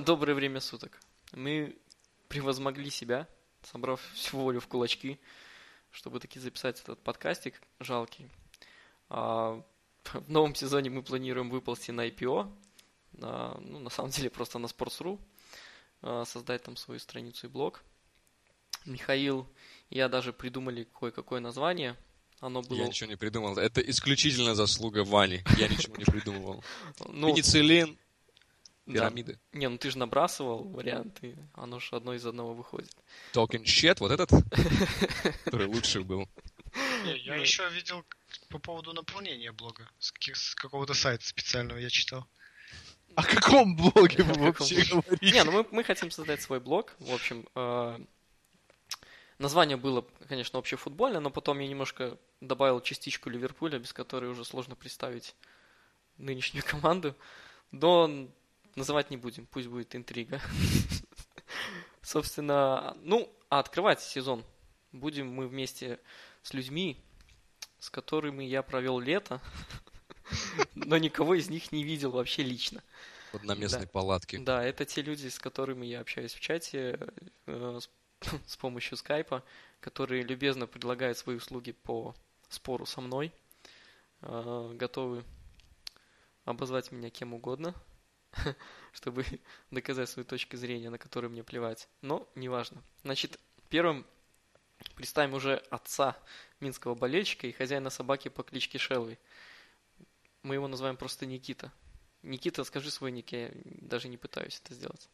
доброе время суток. Мы превозмогли себя, собрав всю волю в кулачки, чтобы таки записать этот подкастик жалкий. А в новом сезоне мы планируем выползти на IPO, на, ну, на самом деле просто на Sports.ru, а, создать там свою страницу и блог. Михаил и я даже придумали кое-какое название. Оно было... Я ничего не придумал. Это исключительно заслуга Вани. Я ничего не придумывал. Ну, Пенициллин, да. пирамиды. Не, ну ты же набрасывал варианты, оно же одно из одного выходит. Talking shit, вот этот, который лучше был. Я еще видел по поводу наполнения блога. С, какого-то сайта специального я читал. О каком блоге вы вообще говорите? Не, ну мы, мы хотим создать свой блог. В общем, э, название было, конечно, общефутбольное, но потом я немножко добавил частичку Ливерпуля, без которой уже сложно представить нынешнюю команду. Но называть не будем, пусть будет интрига. Собственно, ну, а открывать сезон будем мы вместе с людьми, с которыми я провел лето, но никого из них не видел вообще лично. В одноместной Да. палатке. Да, это те люди, с которыми я общаюсь в чате э, с, с помощью скайпа, которые любезно предлагают свои услуги по спору со мной, э, готовы обозвать меня кем угодно, чтобы доказать свою точку зрения, на которую мне плевать. Но неважно. Значит, первым представим уже отца минского болельщика и хозяина собаки по кличке Шеллой. Мы его называем просто Никита. Никита, скажи свой ник, я даже не пытаюсь это сделать.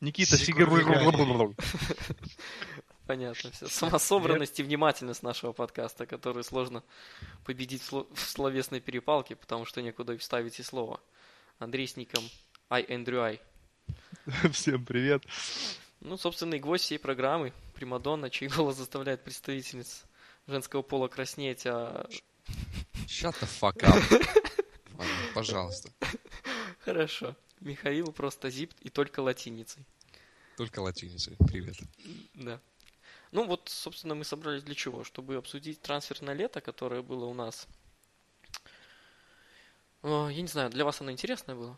Никита Сигур Сигур... Понятно все. Самособранность и внимательность нашего подкаста, который сложно победить в словесной перепалке, потому что некуда вставить и слово. Андрей с ником I Andrew I. Всем привет. Ну, собственно, и гвоздь всей программы. Примадонна, чей голос заставляет представительниц женского пола краснеть, а... Shut the fuck up. Пожалуйста. Хорошо. Михаил просто зип и только латиницей. Только латиницей. Привет. Да. Ну вот, собственно, мы собрались для чего? Чтобы обсудить трансфер на лето, которое было у нас. О, Я не знаю, для вас оно интересное было?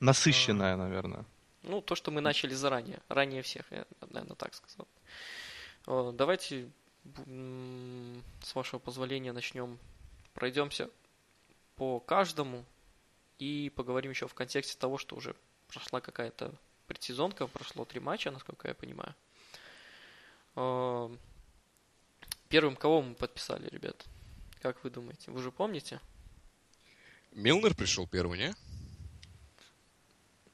Насыщенная, наверное. Ну, то, что мы начали заранее. Ранее всех, я, наверное, так сказал. О, Давайте, с вашего позволения, начнем. Пройдемся по каждому и поговорим еще в контексте того, что уже прошла какая-то предсезонка, прошло три матча, насколько я понимаю. О, Первым кого мы подписали, ребят? Как вы думаете? Вы же помните? Милнер пришел первый, не?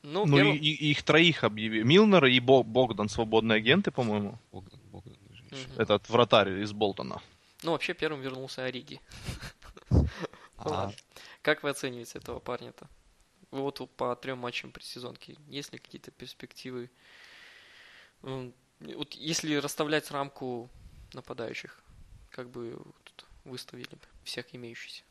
Ну, Ну, первым- и, и- их троих объявили. Милнер и Бо- Богдан, свободные агенты, по-моему. Богдан, Богдан. Мгм. Этот вратарь из Болтона. ну, вообще первым вернулся Ориги. А. Как вы оцениваете этого парня-то? Вот по трем матчам предсезонки. Есть ли какие-то перспективы? Вот если расставлять рамку нападающих, как бы тут выставили бы всех имеющихся?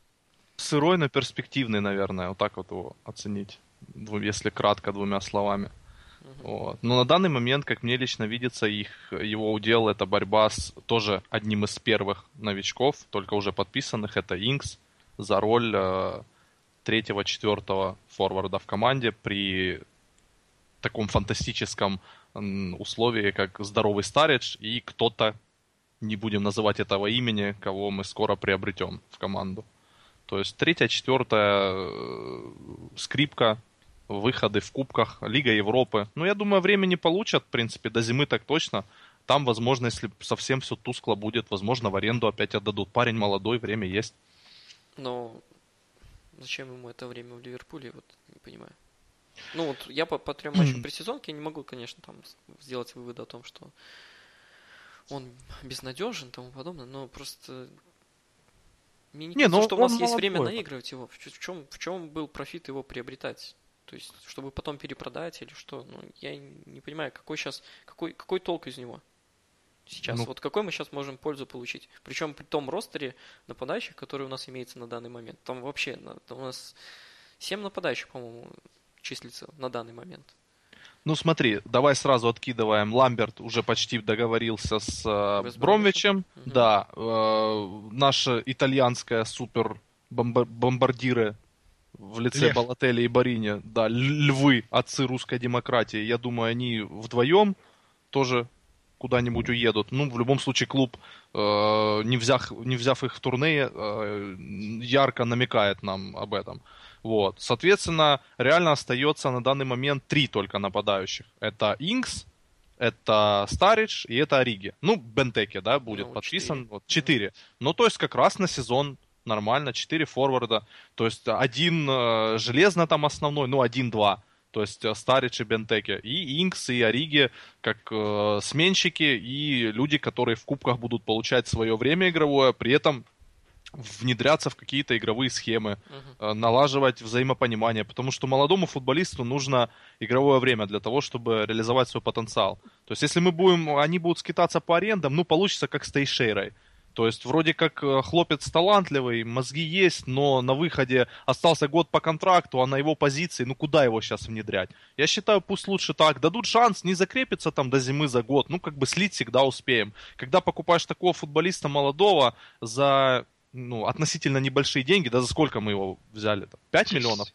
Сырой, но перспективный, наверное. Вот так вот его оценить. Если кратко, двумя словами. Вот. Но на данный момент, как мне лично видится, их, его удел это борьба с тоже одним из первых новичков, только уже подписанных. Это Инкс за роль э, третьего-четвертого форварда в команде при таком фантастическом м, условии, как здоровый старидж и кто-то, не будем называть этого имени, кого мы скоро приобретем в команду. То есть третья, четвертая э, скрипка, выходы в кубках, Лига Европы. Ну, я думаю, времени получат, в принципе, до зимы так точно. Там, возможно, если совсем все тускло будет, возможно, в аренду опять отдадут. Парень молодой, время есть. Но зачем ему это время в Ливерпуле, вот не понимаю. Ну вот я по, по трем матчам предсезонки не могу, конечно, там сделать вывод о том, что он безнадежен и тому подобное, но просто мне не, Не, кажется, ну что у вас он есть время наигрывать его. В, в чем, в чем был профит его приобретать? То есть, чтобы потом перепродать или что? Ну, я не понимаю, какой сейчас, какой, какой толк из него сейчас? Ну. Вот какой мы сейчас можем пользу получить? Причем при том ростере нападающих, который у нас имеется на данный момент. Там вообще там у нас 7 нападающих, по-моему, числится на данный момент. Ну смотри, давай сразу откидываем. Ламберт уже почти договорился с э, Бромвичем. Мгм. Да, э, наша итальянская супер бомба- бомбардиры в лице Лев. Балотели и Барини, да, львы, отцы русской демократии, я думаю, они вдвоем тоже куда-нибудь уедут. Ну, в любом случае, клуб, э, не, взяв, не взяв их в турне, э, ярко намекает нам об этом. Вот. Соответственно, реально остается на данный момент три только нападающих. Это Инкс, это Старидж и это Ориги. Ну, Бентеке, да, будет Ну, подписан. четыре. Вот, четыре. Ну, то есть как раз на сезон нормально, четыре форварда. То есть один э, железно там основной, ну, один-два. То есть э, Старидж и Бентеке. И Инкс, и Ориги как э, сменщики и люди, которые в кубках будут получать свое время игровое, при этом внедряться в какие-то игровые схемы, э, налаживать взаимопонимание, потому что молодому футболисту нужно игровое время для того, чтобы реализовать свой потенциал. То есть, если мы будем, они будут скитаться по арендам, ну, получится как с Тейшейрой. То есть, вроде как э, хлопец талантливый, мозги есть, но на выходе остался год по контракту, а на его позиции, ну, куда его сейчас внедрять? Я считаю, пусть лучше так. Дадут шанс, не закрепиться там до зимы за год, ну, как бы слить всегда успеем. Когда покупаешь такого футболиста молодого за ну, относительно небольшие деньги, да за сколько мы его взяли? -то? 5 Десять. миллионов?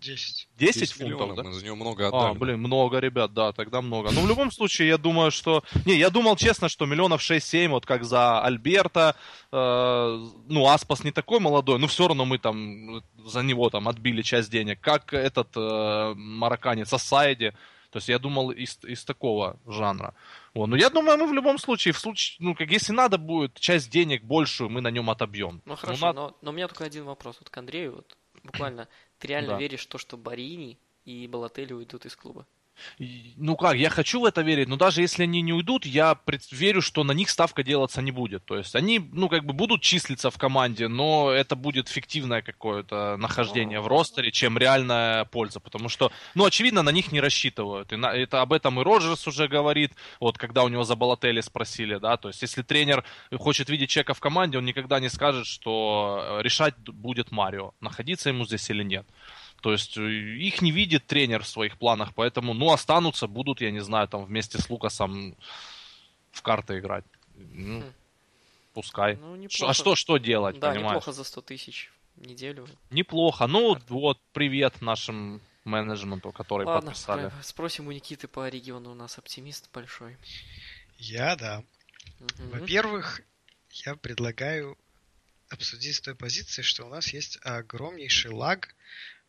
10. 10, 10 фунтов, миллионов, да? мы за него много А, отдали. блин, много, ребят, да, тогда много. Ну, в любом случае, я думаю, что... Не, я думал, честно, что миллионов 6-7, вот как за Альберта, э, ну, Аспас не такой молодой, но все равно мы там за него там отбили часть денег, как этот э, марокканец Асайди. То есть я думал из, из такого жанра. Вот. Но я думаю, мы в любом случае, в случае, ну, как если надо будет, часть денег большую мы на нем отобьем. Ну хорошо, надо- но, но у меня только один вопрос вот к Андрею. Вот буквально, ты реально Да. веришь в то, что Барини и Балотелли уйдут из клуба? Ну как, я хочу в это верить, но даже если они не уйдут, я пред- верю, что на них ставка делаться не будет. То есть они, ну как бы будут числиться в команде, но это будет фиктивное какое-то нахождение в ростере, чем реальная польза. Потому что, ну очевидно, на них не рассчитывают. И на- это об этом и Роджерс уже говорит, вот когда у него за Балотели спросили, да, то есть если тренер хочет видеть человека в команде, он никогда не скажет, что э, решать будет Марио, находиться ему здесь или нет. То есть э, их не видит тренер в своих планах, поэтому, ну, останутся, будут, я не знаю, там вместе с Лукасом в карты играть. Ну, Хм. пускай. Ну, неплохо. А что, что делать, Да, понимаешь? неплохо за 100 тысяч в неделю. Неплохо. Ну, вот, привет нашим менеджменту, который Ладно, подписали. про- спросим у Никиты по региону, у нас оптимист большой. Я, да. Мгм. Во-первых, я предлагаю обсудить с той позиции, что у нас есть огромнейший лаг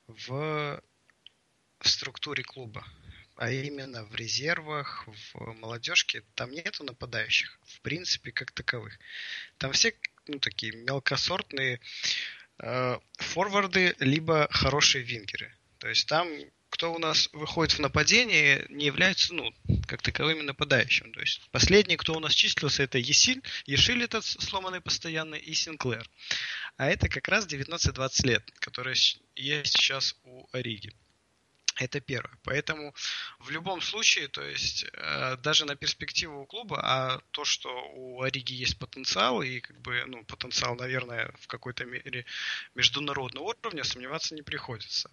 в, в структуре клуба. А именно в резервах, в молодежке. Там нету нападающих, в принципе, как таковых. Там все ну, такие мелкосортные э, форварды, либо хорошие вингеры. То есть там, кто у нас выходит в нападение, не является, ну, как таковыми нападающим. То есть последний, кто у нас числился, это Есиль, Ешиль этот сломанный постоянно и Синклер. А это как раз 19-20 лет, которые есть сейчас у Ориги. Это первое. Поэтому в любом случае, то есть э, даже на перспективу у клуба, а то, что у Ориги есть потенциал, и как бы, ну, потенциал, наверное, в какой-то мере международного уровня, сомневаться не приходится.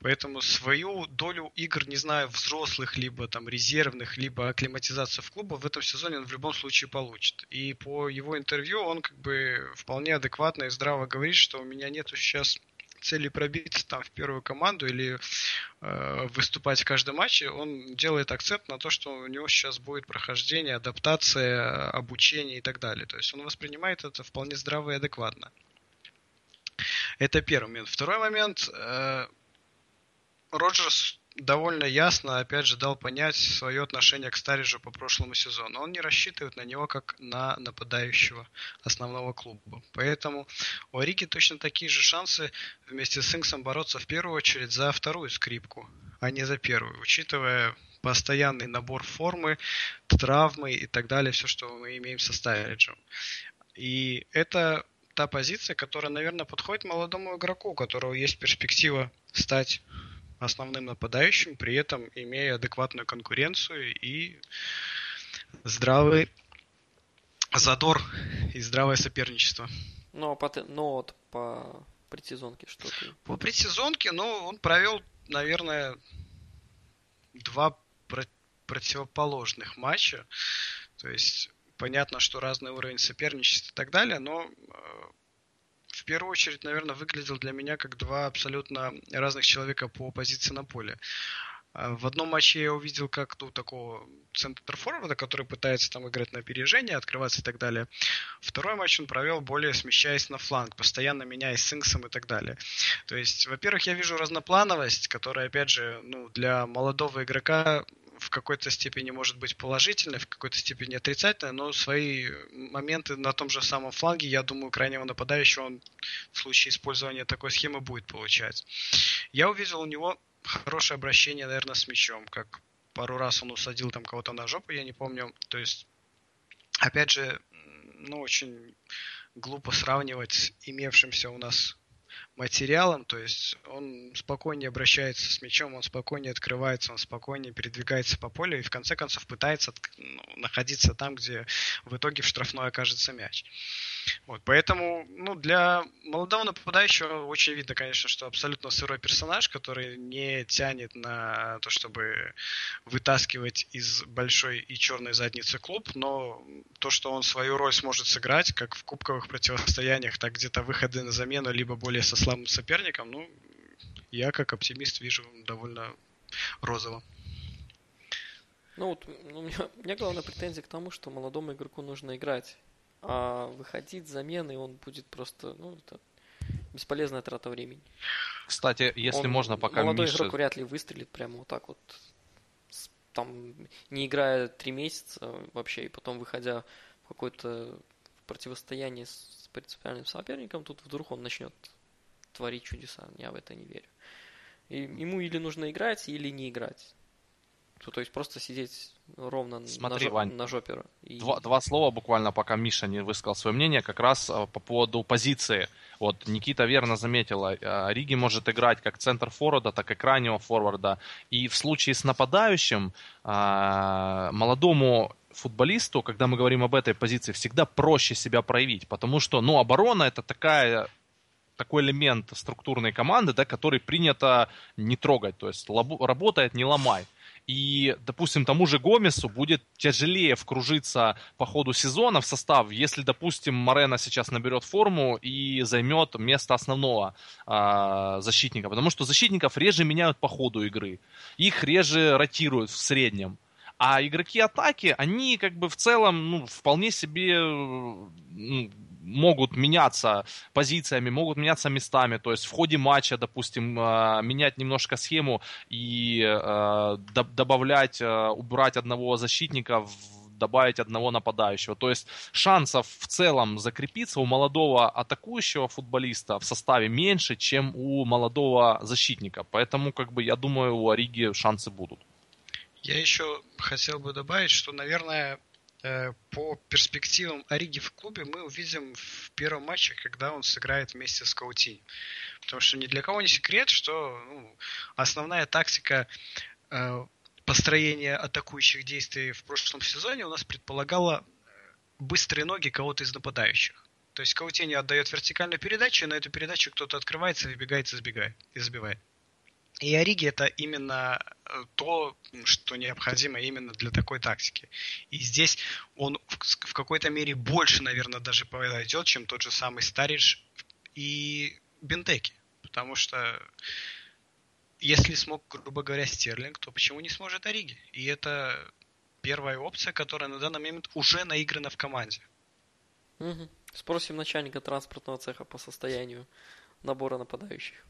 Поэтому свою долю игр, не знаю, взрослых, либо там резервных, либо акклиматизацию в клубе в этом сезоне он в любом случае получит. И по его интервью он как бы вполне адекватно и здраво говорит, что у меня нету сейчас цели пробиться там в первую команду или э, выступать в каждом матче, он делает акцент на то, что у него сейчас будет прохождение, адаптация, обучение и так далее. То есть он воспринимает это вполне здраво и адекватно. Это первый момент. Второй момент. э, Роджерс довольно ясно, опять же, дал понять свое отношение к Стариджу по прошлому сезону. Он не рассчитывает на него как на нападающего основного клуба. Поэтому у Ориги точно такие же шансы вместе с Инксом бороться в первую очередь за вторую скрипку, а не за первую, учитывая постоянный набор формы, травмы и так далее, все, что мы имеем со Стариджем. И это та позиция, которая, наверное, подходит молодому игроку, у которого есть перспектива стать основным нападающим, при этом имея адекватную конкуренцию и здравый задор и здравое соперничество. Но, по, те- но вот по предсезонке что ты? По предсезонке, ну, он провел, наверное, два про- противоположных матча. То есть, понятно, что разный уровень соперничества и так далее, но э, в первую очередь, наверное, выглядел для меня как два абсолютно разных человека по позиции на поле. А, в одном матче я увидел как ну, такого центр форварда, который пытается там играть на опережение, открываться и так далее. Второй матч он провел более смещаясь на фланг, постоянно меняясь с Инксом и так далее. То есть, во-первых, я вижу разноплановость, которая, опять же, ну, для молодого игрока в какой-то степени может быть положительной, в какой-то степени отрицательной, но свои моменты на том же самом фланге, я думаю, крайнего нападающего он в случае использования такой схемы будет получать. Я увидел у него хорошее обращение, наверное, с мячом, как пару раз он усадил там кого-то на жопу, я не помню. То есть, опять же, ну, очень глупо сравнивать с имевшимся у нас материалом, то есть он спокойнее обращается с мячом, он спокойнее открывается, он спокойнее передвигается по полю и в конце концов пытается ну, находиться там, где в итоге в штрафной окажется мяч. Вот, поэтому, ну, для молодого нападающего очень видно, конечно, что абсолютно сырой персонаж, который не тянет на то, чтобы вытаскивать из большой и черной задницы клуб, но то, что он свою роль сможет сыграть, как в кубковых противостояниях, так где-то выходы на замену, либо более со слабым соперником, ну, я как оптимист вижу довольно розово. Ну вот, у меня, у меня главная претензия к тому, что молодому игроку нужно играть а выходить замены он будет просто, ну, это бесполезная трата времени. Кстати, если он, можно, пока молодой Миша... игрок вряд ли выстрелит прямо вот так вот, там, не играя три месяца вообще, и потом выходя в какое-то противостояние с принципиальным соперником, тут вдруг он начнет творить чудеса. Я в это не верю. И ему или нужно играть, или не играть. То, то есть просто сидеть ровно Смотри, на, Вань, на жопе. И... Два, два слова буквально, пока Миша не высказал свое мнение, как раз а, по поводу позиции. Вот Никита верно заметила, а, Риги может играть как центр форварда, так и крайнего форварда. И в случае с нападающим а, молодому футболисту, когда мы говорим об этой позиции, всегда проще себя проявить, потому что, ну, оборона это такая такой элемент структурной команды, да, который принято не трогать, то есть лабу, работает не ломай. И, допустим, тому же Гомесу будет тяжелее вкружиться по ходу сезона в состав, если, допустим, Морена сейчас наберет форму и займет место основного э, защитника. Потому что защитников реже меняют по ходу игры. Их реже ротируют в среднем. А игроки атаки, они как бы в целом ну, вполне себе ну, могут меняться позициями, могут меняться местами. То есть в ходе матча, допустим, э, менять немножко схему и э, добавлять, э, убрать одного защитника добавить одного нападающего. То есть шансов в целом закрепиться у молодого атакующего футболиста в составе меньше, чем у молодого защитника. Поэтому, как бы, я думаю, у Ориги шансы будут. Я еще хотел бы добавить, что, наверное, по перспективам Ориги в клубе мы увидим в первом матче, когда он сыграет вместе с Каутини. Потому что ни для кого не секрет, что ну, основная тактика э, построения атакующих действий в прошлом сезоне у нас предполагала быстрые ноги кого-то из нападающих. То есть Каутини отдает вертикальную передачу, и на эту передачу кто-то открывается, выбегает и забегает, и забивает. И Ориги это именно э, то, что необходимо именно для такой тактики. И здесь он в какой-то мере больше, наверное, даже подойдет, чем тот же самый Старидж и Бентеки. Потому что если смог, грубо говоря, Стерлинг, то почему не сможет Ориги? И это первая опция, которая на данный момент уже наиграна в команде. Угу. Спросим начальника транспортного цеха по состоянию набора нападающих.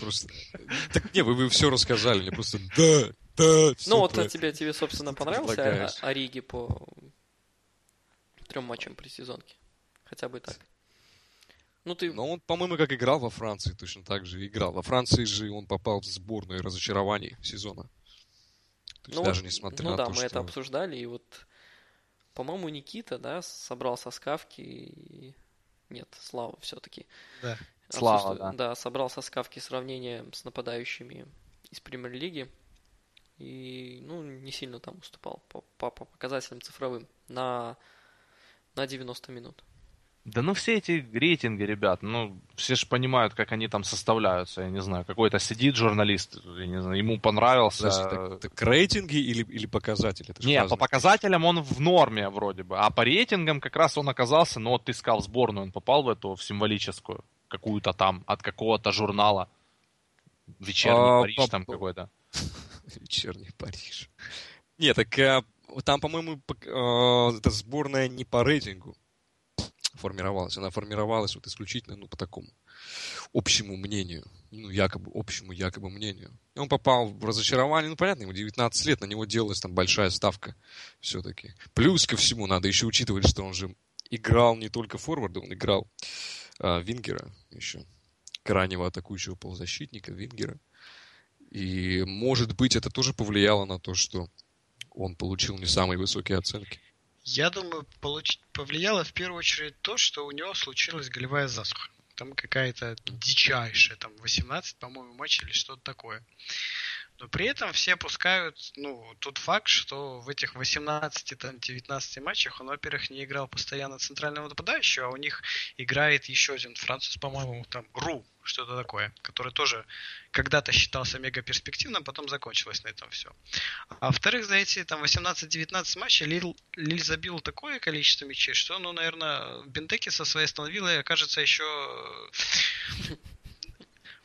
Просто... Так не, вы, вы все рассказали, мне просто да, да, Ну вот а тебе, тебе, собственно, понравился Ориги по трем матчам при сезонке? Хотя бы так. Ну, ты... Но он, по-моему, как играл во Франции, точно так же играл. Во Франции же он попал в сборную разочарований сезона. То есть ну, даже несмотря ну, на да, то, мы что... это обсуждали, и вот, по-моему, Никита, да, собрал со скавки и... Нет, Слава все-таки. Да. Слава, да. Да, собрал со скавки сравнение с нападающими из премьер-лиги. И, ну, не сильно там уступал по, по, по показателям цифровым на, на 90 минут. Да ну все эти рейтинги, ребят, ну все же понимают, как они там составляются. Я не знаю, какой-то сидит журналист, я не знаю, ему понравился. Подожди, так, так рейтинги или, или показатели? Это не, по показателям он в норме вроде бы, а по рейтингам как раз он оказался, ну вот ты сказал сборную, он попал в эту, в символическую, какую-то там, от какого-то журнала. Вечерний а, Париж по... там какой-то. Вечерний Париж. Нет, так а, там, по-моему, а, эта сборная не по рейтингу формировалась. Она формировалась вот исключительно ну, по такому общему мнению. Ну, якобы, общему якобы мнению. И он попал в разочарование. Ну, понятно, ему 19 лет, на него делалась там большая ставка все-таки. Плюс ко всему надо еще учитывать, что он же играл не только форварда, он играл а, Вингера еще. Крайнего атакующего полузащитника Вингера. И, может быть, это тоже повлияло на то, что он получил не самые высокие оценки. Я думаю, получ... повлияло в первую очередь то, что у него случилась голевая засуха. Там какая-то дичайшая, там 18, по-моему, матчей или что-то такое. Но при этом все опускают, ну, тот факт, что в этих 18-19 матчах он, во-первых, не играл постоянно центрального нападающего, а у них играет еще один француз, по-моему, там, Ру, что-то такое, который тоже когда-то считался мега перспективным, потом закончилось на этом все. А во-вторых, за эти там 18-19 матчей Лиль, Лиль забил такое количество мячей, что, ну, наверное, Бентеки со своей остановилой окажется еще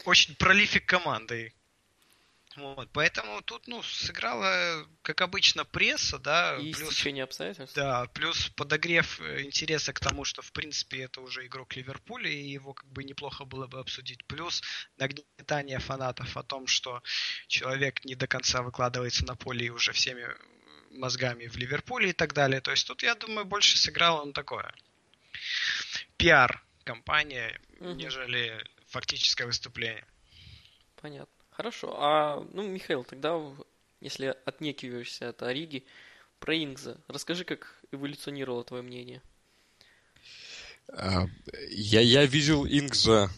очень пролифик командой, вот, поэтому тут, ну, сыграла, как обычно, пресса, да. И плюс, стечение обстоятельств. Да, плюс подогрев интереса к тому, что, в принципе, это уже игрок Ливерпуля, и его как бы неплохо было бы обсудить. Плюс нагнетание фанатов о том, что человек не до конца выкладывается на поле и уже всеми мозгами в Ливерпуле и так далее. То есть тут, я думаю, больше сыграл он такое. Пиар компания, угу. нежели фактическое выступление. Понятно. Хорошо. А, ну, Михаил, тогда, если отнекиваешься от Ориги, про Ингза, расскажи, как эволюционировало твое мнение. А, я, я видел Ингза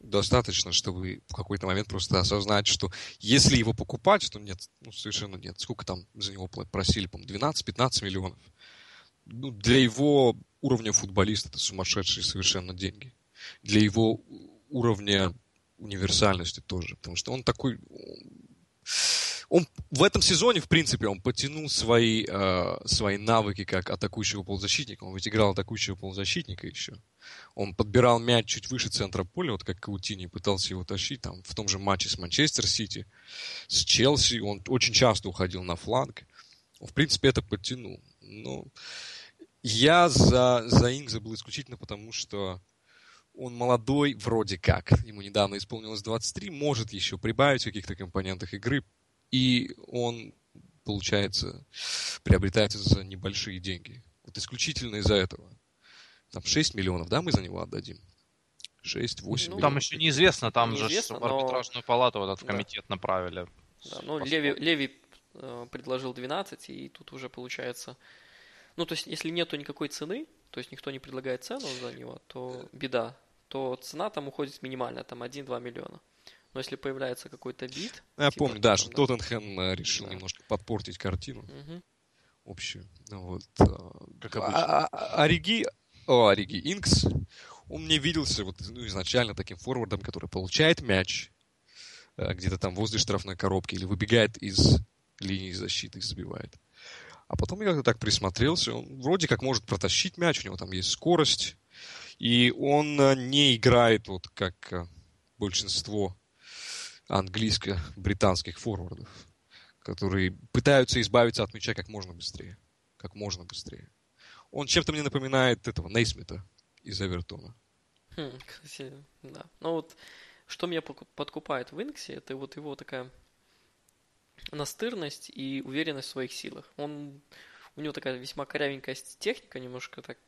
достаточно, чтобы в какой-то момент просто осознать, что если его покупать, то нет, ну, совершенно нет. Сколько там за него просили, по-моему, 12-15 миллионов. Ну, для его уровня футболиста это сумасшедшие совершенно деньги. Для его уровня универсальности тоже, потому что он такой... Он в этом сезоне, в принципе, он потянул свои, э, свои навыки как атакующего полузащитника. Он ведь играл атакующего полузащитника еще. Он подбирал мяч чуть выше центра поля, вот как Каутини пытался его тащить там в том же матче с Манчестер Сити, с Челси. Он очень часто уходил на фланг. Он, в принципе, это подтянул. Но я за, за Ингза был исключительно потому, что он молодой, вроде как, ему недавно исполнилось 23, может еще прибавить в каких-то компонентах игры, и он, получается, приобретается за небольшие деньги. Вот исключительно из-за этого. Там 6 миллионов, да, мы за него отдадим? 6, 8 ну, миллионов. Там еще неизвестно, там неизвестно, же в арбитражную но... палату в этот комитет да. направили. Да, ну, Леви, Леви э, предложил 12, и тут уже получается... Ну, то есть, если нету никакой цены, то есть никто не предлагает цену за него, то беда то цена там уходит минимально, там 1-2 миллиона. Но если появляется какой-то бит... Ну, я типа, помню, да, что Тоттенхэм э, решил да. немножко подпортить картину угу. общую. Ну вот. Э, как обычно. А, а, Ориги, о, Ориги Инкс, он мне виделся вот, ну, изначально таким форвардом, который получает мяч э, где-то там возле штрафной коробки или выбегает из линии защиты и забивает. А потом я как-то так присмотрелся, он вроде как может протащить мяч, у него там есть скорость, и он э, не играет вот как э, большинство английско-британских форвардов, которые пытаются избавиться от мяча как можно быстрее. Как можно быстрее. Он чем-то мне напоминает этого Нейсмита из Эвертона. Хм, да. Ну вот, что меня подкупает в Инксе, это вот его такая настырность и уверенность в своих силах. Он, у него такая весьма корявенькая техника, немножко так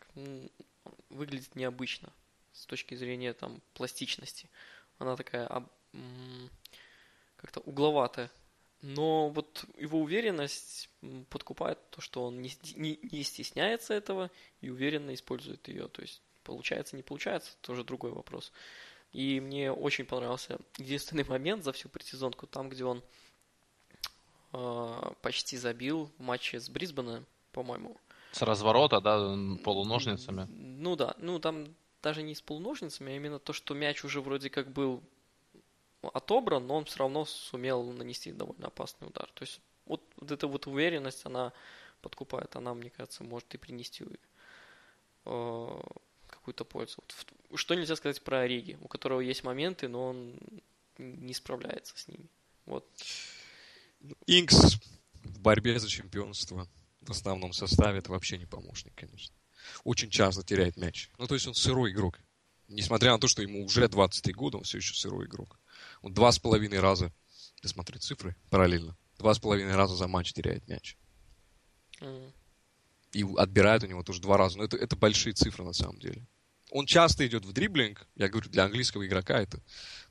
выглядит необычно с точки зрения там пластичности. Она такая как-то угловатая. Но вот его уверенность подкупает то, что он не, не, не стесняется этого и уверенно использует ее. То есть получается, не получается, тоже другой вопрос. И мне очень понравился единственный момент за всю предсезонку, там, где он э, почти забил в матче с Брисбеном, по-моему. С разворота, да, полуножницами? Ну да, ну там даже не с полуножницами, а именно то, что мяч уже вроде как был отобран, но он все равно сумел нанести довольно опасный удар. То есть вот, вот эта вот уверенность, она подкупает, она, мне кажется, может и принести э, какую-то пользу. Вот, что нельзя сказать про Ориги, у которого есть моменты, но он не справляется с ними. Вот. Инкс в борьбе за чемпионство основном составе это вообще не помощник, конечно. Очень часто теряет мяч. Ну, то есть он сырой игрок. Несмотря на то, что ему уже 23 года, он все еще сырой игрок. Он два с половиной раза, я смотрю цифры параллельно, два с половиной раза за матч теряет мяч. Mm. И отбирает у него тоже два раза. Но это, это большие цифры на самом деле. Он часто идет в дриблинг. Я говорю, для английского игрока это,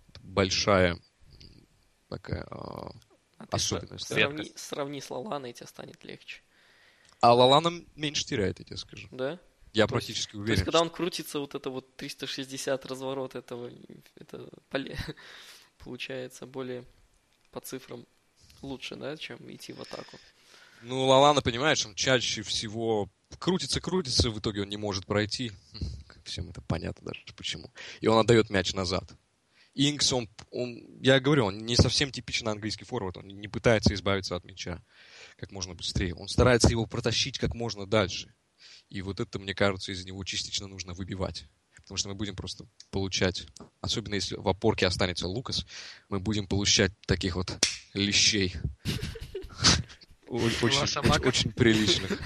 это большая такая э, а особенность. Сравни, да? сравни с Лаланой, тебе станет легче. А Лалана меньше теряет, я тебе скажу. Да? Я то практически есть, уверен. То есть, когда он крутится, вот это вот 360 разворот этого, это поле, получается более по цифрам лучше, да, чем идти в атаку. Ну, Лалана, понимаешь, он чаще всего крутится-крутится, в итоге он не может пройти. Всем это понятно даже почему. И он отдает мяч назад. Инкс, он, он, я говорю, он не совсем типичный английский форвард, он не пытается избавиться от мяча как можно быстрее. Он старается его протащить как можно дальше. И вот это, мне кажется, из него частично нужно выбивать. Потому что мы будем просто получать, особенно если в опорке останется Лукас, мы будем получать таких вот лещей. Очень, приличных.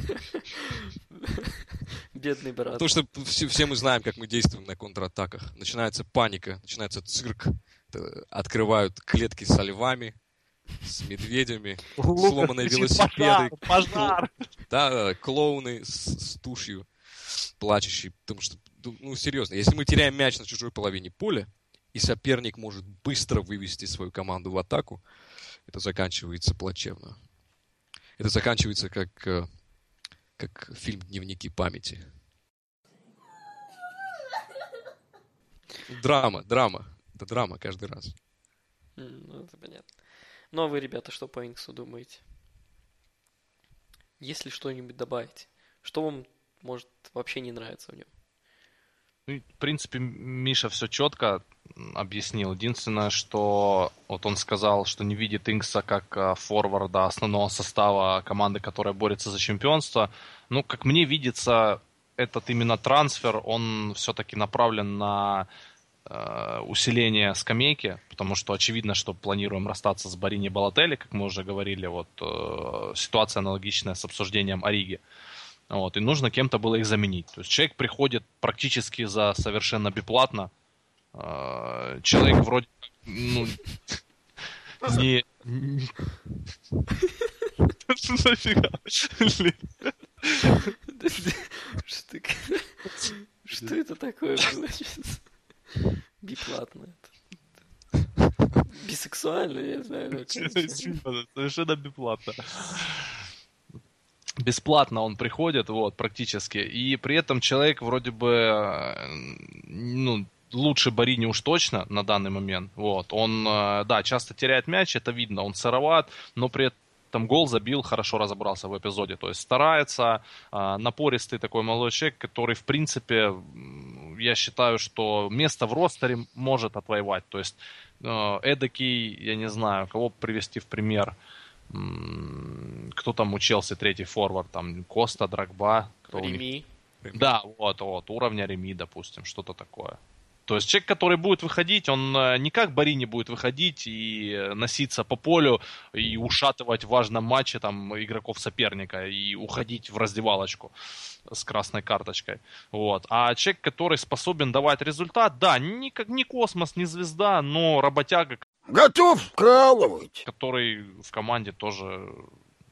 Бедный брат. Потому что все, все мы знаем, как мы действуем на контратаках. Начинается паника, начинается цирк. Открывают клетки со львами, с медведями, сломанные велосипеды. Пожар! Да, клоуны с, тушью плачущие. Потому что, ну, серьезно, если мы теряем мяч на чужой половине поля, и соперник может быстро вывести свою команду в атаку, это заканчивается плачевно. Это заканчивается как, э, как фильм «Дневники памяти». Драма, драма. Это драма каждый раз. Ну, это понятно. Ну а вы, ребята, что по Инксу думаете? Есть ли что-нибудь добавить? Что вам, может, вообще не нравится в нем? Ну, в принципе, Миша все четко объяснил. Единственное, что вот он сказал, что не видит Инкса как а, форварда основного состава команды, которая борется за чемпионство. Ну, как мне видится, этот именно трансфер, он все-таки направлен на усиление скамейки, потому что очевидно, что планируем расстаться с Барини Балатели, как мы уже говорили, вот э, ситуация аналогичная с обсуждением Ориги. Вот, и нужно кем-то было их заменить. То есть человек приходит практически за совершенно бесплатно. Э, человек вроде ну, не... Что это такое Бесплатно Бисексуально, я не знаю. Совершенно бесплатно. Бесплатно он приходит, вот, практически. И при этом человек вроде бы, ну, лучше Барини уж точно на данный момент. Вот. Он, э, да, часто теряет мяч, это видно. Он сыроват, но при этом там гол забил, хорошо разобрался в эпизоде. То есть старается, а, напористый такой молодой человек, который, в принципе, я считаю, что место в ростере может отвоевать. То есть э, эдакий, я не знаю, кого привести в пример. Кто там у Челси третий форвард? Там Коста, Драгба. Кто Реми. Да, вот, вот, уровня Реми, допустим, что-то такое. То есть человек, который будет выходить, он э, не как Барини будет выходить и э, носиться по полю и ушатывать в важном матче там игроков соперника и уходить в раздевалочку с красной карточкой. Вот. А человек, который способен давать результат, да, не, как, не космос, не звезда, но работяга. Готов вкалывать. Который в команде тоже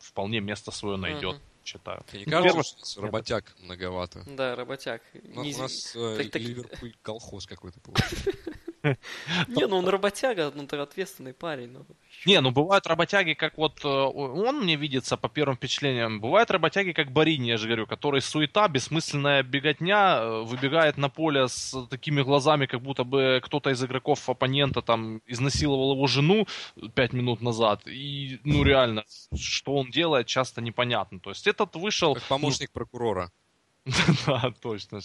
вполне место свое найдет. Mm-hmm считаю. Тебе не кажется, что у нас работяг многовато? Да, работяг. У, не... у нас э, так, Ливерпуль колхоз какой-то получился. Не, ну он работяга, ну ты ответственный парень. Ну, Не, ну бывают работяги, как вот э, он мне видится по первым впечатлениям. Бывают работяги, как Барини, я же говорю, который суета, бессмысленная беготня, э, выбегает на поле с такими глазами, как будто бы кто-то из игроков оппонента там изнасиловал его жену пять минут назад. И, ну реально, что он делает, часто непонятно. То есть этот вышел... Как помощник прокурора. Да, точно.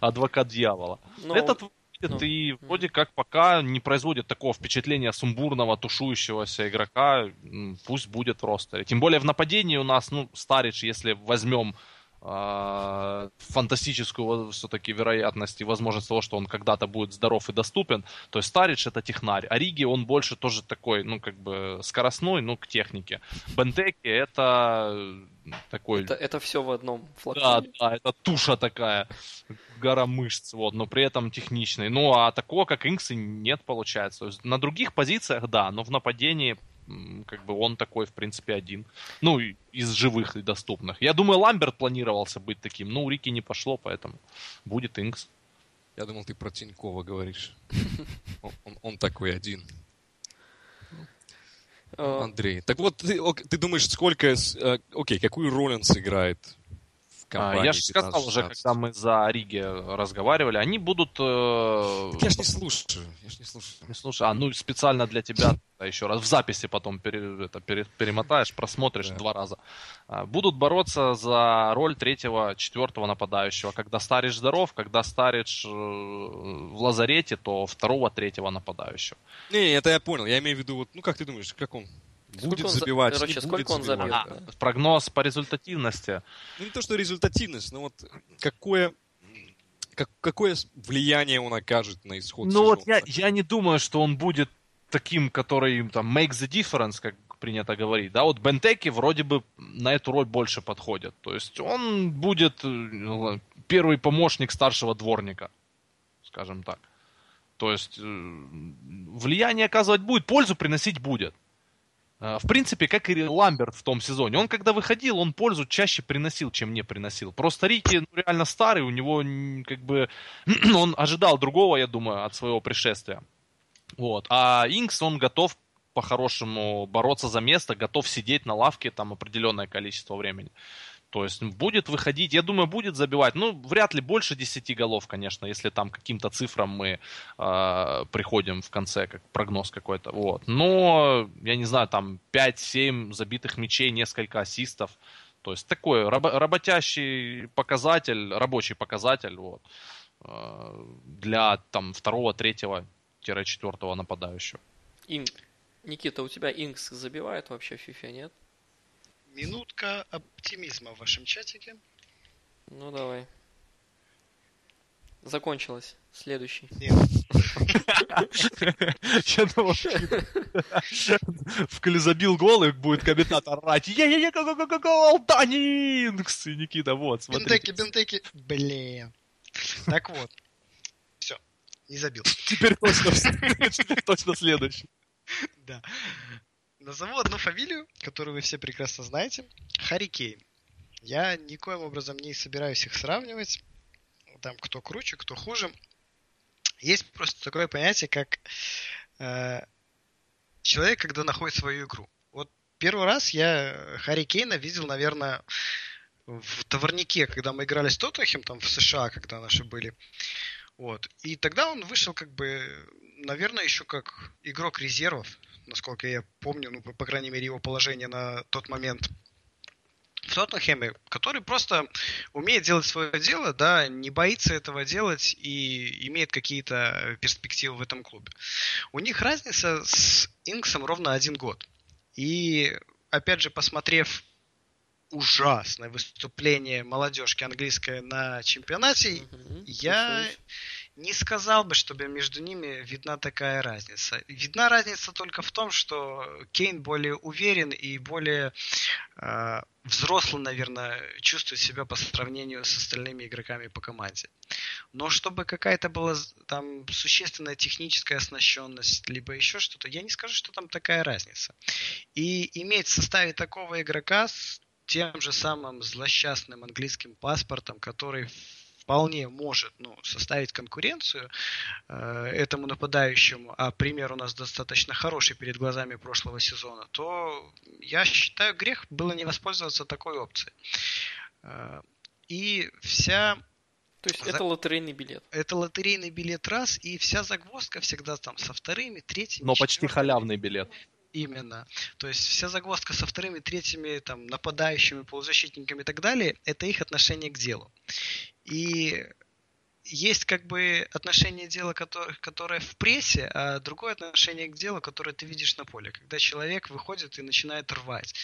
Адвокат дьявола. Ну, Этот ну, выглядит и вроде как пока не производит такого впечатления сумбурного, тушующегося игрока. Пусть будет в ростере. Тем более в нападении у нас, ну, Старич, если возьмем фантастическую все-таки вероятность и возможность того, что он когда-то будет здоров и доступен, то есть Старич это технарь, а Риги он больше тоже такой, ну, как бы скоростной, ну, к технике. Бентеки это такой... это, это все в одном Да, флаконе. да, это туша такая, гора мышц, вот, но при этом техничный. Ну, а такого, как Инксы, нет, получается. То есть на других позициях, да, но в нападении как бы он такой, в принципе, один. Ну, из живых и доступных. Я думаю, Ламберт планировался быть таким, но у Рики не пошло, поэтому будет Инкс. Я думал, ты про Тинькова говоришь. Он, такой один. Э, Андрей. Так вот, ты, ты думаешь, сколько... э, Окей, какую роль он сыграет А, компании я же сказал уже, 15-16? когда мы за Риги разговаривали, они будут... э, я ж не слушаю. Я ж не слушаю. Не слушай, а ну специально для тебя да, еще раз в записи потом пере- это, пере- перемотаешь, просмотришь Да. два раза. А, Будут бороться за роль третьего, четвертого нападающего. Когда Старич здоров, когда Старич э, в лазарете, то второго, третьего нападающего. Не, это я понял. Я имею в виду, вот, ну как ты думаешь, как он будет он за- забивать, короче, не сколько будет он забивать? забьет? А, да. прогноз по результативности. Ну не то, что результативность, но вот какое, как- какое влияние он окажет на исход Ну вот я, я не думаю, что он будет таким, который там make the difference, как принято говорить. Да, вот Бентеки вроде бы на эту роль больше подходит. То есть он будет э, первый помощник старшего дворника, скажем так. То есть э, влияние оказывать будет, пользу приносить будет. Э, В принципе, как и Ламберт в том сезоне. Он, когда выходил, он пользу чаще приносил, чем не приносил. Просто Рики ну, реально старый, у него как бы... он ожидал другого, я думаю, от своего пришествия. Вот. А Инкс, он готов по-хорошему бороться за место, готов сидеть на лавке там определенное количество времени. То есть будет выходить, я думаю, будет забивать. Ну, вряд ли больше 10 голов, конечно, если там каким-то цифрам мы э, приходим в конце, как прогноз какой-то. Вот. Но, я не знаю, там 5-7 забитых мячей, несколько ассистов. То есть такой рабо- работящий показатель, рабочий показатель вот, э, для там второго, третьего, четвертого нападающего. Инк. Никита, у тебя Инкс забивает вообще в FIFA, нет? Минутка оптимизма в вашем чатике. Ну давай. Закончилось. Следующий. Нет. Я думал, забил гол, и будет комментатор орать. Я-я-я, гол, Данинкс! И Никита, вот, смотри. Бентеки, бентеки. Блин. Так вот. Все. Не забил. Теперь точно, теперь точно следующий. Да. Назову одну фамилию, которую вы все прекрасно знаете. Харри Кейн. Я никоим образом не собираюсь их сравнивать. Там кто круче, кто хуже. Есть просто такое понятие, как э, человек, когда находит свою игру. Вот первый раз я Харри Кейна видел, наверное, в Товарнике, когда мы играли с Тоттенхем, там в США, когда наши были. Вот. И тогда он вышел как бы, наверное, еще как игрок резервов, насколько я помню, ну, по, крайней мере, его положение на тот момент в Тоттенхэме, который просто умеет делать свое дело, да, не боится этого делать и имеет какие-то перспективы в этом клубе. У них разница с Инксом ровно один год. И, опять же, посмотрев ужасное выступление молодежки английской на чемпионате, Мгм, я слушаюсь. не сказал бы, чтобы между ними видна такая разница. Видна разница только в том, что Кейн более уверен и более э, взрослый, наверное, чувствует себя по сравнению с остальными игроками по команде. Но чтобы какая-то была там существенная техническая оснащенность, либо еще что-то, я не скажу, что там такая разница. И иметь в составе такого игрока с тем же самым злосчастным английским паспортом, который вполне может ну, составить конкуренцию э, этому нападающему, а пример у нас достаточно хороший перед глазами прошлого сезона, то я считаю, грех было не воспользоваться такой опцией. Э, и вся то есть это лотерейный билет. Это лотерейный билет раз, и вся загвоздка всегда там со вторыми, третьими. Но почти халявный билет. Именно. То есть вся загвоздка со вторыми, третьими, там, нападающими, полузащитниками и так далее, это их отношение к делу. И есть как бы отношение дела, которое, которое в прессе, а другое отношение к делу, которое ты видишь на поле, когда человек выходит и начинает рвать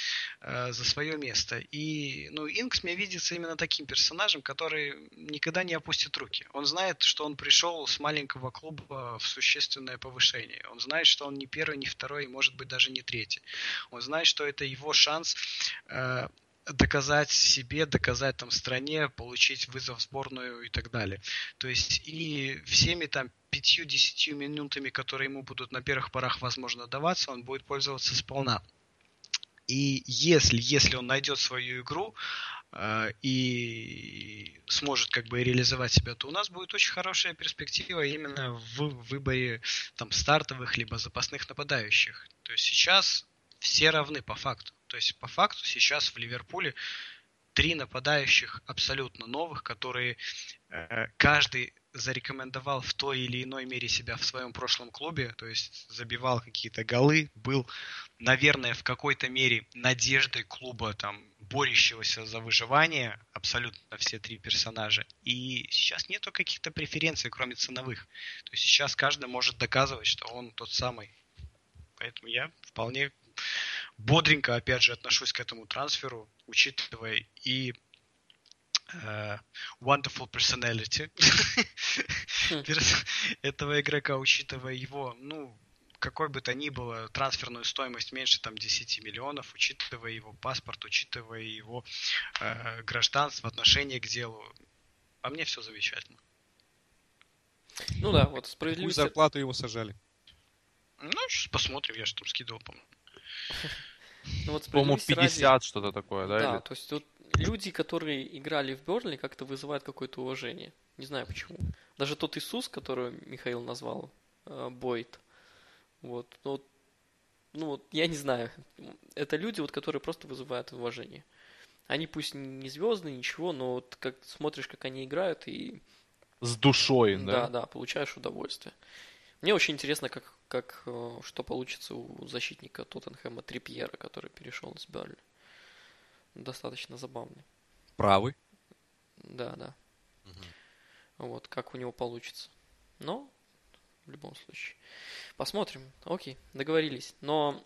э, за свое место. И, ну, Инкс мне видится именно таким персонажем, который никогда не опустит руки. Он знает, что он пришел с маленького клуба в существенное повышение. Он знает, что он не первый, не второй, и может быть даже не третий. Он знает, что это его шанс э, доказать себе, доказать там стране, получить вызов в сборную и так далее. То есть и всеми там пятью-десятью минутами, которые ему будут на первых порах, возможно, даваться, он будет пользоваться сполна. И если, если он найдет свою игру э, и сможет как бы реализовать себя, то у нас будет очень хорошая перспектива именно в выборе там стартовых либо запасных нападающих. То есть сейчас все равны по факту. То есть по факту сейчас в Ливерпуле три нападающих абсолютно новых, которые э, каждый зарекомендовал в той или иной мере себя в своем прошлом клубе, то есть забивал какие-то голы, был, наверное, в какой-то мере надеждой клуба, там, борющегося за выживание, абсолютно все три персонажа. И сейчас нету каких-то преференций, кроме ценовых. То есть сейчас каждый может доказывать, что он тот самый. Поэтому я вполне бодренько, опять же, отношусь к этому трансферу, учитывая и uh, wonderful personality хм. этого игрока, учитывая его, ну, какой бы то ни было трансферную стоимость меньше там 10 миллионов, учитывая его паспорт, учитывая его э, гражданство, отношение к делу. А мне все замечательно. Ну да, вот справедливость... Какую зарплату его сажали? Ну, сейчас посмотрим, я же там скидывал, по-моему. Ну, вот По-моему, 50 ради... что-то такое, да? Да, или... то есть вот люди, которые играли в Бернли, как-то вызывают какое-то уважение. Не знаю почему. Даже тот Иисус, который Михаил назвал, э, Бойт, вот, ну, вот, ну вот, я не знаю. Это люди, вот, которые просто вызывают уважение. Они пусть не звездные, ничего, но вот как смотришь, как они играют и... С душой, да? Да, да, получаешь удовольствие. Мне очень интересно, как, как, э, что получится у защитника Тоттенхэма Трипьера, который перешел из Берли. Достаточно забавный. Правый? Да, да. Угу. Вот, как у него получится. Но, в любом случае. Посмотрим. Окей, договорились. Но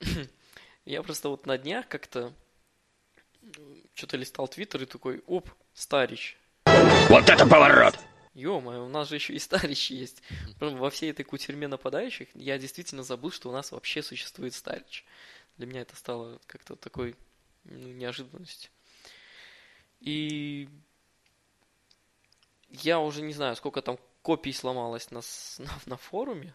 я просто вот на днях как-то что-то листал твиттер и такой, оп, Старич. Вот это поворот! Ё-моё, у нас же еще и Старич есть. Во всей этой кутерьме нападающих я действительно забыл, что у нас вообще существует Старич. Для меня это стало как-то такой ну, неожиданностью. И я уже не знаю, сколько там копий сломалось на, на, на форуме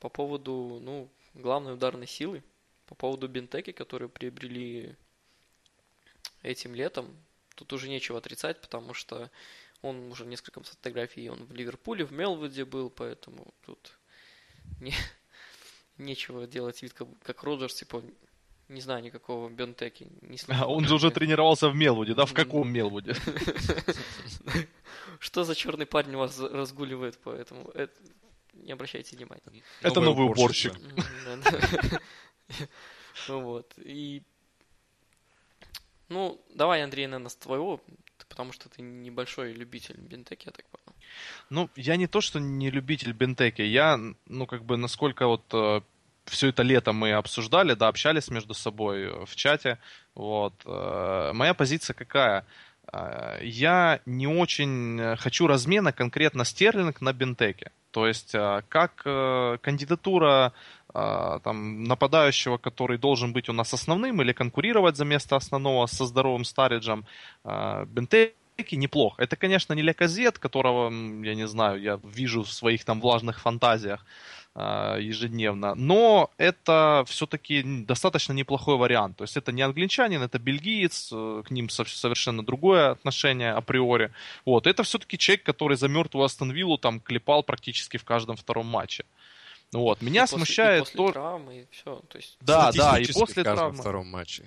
по поводу, ну, главной ударной силы, по поводу бинтеки, которые приобрели этим летом. Тут уже нечего отрицать, потому что он уже несколько фотографий, он в Ливерпуле, в Мелвуде был, поэтому тут не, нечего делать вид, как, как Роджерс, типа, не знаю никакого Бентеки. Не а он же уже тренировался в Мелвуде, да? В каком Мелвуде? Что за черный парень вас разгуливает, поэтому это... не обращайте внимания. Это новый уборщик. Вот. И ну, давай, Андрей, наверное, с твоего потому что ты небольшой любитель бентеки, я так понял. Ну, я не то, что не любитель бентеки, я, ну, как бы, насколько вот э, все это лето мы обсуждали, да, общались между собой в чате, вот. Э, моя позиция какая? Э, я не очень хочу размена конкретно Стерлинг на бентеке. То есть, э, как э, кандидатура э, там, нападающего, который должен быть у нас основным или конкурировать за место основного со здоровым Стариджем, Бентеки Бентеки неплох. Это, конечно, не Леказет, которого, я не знаю, я вижу в своих там влажных фантазиях э, ежедневно. Но это все-таки достаточно неплохой вариант. То есть это не англичанин, это бельгиец, э, к ним совершенно другое отношение априори. Вот. Это все-таки человек, который за мертвую Астон Виллу там клепал практически в каждом втором матче. Вот. Меня и смущает после, и после то... травмы, и все. То есть... Да, да, и после травмы. втором матче.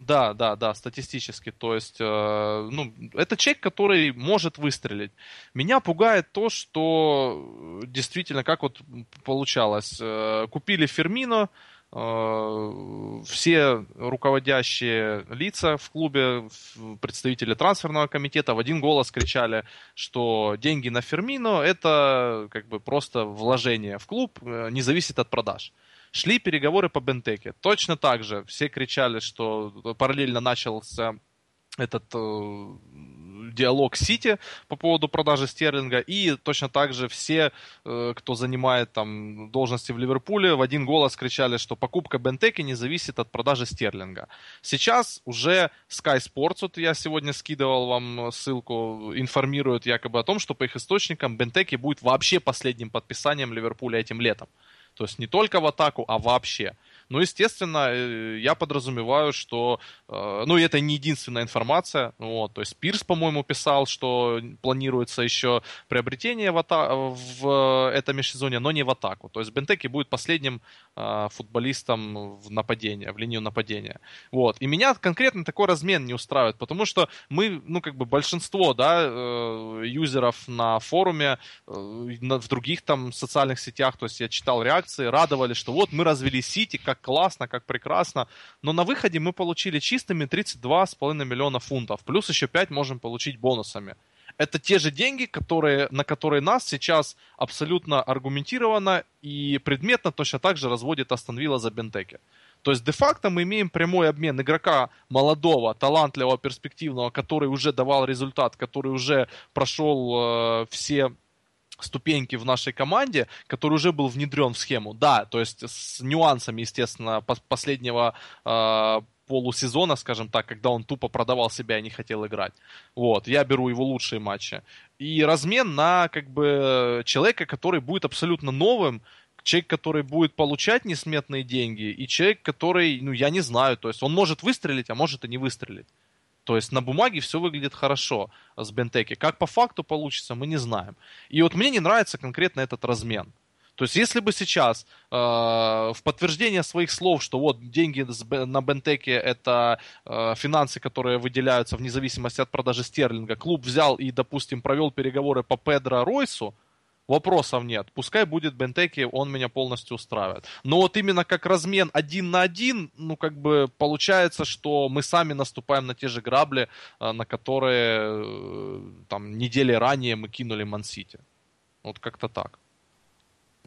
Да, да, да, статистически. То есть, э, ну, это человек, который может выстрелить. Меня пугает то, что действительно, как вот получалось, э, купили Фермино, э, все руководящие лица в клубе, представители трансферного комитета в один голос кричали, что деньги на Фермино это как бы просто вложение в клуб, э, не зависит от продаж. Шли переговоры по Бентеке. Точно так же все кричали, что параллельно начался этот э, диалог Сити по поводу продажи Стерлинга, и точно так же все, э, кто занимает там должности в Ливерпуле, в один голос кричали, что покупка Бентеки не зависит от продажи Стерлинга. Сейчас уже Sky Sports, вот я сегодня скидывал вам ссылку, информирует якобы о том, что по их источникам Бентеки будет вообще последним подписанием Ливерпуля этим летом. То есть не только в атаку, а вообще. Ну, естественно, э, я подразумеваю, что, э, ну, это не единственная информация, вот, то есть Пирс, по-моему, писал, что планируется еще приобретение в, ата- в этом межсезонье, но не в атаку, то есть Бентеки будет последним э, футболистом в нападение, в линию нападения, вот, и меня конкретно такой размен не устраивает, потому что мы, ну, как бы большинство, да, юзеров на форуме, в других там социальных сетях, то есть я читал реакции, радовали, что вот мы развели Сити, как классно, как прекрасно. Но на выходе мы получили чистыми 32,5 миллиона фунтов. Плюс еще 5 можем получить бонусами. Это те же деньги, которые, на которые нас сейчас абсолютно аргументированно и предметно точно так же разводит Астон Вилла за Бентеки. То есть, де-факто мы имеем прямой обмен игрока молодого, талантливого, перспективного, который уже давал результат, который уже прошел э, все ступеньки в нашей команде, который уже был внедрен в схему. Да, то есть с нюансами, естественно, последнего э, полусезона, скажем так, когда он тупо продавал себя и не хотел играть. Вот, я беру его лучшие матчи. И размен на как бы человека, который будет абсолютно новым, человек, который будет получать несметные деньги, и человек, который, ну, я не знаю, то есть он может выстрелить, а может и не выстрелить. То есть на бумаге все выглядит хорошо с Бентеки. Как по факту получится, мы не знаем. И вот мне не нравится конкретно этот размен. То есть, если бы сейчас э, в подтверждение своих слов, что вот деньги на Бентеке это э, финансы, которые выделяются вне зависимости от продажи стерлинга, клуб взял и, допустим, провел переговоры по Педро Ройсу, Вопросов нет. Пускай будет Бентеки, он меня полностью устраивает. Но вот именно как размен один на один, ну, как бы получается, что мы сами наступаем на те же грабли, э, на которые э, там недели ранее мы кинули Мансити. Вот как-то так.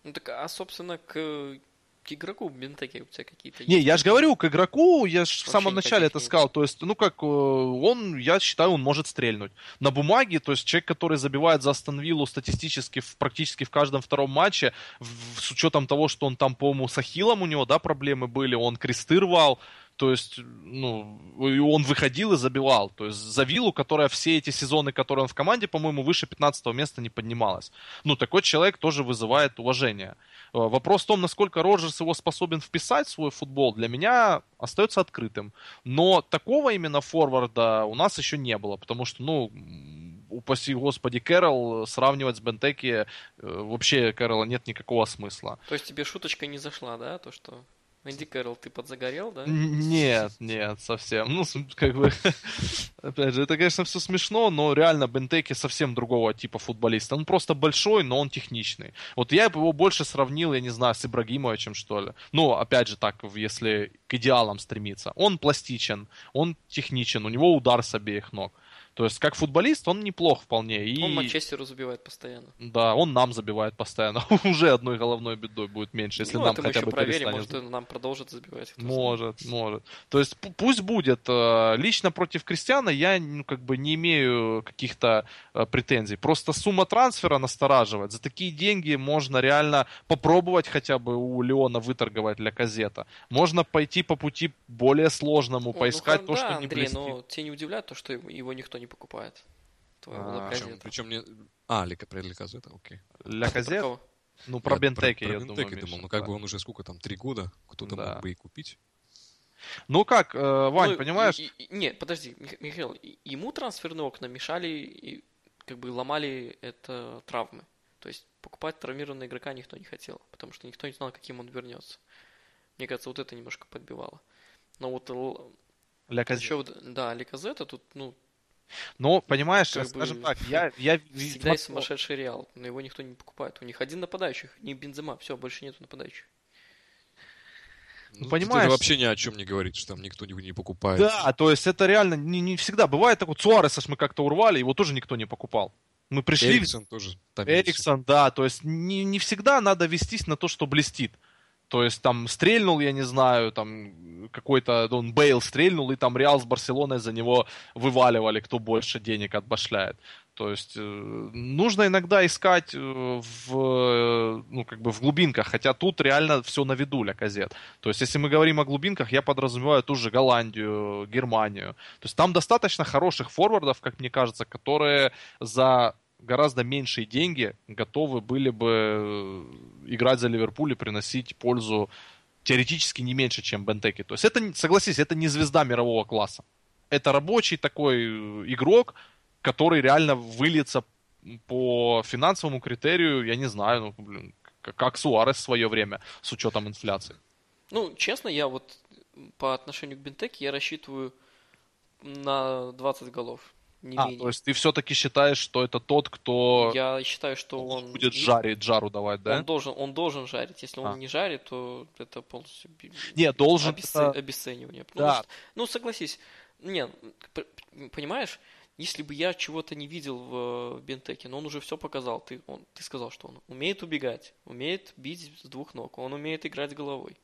Ну так, а собственно, к к игроку Бентеки у тебя какие-то Не, я же говорю, к игроку, я же в самом начале это сказал, то есть, ну как, э, он, я считаю, он может стрельнуть. На бумаге, то есть человек, который забивает за Астон Виллу статистически в, практически в каждом втором матче, в, с учетом того, что он там, по-моему, с Ахиллом у него, да, проблемы были, он кресты рвал, то есть, ну, и он выходил и забивал. То есть за Виллу, которая все эти сезоны, которые он в команде, по-моему, выше 15 места не поднималась. Ну, такой человек тоже вызывает уважение. Э, вопрос в том, насколько Роджерс его способен вписать в свой футбол, для меня остается открытым. Но такого именно форварда у нас еще не было, потому что, ну, упаси господи, Кэрол сравнивать с Бентеки э, вообще Кэрола нет никакого смысла. То есть тебе шуточка не зашла, да, то что Энди Кэрролл, ты подзагорел, да? Нет, нет, совсем. Ну, как бы, опять же, это, конечно, все смешно, но реально Бентеки совсем другого типа футболиста. Он просто большой, но он техничный. Вот я его больше сравнил, я не знаю, с Ибрагимовичем, что ли. Ну, опять же, так, если к идеалам стремиться. Он пластичен, он техничен, у него удар с обеих ног. То есть, как футболист, он неплох вполне. И... Он Манчестеру забивает постоянно. Да, он нам забивает постоянно. Уже одной головной бедой будет меньше, если ну, нам хотя бы проверим, может, он нам продолжит забивать. Может, знает. может. То есть, пусть будет. Э, лично против Кристиана я ну, как бы не имею каких-то э, претензий. Просто сумма трансфера настораживает. За такие деньги можно реально попробовать хотя бы у Леона выторговать для казета. Можно пойти по пути более сложному, О, поискать ну, то, да, что не Андрей, блестит. но тебя не удивляет то, что его никто не покупает. твоего А, Лаказета. Причем не... А, Лика, про Ликазета, окей. Ля Казет? Кого? Ну, про Я Бентеки, про я Бентеки думаю. думал, ну как да. бы он уже сколько там, три года, кто-то Да. мог бы и купить. Ну как, э, Вань, Ну, понимаешь? и- и- не, подожди, Мих- Михаил, ему трансферные окна мешали и как бы ломали это травмы. То есть покупать травмированного игрока никто не хотел, потому что никто не знал, каким он вернется. Мне кажется, вот это немножко подбивало. Но вот л- Ля Казет. еще да, Ликазета тут, ну, Ну, понимаешь, как скажем бы так, я, я всегда есть сумасшедший реал, но его никто не покупает. У них один нападающий, не Бензема, все, больше нету нападающих. Ну, тут понимаешь- Это вообще ни о чем не говорит, что там никто не, не покупает. Да, то есть это реально не, не всегда. Бывает так вот, Суареса мы как-то урвали, его тоже никто не покупал. Мы пришли, Эриксон тоже томился. Эриксон, да, то есть не, не всегда надо вестись на то, что блестит. То есть там стрельнул, я не знаю, там какой-то, он Бейл стрельнул, и там Реал с Барселоной за него вываливали, кто больше денег отбашляет. То есть э, нужно иногда искать э, в, э, ну, как бы в глубинках, хотя тут реально все на виду, ля казет. То есть если мы говорим о глубинках, я подразумеваю ту же Голландию, Германию. То есть там достаточно хороших форвардов, как мне кажется, которые за гораздо меньшие деньги готовы были бы э, играть за Ливерпуль и приносить пользу теоретически не меньше, чем Бентеки. То есть это, согласись, это не звезда мирового класса. Это рабочий такой э, игрок, который реально выльется по финансовому критерию, я не знаю, ну, блин, как Суарес в свое время, с учетом инфляции. Ну, честно, я вот по отношению к Бентеке я рассчитываю на 20 голов, не А, менее. то есть ты все-таки считаешь, что это тот, кто Я считаю, что он будет жарить, жару давать, да? Он должен, он должен жарить. Если он А. не жарит, то это полностью Не, должен обесце- это- обесценивание. Ну, Да. что- ну, согласись, не, понимаешь, если бы я чего-то не видел в Бентеке, но он уже все показал. Ты, он, ты сказал, что он умеет убегать, умеет бить с двух ног, он умеет играть головой.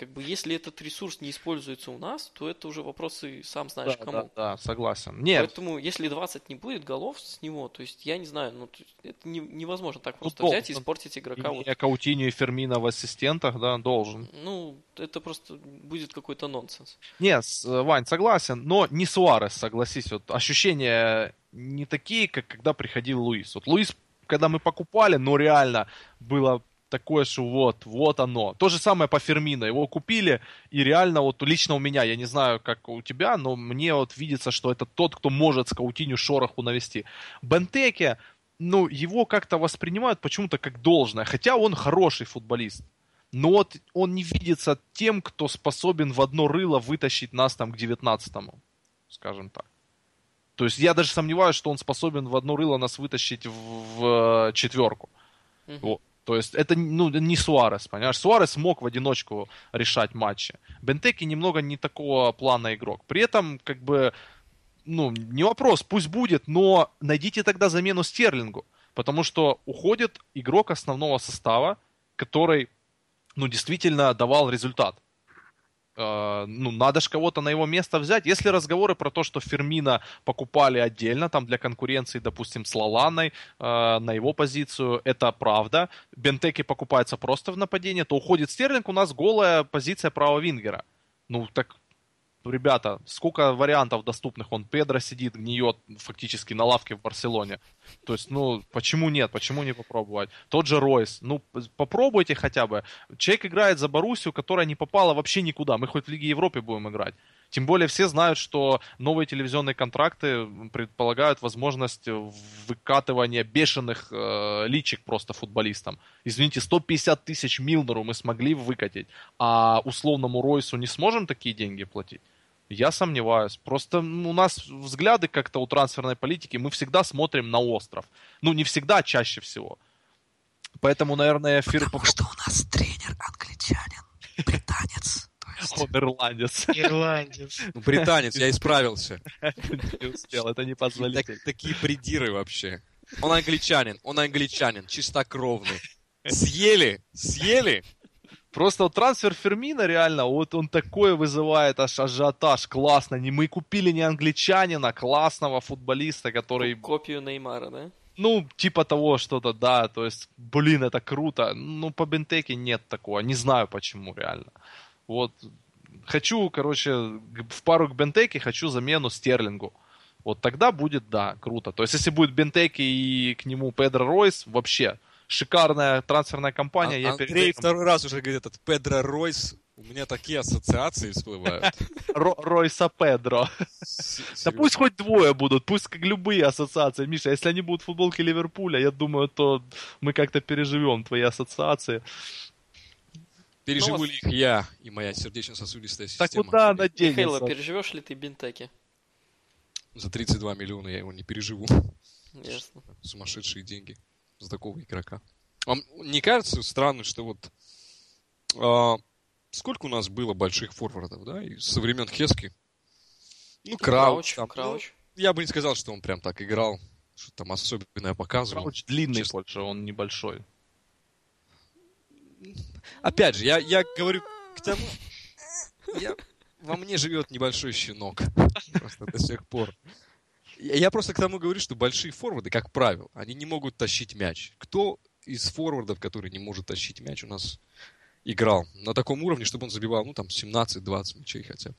Как бы если этот ресурс не используется у нас, то это уже вопросы сам знаешь да, кому. да, да, согласен. Нет, Поэтому, если 20 не будет голов с него, то есть я не знаю, ну это не- невозможно так Ну, просто должен. взять и испортить игрока. Вот имея Каутиньо и Фермина в ассистентах, да, должен. Ну, это просто будет какой-то нонсенс. Не, с- э, Вань, согласен, но не Суарес, согласись. Вот ощущения не такие, как когда приходил Луис. Вот Луис, когда мы покупали, ну реально было такое, что вот, вот оно. То же самое по Фермино. Его купили, и реально вот лично у меня, я не знаю, как у тебя, но мне вот видится, что это тот, кто может с Каутиню шороху навести. Бентеке, ну, его как-то воспринимают почему-то как должное, хотя он хороший футболист. Но вот он не видится тем, кто способен в одно рыло вытащить нас там к 19-му, скажем так. То есть я даже сомневаюсь, что он способен в одно рыло нас вытащить в, в, э, четверку. Мгм. Вот. То есть это ну, не Суарес, понимаешь? Суарес мог в одиночку решать матчи. Бентеки немного не такого плана игрок. При этом, как бы, ну, не вопрос, пусть будет, но найдите тогда замену Стерлингу. Потому что уходит игрок основного состава, который, ну, действительно давал результат. Э, ну, надо же кого-то на его место взять. Если разговоры про то, что Фермина покупали отдельно, там для конкуренции, допустим, с Лаланой э, на его позицию, это правда. Бентеки покупается просто в нападение, то уходит Стерлинг, у нас голая позиция правого вингера. Ну, так, ребята, сколько вариантов доступных? Он Педро сидит, гниет фактически на лавке в Барселоне. То есть, ну, почему нет? Почему не попробовать? Тот же Ройс. Ну, попробуйте хотя бы. Человек играет за Боруссию, которая не попала вообще никуда. Мы хоть в Лиге Европы будем играть. Тем более все знают, что новые телевизионные контракты предполагают возможность выкатывания бешеных э, личек просто футболистам. Извините, 150 тысяч Милнеру мы смогли выкатить, а условному Ройсу не сможем такие деньги платить? Я сомневаюсь. Просто у нас взгляды как-то у трансферной политики, мы всегда смотрим на остров. Ну, не всегда, а чаще всего. Поэтому, наверное, Фир... Потому что у нас тренер англичанин, британец. Он ирландец. Ирландец. Ну, британец, я исправился. Не успел, это Так- непозволительно. такие придиры вообще. Он англичанин, он англичанин, чистокровный. Съели, съели. Просто вот трансфер Фермина реально, вот он такой вызывает аж ажиотаж. Классно. Не мы купили не англичанина, классного футболиста, который, Копию Неймара, да? ну, типа того что-то, да. То есть, блин, это круто. Ну, по Бентеке нет такого. Не знаю почему, реально. Вот. Хочу, короче, в пару к Бентеке хочу замену Стерлингу. Вот тогда будет, да, круто. То есть, если будет Бентеки и к нему Педро Ройс, вообще шикарная трансферная кампания. А- я Андрей передаю- второй раз уже говорит, этот Педро Ройс, у меня такие ассоциации всплывают. Ро- Ройса Педро. Да пусть хоть двое будут, пусть как любые ассоциации. Миша, если они будут футболки Ливерпуля, я думаю, то мы как-то переживем твои ассоциации. Переживу Ну, ли их я и моя сердечно-сосудистая Так система? куда она Михаила, денется? переживешь ли ты бинтеки? За 32 миллиона я его не переживу. Ясно. Сумасшедшие деньги за такого игрока. Вам не кажется странно, что вот а, сколько у нас было больших форвардов, да, и со времен Хески? Ну, Крауч. Крауч, там, Крауч. ну, я бы не сказал, что он прям так играл, что там особенное показывал. Крауч длинный Честно. больше, он небольшой. Опять же, я, я говорю к тому... я- во мне живет небольшой щенок. Просто до сих пор. Я, просто к тому говорю, что большие форварды, как правило, они не могут тащить мяч. Кто из форвардов, который не может тащить мяч, у нас играл на таком уровне, чтобы он забивал, ну, там, 17-20 мячей хотя бы.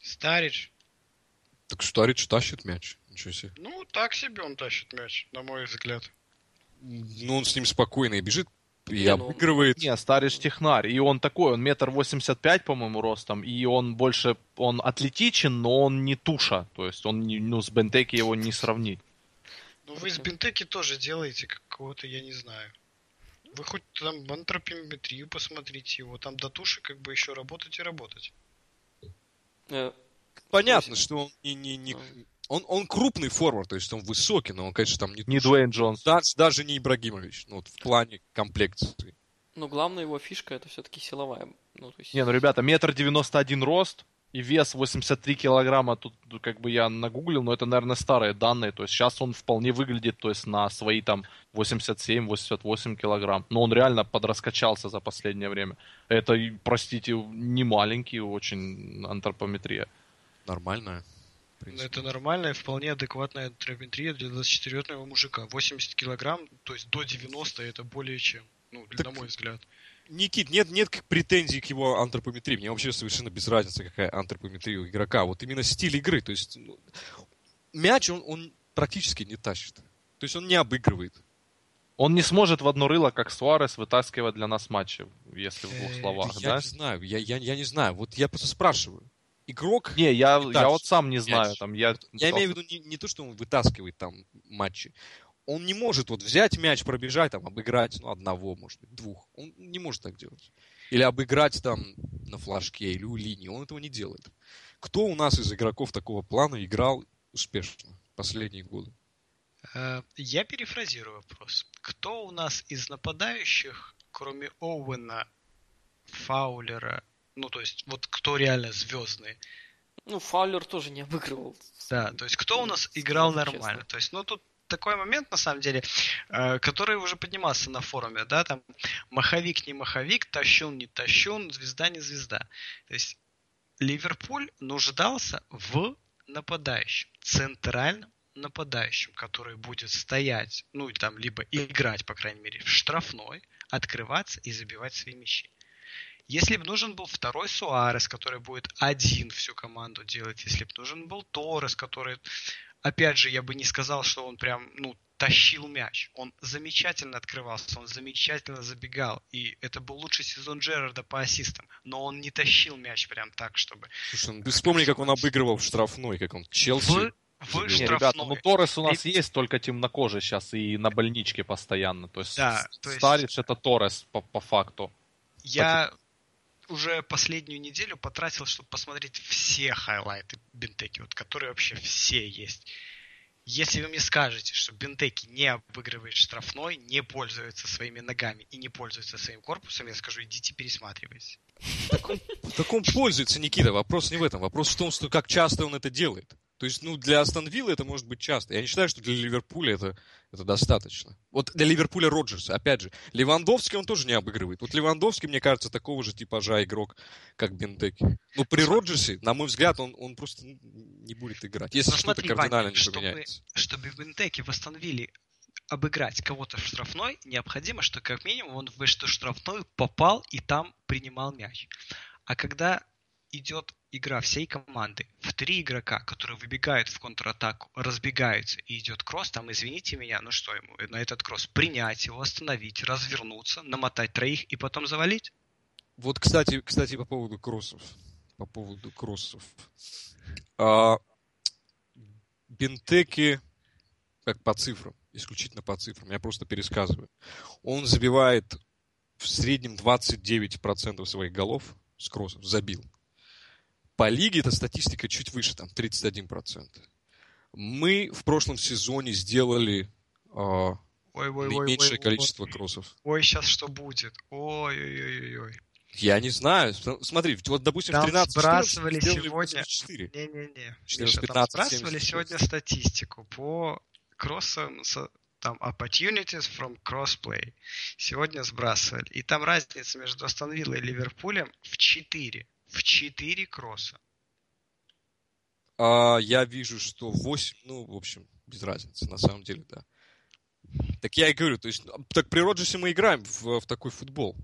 Старич. Так Старич тащит мяч. Ничего себе. Ну, так себе он тащит мяч, на мой взгляд. Ну, он с ним спокойно и бежит, и Не, ну, обыгрывает. Не, Старич технарь. И он такой, он метр восемьдесят пять, по-моему, ростом. И он больше, он атлетичен, но он не туша. То есть он, не- ну, с Бентеки его не сравнить. Ну, вы из Бентеки тоже делаете какого-то, я не знаю. Вы хоть там антропометрию посмотрите его, там до туши как бы еще работать и работать. Э, Понятно, что он не, не, не- Ну. Он, он крупный форвард, то есть он высокий, но он, конечно, там не, Не туша. Дуэйн Джонс. Даже, даже не Ибрагимович, ну, вот в плане комплекции. Ну, главная его фишка это все-таки силовая. Ну, то есть... Не, ну, ребята, метр девяносто один рост и вес 83 килограмма. Тут ну, как бы я нагуглил, но это, наверное, старые данные. То есть сейчас он вполне выглядит, то есть на свои там 87-88 килограмм. Но он реально подраскачался за последнее время. Это, простите, не маленький очень антропометрия. Нормально. Принципе. это нормальная, вполне адекватная антропометрия для 24-летнего мужика. 80 килограмм, то есть до 90 это более чем. Ну, Так- на мой взгляд. Никит, нет, нет претензий к его антропометрии. Мне вообще совершенно без разницы, какая антропометрия у игрока. Вот именно стиль игры. То есть ну, мяч он, он практически не тащит. То есть он не обыгрывает. Он не сможет в одно рыло, как Суарес, вытаскивать для нас матчи, если в двух Э, словах, я да? не знаю, я, я, я не знаю. Вот я просто спрашиваю. Игрок, Не, я, я вот сам не знаю. мяч. Там, я я имею в виду не, не то, что он вытаскивает там матчи. Он не может вот взять мяч, пробежать, там, обыграть, ну, одного, может быть, двух. Он не может так делать. Или обыграть там на флажке или у линии. Он этого не делает. Кто у нас из игроков такого плана играл успешно последние годы? Э, Я перефразирую вопрос. Кто у нас из нападающих, кроме Оуэна, Фаулера, ну, то есть, вот кто реально звездные? Ну, Фаулер тоже не обыгрывал. Да, то есть, кто у нас играл Честно. нормально? То есть, ну, тут такой момент, на самом деле, э, который уже поднимался на форуме, да, там, маховик не маховик, тащун не тащун, звезда не звезда. То есть, Ливерпуль нуждался в нападающем, центральном нападающем, который будет стоять, ну, там, либо играть, по крайней мере, в штрафной, открываться и забивать свои мячи. Если бы нужен был второй Суарес, который будет один всю команду делать, если бы нужен был Торрес, который, опять же, я бы не сказал, что он прям, ну, тащил мяч. Он замечательно открывался, он замечательно забегал. И это был лучший сезон Джерарда по ассистам. Но он не тащил мяч прям так, чтобы... Слушай, ну ты вспомни, как он обыгрывал в штрафной, как он Челси. В, в забил. Не, штрафной. ребята, ну Торрес у нас И- есть только темнокожий сейчас и на больничке постоянно. То есть, Да, то есть- Старич это Торрес по, по факту. Я уже последнюю неделю потратил, чтобы посмотреть все хайлайты Бентеки, вот которые вообще все есть. Если вы мне скажете, что Бентеки не обыгрывает штрафной, не пользуется своими ногами и не пользуется своим корпусом, я скажу, идите пересматривайте. Так он пользуется, Никита. Вопрос не в этом. Вопрос в том, что как часто он это делает. То есть, ну, для Астон Виллы это может быть часто. Я не считаю, что для Ливерпуля это, это достаточно. Вот для Ливерпуля Роджерса, опять же, Левандовский он тоже не обыгрывает. Вот Левандовский, мне кажется, такого же типажа игрок, как Бентеки. Но при Роджерсе, на мой взгляд, он, он просто ну, не будет играть. Если Ну, что-то кардинально Ваня, не чтобы- поменяется. Чтобы Бентеки восстановили обыграть кого-то в штрафной, необходимо, что как минимум он в штрафную попал и там принимал мяч. А когда идет игра всей команды в три игрока, которые выбегают в контратаку, разбегаются и идет кросс, там, извините меня, ну что ему на этот кросс? Принять его, остановить, развернуться, намотать троих и потом завалить? Вот, кстати, кстати, по поводу кроссов. По поводу кроссов. А, Бентеки, как по цифрам, исключительно по цифрам, я просто пересказываю. Он забивает в среднем 29% своих голов с кроссов, забил. По лиге эта статистика чуть выше, там 31%. Мы в прошлом сезоне сделали э, Ой, ой, наименьшее ой, ой, количество ой. кроссов. Ой, сейчас что будет? Ой-ой-ой-ой. Я не знаю. Смотри, вот, допустим, Там в 13 сбрасывали сегодня- 84. Не-не-не. 14, Миша, там 15, сбрасывали 76. сегодня статистику по кроссам, там, opportunities from crossplay. Сегодня сбрасывали. И там разница между Астон Виллой и Ливерпулем в 4. В 4 кросса. А, я вижу, что 8, ну, в общем, без разницы, на самом деле, да. Так я и говорю, то есть, ну, так при Роджерсе мы играем в, в такой футбол.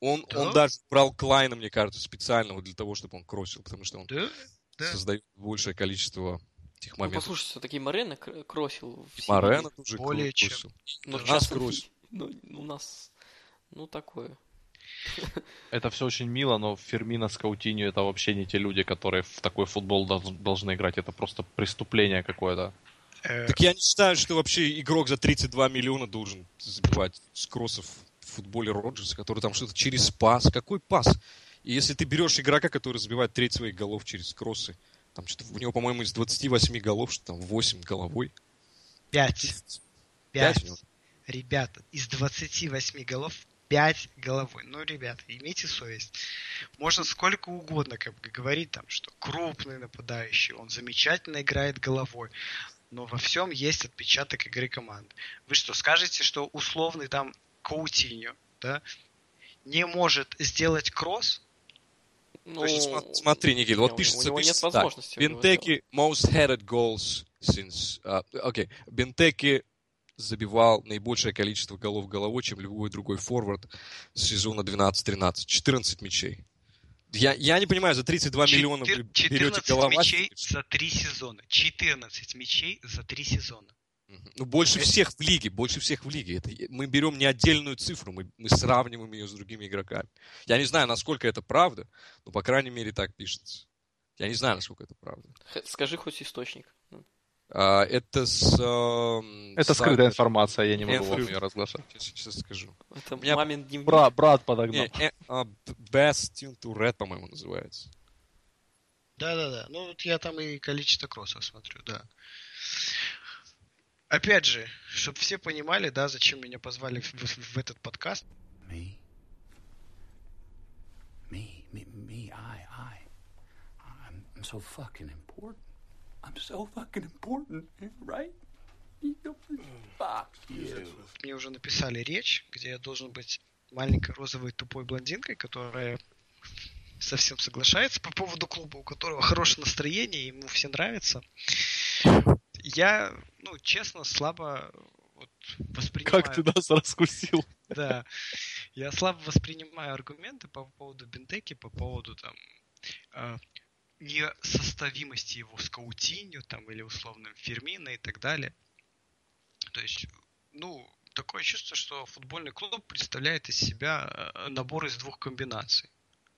Он, Да. он даже брал Клайна, мне кажется, специального для того, чтобы он кроссил, потому что он Да? Да. создает большее количество этих Ну, моментов. послушай, все-таки Морено кр- кросил в тоже более чем. кросил. Но Да. Нас кросил. Ну, у нас, ну, такое. Это все очень мило, но Фермина с Каутиньо это вообще не те люди, которые в такой футбол дол- должны играть. Это просто преступление какое-то. Э, Так я не считаю, что вообще игрок за 32 миллиона должен забивать с кроссов в футболе Роджерса, который там что-то через пас. Какой пас? И если ты берешь игрока, который забивает треть своих голов через кроссы, там что-то у него, по-моему, из 28 голов, что там 8 головой. Пять. Пять Пять. у него. Ребята, из 28 голов 5 головой. Ну, ребята, имейте совесть. Можно сколько угодно как бы говорить там, что крупный нападающий, он замечательно играет головой. Но во всем есть отпечаток игры команды. Вы что, скажете, что условный там Каутиньо, да, не может сделать кросс? Ну, сма- смотри, Никита, вот пишется, У него нет пишется так. возможности. Бентеки most headed goals since... а, Окей. Бентеки забивал наибольшее количество голов головой, чем любой другой форвард с сезона 12-13. 14 мячей. Я, я не понимаю, за 32 миллиона вы берете 14 голова... мячей за 3 сезона. 14 мячей за 3 сезона. Ну, больше Это- всех в лиге, больше всех в лиге. Это, мы берем не отдельную цифру, мы, мы сравниваем ее с другими игроками. Я не знаю, насколько это правда, но, по крайней мере, так пишется. Я не знаю, насколько это правда. Скажи хоть источник. А, это с... эм, Это скрытая информация, я не могу вам Энфрю. ее разглашать. Сейчас, сейчас скажу. Это меня- мамин дневник. Брат, брат подогнал. Не, э, а, Best Tune to Red, по-моему, называется. Да-да-да. Ну, вот я там и количество кроссов смотрю, да. Опять же, чтобы все понимали, да, зачем меня позвали в, в- в этот подкаст. Me? Me, me, me, I, I. I'm, I'm so fucking important. I'm so fucking important, right? Мне уже написали речь, где я должен быть маленькой розовой тупой блондинкой, которая совсем соглашается по поводу клуба, у которого хорошее настроение, ему все нравится. Я, ну, честно, слабо вот, воспринимаю... Как ты нас раскусил? Да. Я слабо воспринимаю аргументы по поводу Бентеки, по поводу там э, несоставимости его с Каутинью там, или условным Фермино и так далее. То есть, ну, такое чувство, что футбольный клуб представляет из себя э, набор из двух комбинаций.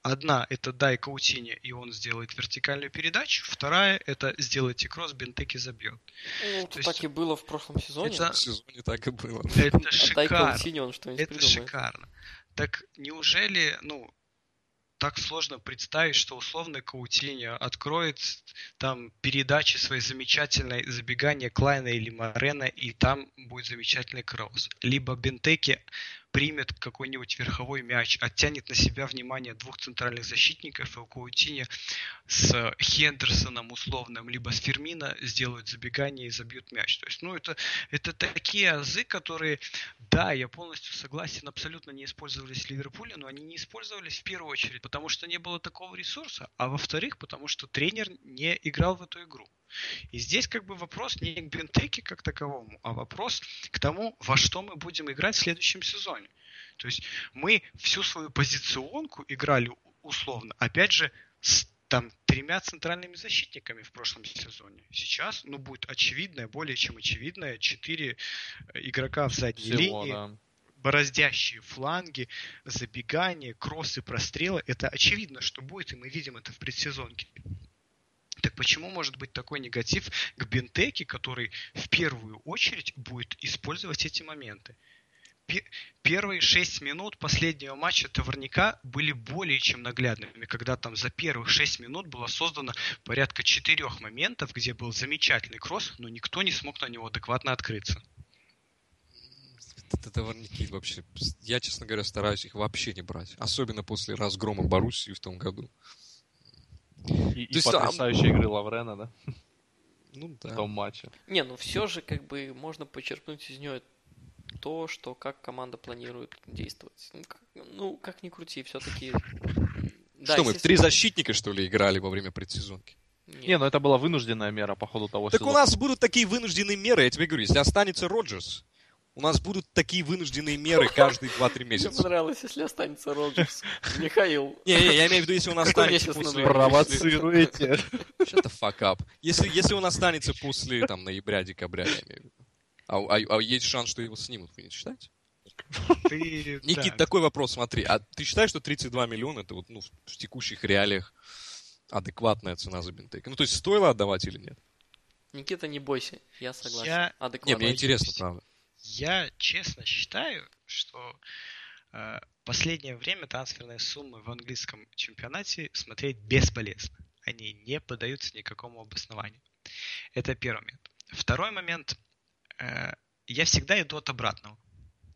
Одна это дай Каутине, и он сделает вертикальную передачу. Вторая это сделайте кросс, Бентеки забьет. Ну, То так есть- и было в прошлом сезоне. Это- В сезоне так и было. Это Дай шикарно. Каутиньо, он что-нибудь Это придумает. шикарно. Так неужели, ну, так сложно представить, что условный Каутиньо откроет там передачи своей замечательной забегания Клайна или Морена, и там будет замечательный кросс. Либо Бентеки примет какой-нибудь верховой мяч, оттянет на себя внимание двух центральных защитников, и у Каутини с Хендерсоном условным, либо с Фермино сделают забегание и забьют мяч. То есть, ну, это, это такие азы, которые, да, я полностью согласен, абсолютно не использовались в Ливерпуле, но они не использовались в первую очередь, потому что не было такого ресурса, а во-вторых, потому что тренер не играл в эту игру. И здесь как бы вопрос не к Бентеке как таковому, а вопрос к тому, во что мы будем играть в следующем сезоне. То есть мы всю свою позиционку играли условно, опять же, с там тремя центральными защитниками в прошлом сезоне. Сейчас, ну, будет очевидное, более чем очевидное, четыре э, игрока в задней Всего, линии, да. бороздящие фланги, забегания, кроссы, прострелы. Это очевидно, что будет, и мы видим это в предсезонке. Почему может быть такой негатив к Бентеке, который в первую очередь будет использовать эти моменты? Пе- Первые шесть минут последнего матча Товарняка были более чем наглядными, когда там за первых шесть минут было создано порядка четырех моментов, где был замечательный кросс, но никто не смог на него адекватно открыться. Это товарники вообще. Я, честно говоря, стараюсь их вообще не брать. Особенно после разгрома Боруссии в том году. И, и потрясающей игры Лаврена, да, Ну в да. том матче. Не, ну все же как бы можно почерпнуть из нее то, что как команда планирует действовать. Ну, как, ну, как ни крути, все-таки... Что мы, в три защитника, что ли, играли во время предсезонки? Не, ну это была вынужденная мера по ходу того Так у сезона. нас будут такие вынужденные меры, я тебе говорю, если останется Роджерс, у нас будут такие вынужденные меры каждые 2-3 Мне месяца. понравилось, если останется Роджерс. Михаил. Не-не, я имею в виду, если он останется после... Провоцируете. Shut the fuck up. Если, если он останется после там, ноября-декабря, я имею в виду. А, а- а есть шанс, что его снимут, вы не считаете? Ты, Никит, да, такой вопрос, смотри. А ты считаешь, что 32 миллиона это вот, ну, в текущих реалиях адекватная цена за бинтейк? Ну, то есть стоило отдавать или нет? Никита, не бойся, я согласен. Я- Не, Адекватно. мне интересно, правда. Я честно считаю, что э, последнее время трансферные суммы в английском чемпионате смотреть бесполезно. Они не поддаются никакому обоснованию. Это первый момент. Второй момент. э, я всегда иду от обратного.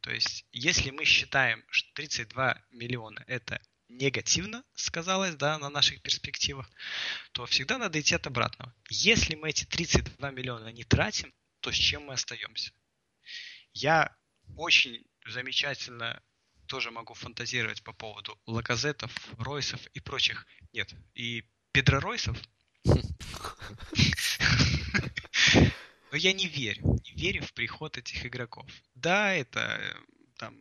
То есть, если мы считаем, что 32 миллиона это негативно сказалось да, на наших перспективах, то всегда надо идти от обратного. Если мы эти 32 миллиона не тратим, то с чем мы остаемся? Я очень замечательно тоже могу фантазировать по поводу Лаказетов, Ройсов и прочих. Нет, и Педро Ройсов. Но я не верю. Не верю в приход этих игроков. Да, это э, там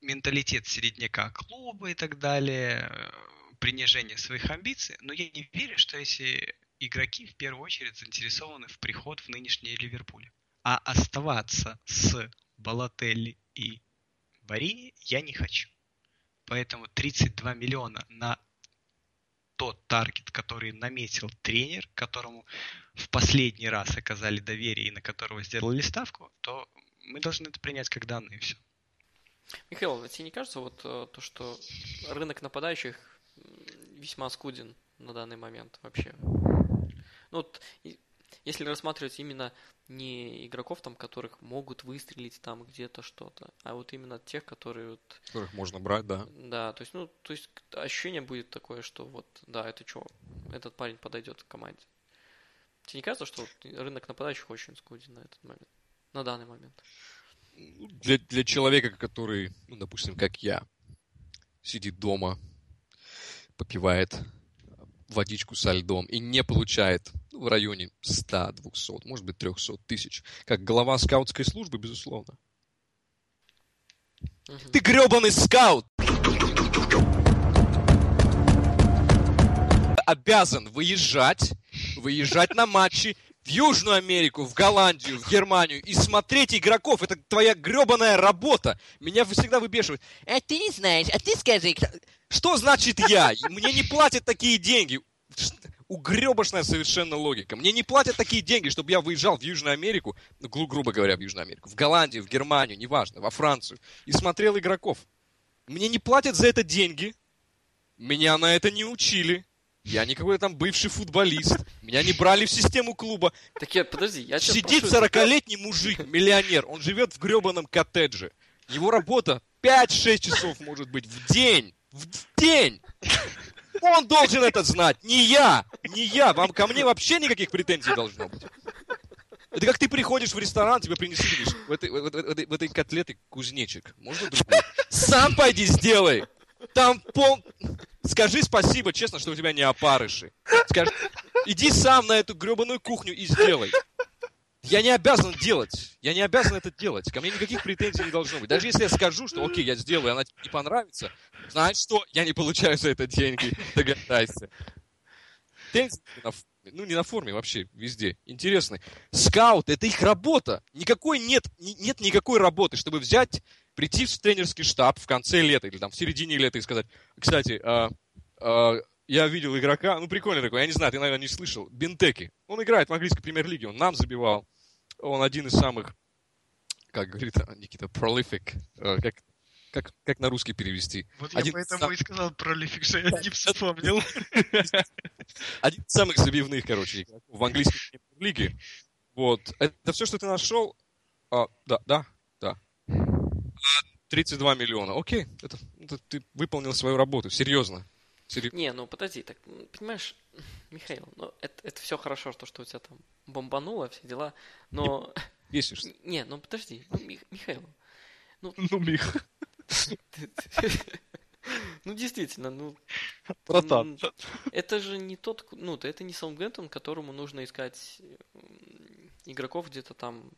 менталитет середняка клуба и так далее, э, принижение своих амбиций, но я не верю, что эти игроки в первую очередь заинтересованы в приход в нынешний Ливерпуль. А оставаться с Балателли и Барини я не хочу. Поэтому 32 миллиона на тот таргет, который наметил тренер, которому в последний раз оказали доверие и на которого сделали ставку, то мы должны это принять как данные и все. Михаил, а тебе не кажется вот э, то, что рынок нападающих весьма скуден на данный момент вообще? Ну вот, если рассматривать именно не игроков, там, которых могут выстрелить там где-то что-то, а вот именно тех, которые вот Которых можно брать, да. Да, то есть, ну, то есть ощущение будет такое, что вот, да, это что, этот парень подойдет к команде. Тебе не кажется, что вот рынок нападающих очень скуден на этот момент? На данный момент. Для, для человека, который, ну, допустим, как я, сидит дома, попивает водичку со льдом и не получает ну, в районе 100, 200, может быть 300 тысяч, как глава скаутской службы, безусловно. Мгм. Ты гребаный скаут! Обязан выезжать, выезжать на матчи в Южную Америку, в Голландию, в Германию и смотреть игроков. Это твоя гребаная работа. Меня всегда выбешивает. А ты не знаешь, а ты скажи. кто-» Что значит я? Мне не платят такие деньги. Угребошная совершенно логика. Мне не платят такие деньги, чтобы я выезжал в Южную Америку, ну, гру- грубо говоря, в Южную Америку, в Голландию, в Германию, неважно, во Францию, и смотрел игроков. Мне не платят за это деньги. Меня на это не учили. Я не какой-то там бывший футболист. Меня не брали в систему клуба. Так я, подожди, я Сидит спрошу, 40-летний мужик, миллионер. Он живет в гребаном коттедже. Его работа 5-6 часов может быть в день. В день! Он должен это знать, не я! Не я! Вам ко мне вообще никаких претензий должно быть. Это как ты приходишь в ресторан, тебе принесли, говоришь, в этой, в, этой- в этой- в этой котлеты кузнечик. Можно другую? Сам пойди сделай! Там пол... Скажи спасибо, честно, что у тебя не опарыши. Скажи, иди сам на эту гребаную кухню и сделай. Я не обязан делать. Я не обязан это делать. Ко мне никаких претензий не должно быть. Даже если я скажу, что окей, я сделаю, она тебе не понравится, знаешь что? Я не получаю за это деньги. Догадайся. Тензин на ну не на форме, вообще везде. Интересный. Скаут, это их работа. Никакой нет, нет никакой работы, чтобы взять, прийти в тренерский штаб в конце лета или там в середине лета и сказать, кстати, а, а, я видел игрока, ну прикольный такой, я не знаю, ты, наверное, не слышал, Бентеки. Он играет в английской премьер-лиге, он нам забивал. Он один из самых, как говорит Никита, prolific, э, как, как, как на русский перевести? Вот я Один поэтому сам- и сказал про что я не вспомнил. Один из самых забивных, короче, в английской премьер-лиге. Вот. Это все, что ты нашел? А, да, да, 32 миллиона. Окей, это, это ты выполнил свою работу. Серьезно. Серьезно. Не, ну подожди, так, понимаешь, Михаил, ну это, это все хорошо, то, что у тебя там бомбануло, все дела, но... Бесишься. Не, ну подожди, ну, Мих- Михаил, Ну, Мих, ну действительно, ну... братан. Это же не тот, ну, это не Саутгемптон, которому нужно искать игроков где-то там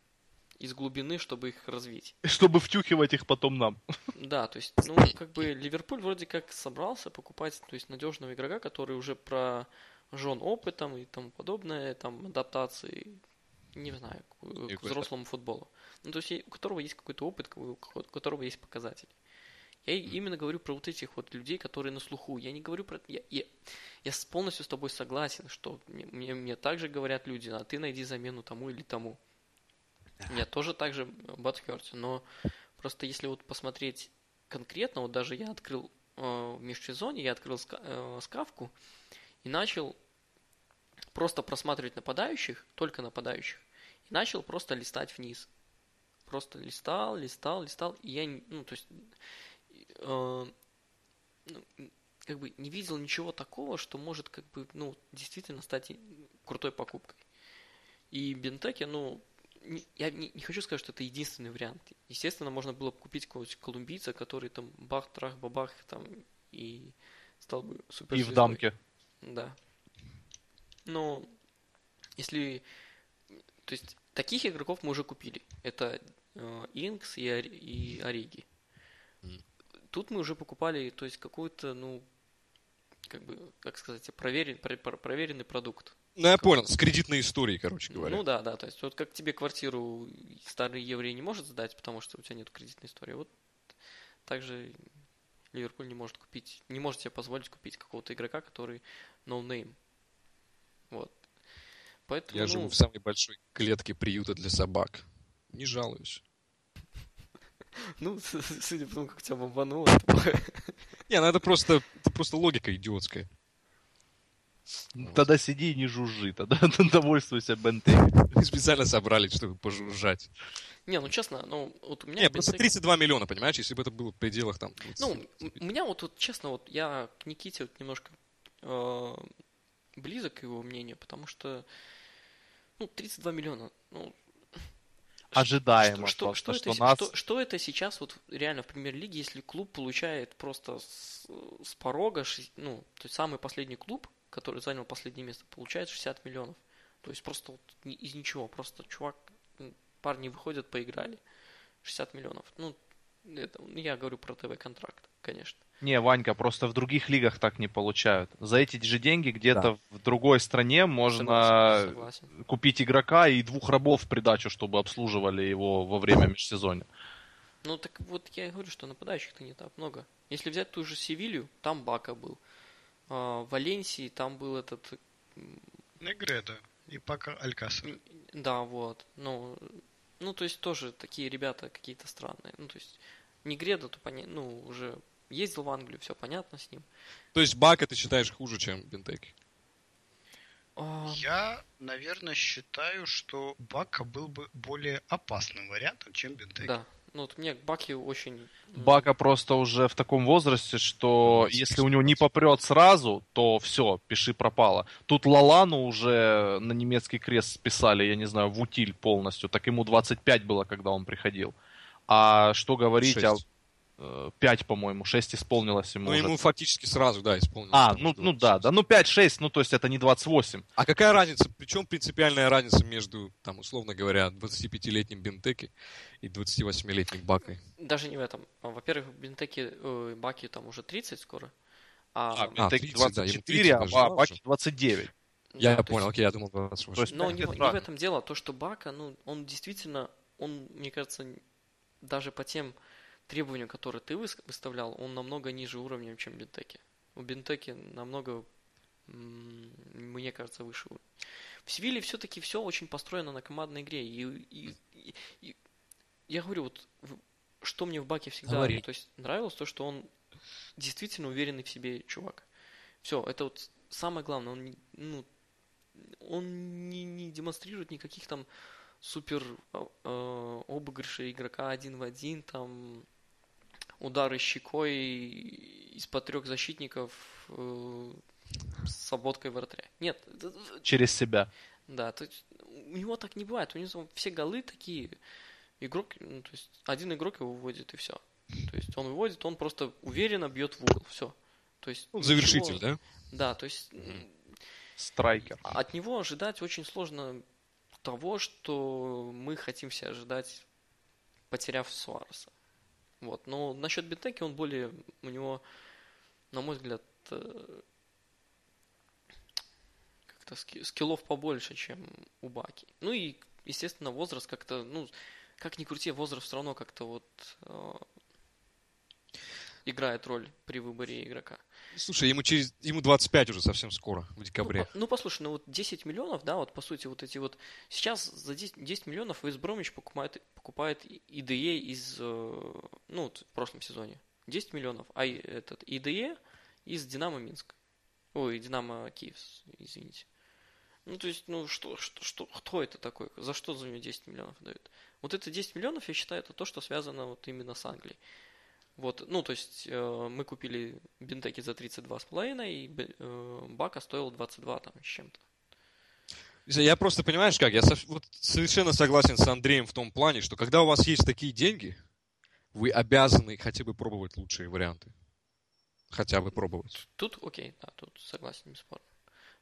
из глубины, чтобы их развить. Чтобы втюхивать их потом нам. Да, то есть, ну, как бы Ливерпуль вроде как собрался покупать, то есть, надежного игрока, который уже прожжен опытом и тому подобное, там, адаптации, не знаю, к, к какой-то- взрослому футболу. Ну, то есть, у которого есть какой-то опыт, у ко- у которого есть показатели. Я именно говорю про вот этих вот людей, которые на слуху. Я не говорю про... Я, я, я полностью с тобой согласен, что мне, мне, мне также говорят люди, а ты найди замену тому или тому. Я тоже так же Батхерте, но просто если вот посмотреть конкретно, вот даже я открыл э, в межсезонье, я открыл ска- э, скавку и начал просто просматривать нападающих, только нападающих, и начал просто листать вниз. Просто листал, листал, листал, и я, ну, то есть, э, ну, как бы не видел ничего такого, что может, как бы, ну, действительно стать крутой покупкой. И Бентеки, ну, я не, не хочу сказать, что это единственный вариант. Естественно, можно было бы купить какого-нибудь колумбийца, который там бах, трах, бабах, там, и стал бы супер И в дамке. Да. Но если... То есть, таких игроков мы уже купили. Это э, Инкс и, и Ориги. Тут мы уже покупали, то есть, какой-то, ну, как бы, как сказать, проверен, про- про- проверенный продукт. Ну, я понял, с кредитной историей, короче говоря. Ну да, да, то есть вот как тебе квартиру старый еврей не может сдать, потому что у тебя нет кредитной истории, вот также Ливерпуль не может купить, не может себе позволить купить какого-то игрока, который no name. Вот. Поэтому, Я ну, живу в самой большой клетке приюта для собак. Не жалуюсь. ну, судя по тому, как тебя бомбануло, это- Не, ну это просто, это просто логика идиотская. Тогда сиди и не жужжи, тогда довольствуйся Бентеги. Мы специально собрались, чтобы пожужжать. не, ну честно, ну вот у меня Не, в просто Бентеке- 32 миллиона, понимаешь, если бы это было в пределах там... 20, Ну, у меня вот, вот честно, вот я к Никите вот немножко э, близок к его мнению, потому что, ну, 32 миллиона, ну, Ожидаемо. что, что, просто, что, это, что нас... что, что это сейчас вот реально в премьер-лиге, если клуб получает просто с, с порога, шесть- ну, то есть самый последний клуб, который занял последнее место, получает 60 миллионов. То есть просто вот из ничего, просто чувак, парни выходят, поиграли, 60 миллионов. Ну, это, я говорю про ТВ-контракт, конечно. Не, Ванька, просто в других лигах так не получают. За эти же деньги где-то в другой стране можно Согласен, согласен. купить игрока и двух рабов в придачу, чтобы обслуживали его во время межсезонья. Ну так вот я и говорю, что нападающих-то не так много. Если взять ту же Севилью, там Бака был. А, в Валенсии там был этот... м, Негреда и Пака Алькасар. м, Да, вот. Ну, ну, то есть тоже такие ребята какие-то странные. Ну, то есть Негреда, то понятно, ну, уже ездил в Англию, все понятно с ним. То есть Бака ты считаешь хуже, чем Бентеки? А, Я, наверное, считаю, что Бака был бы более опасным вариантом, чем Бентеки. да. Ну, вот мне Баки очень... Бака просто уже в таком возрасте, что если у него не попрет сразу, то все, пиши пропало. Тут Лалану уже на немецкий крест списали, я не знаю, в утиль полностью. Так ему 25 было, когда он приходил. А что говорить о... Шесть. э, 5, по-моему, 6 исполнилось ему Ну, уже. ему фактически сразу, да, исполнилось. А, ну, ну да, да, ну 5-6, ну то есть это не 28. А какая разница, причем принципиальная разница между, там, условно говоря, 25-летним Бентеки и 28-летним Бакой? Даже не в этом. А, Во-первых, Бентеки, э, Баки там уже 30 скоро. А, А, Бентеки 30, да, ему 24, 30 а Баки же. 29. Я Да, то понял, есть- окей, я думал 28. То есть Но не, не в этом дело, то, что Бака, ну, он действительно, он, мне кажется, даже по тем требованиям, которые ты выс- выставлял, он намного ниже уровнем, чем Бентеки. У Бентеки намного, мне кажется, выше уровень. В Севиле все-таки все очень построено на командной игре. И, и- и- и я говорю, вот что мне в Баке всегда Говори. то есть, нравилось, то, что он действительно уверенный в себе чувак. Все, это вот самое главное. Он, не- ну, он не, не демонстрирует никаких там супер э, обыгрышей игрока один в один, там удары щекой из-под трех защитников э, с обводкой вратаря. Нет, это- Через себя. да, то есть у него так не бывает. У него все голы такие. Игрок, ну, то есть один игрок его выводит и все. То есть он выводит, он просто уверенно бьет в угол. Все. То есть Ну, ничего- завершитель, да? Да, то есть Страйкер. от него ожидать очень сложно того, что мы хотим все ожидать, потеряв Суареса. Вот. Но насчет Бентеки он более, у него, на мой взгляд, э, как-то ски- скиллов побольше, чем у Баки. Ну и, естественно, возраст как-то, ну, как ни крути, возраст все равно как-то вот э, играет роль при выборе игрока. Слушай, ему через ему 25 уже совсем скоро, в декабре. Ну, по- ну, послушай, ну вот 10 миллионов, да, вот по сути вот эти вот... Сейчас за 10, 10 миллионов Вейс Бромвич покупает, покупает IDE из... э, Ну, вот в прошлом сезоне. 10 миллионов, а этот IDE из Динамо Минск. Ой, Динамо Киев, извините. Ну, то есть, ну, что, что, что, кто это такой? За что за него 10 миллионов дают? Вот это 10 миллионов, я считаю, это то, что связано вот именно с Англией. Вот, ну, то есть, э, мы купили Бентеки за 32,5, и э, Бака стоил 22 там с чем-то. Я просто, понимаешь как, я сов- вот совершенно согласен с Андреем в том плане, что когда у вас есть такие деньги, вы обязаны хотя бы пробовать лучшие варианты. Хотя бы пробовать. Тут, окей, да, тут согласен, бесспорно.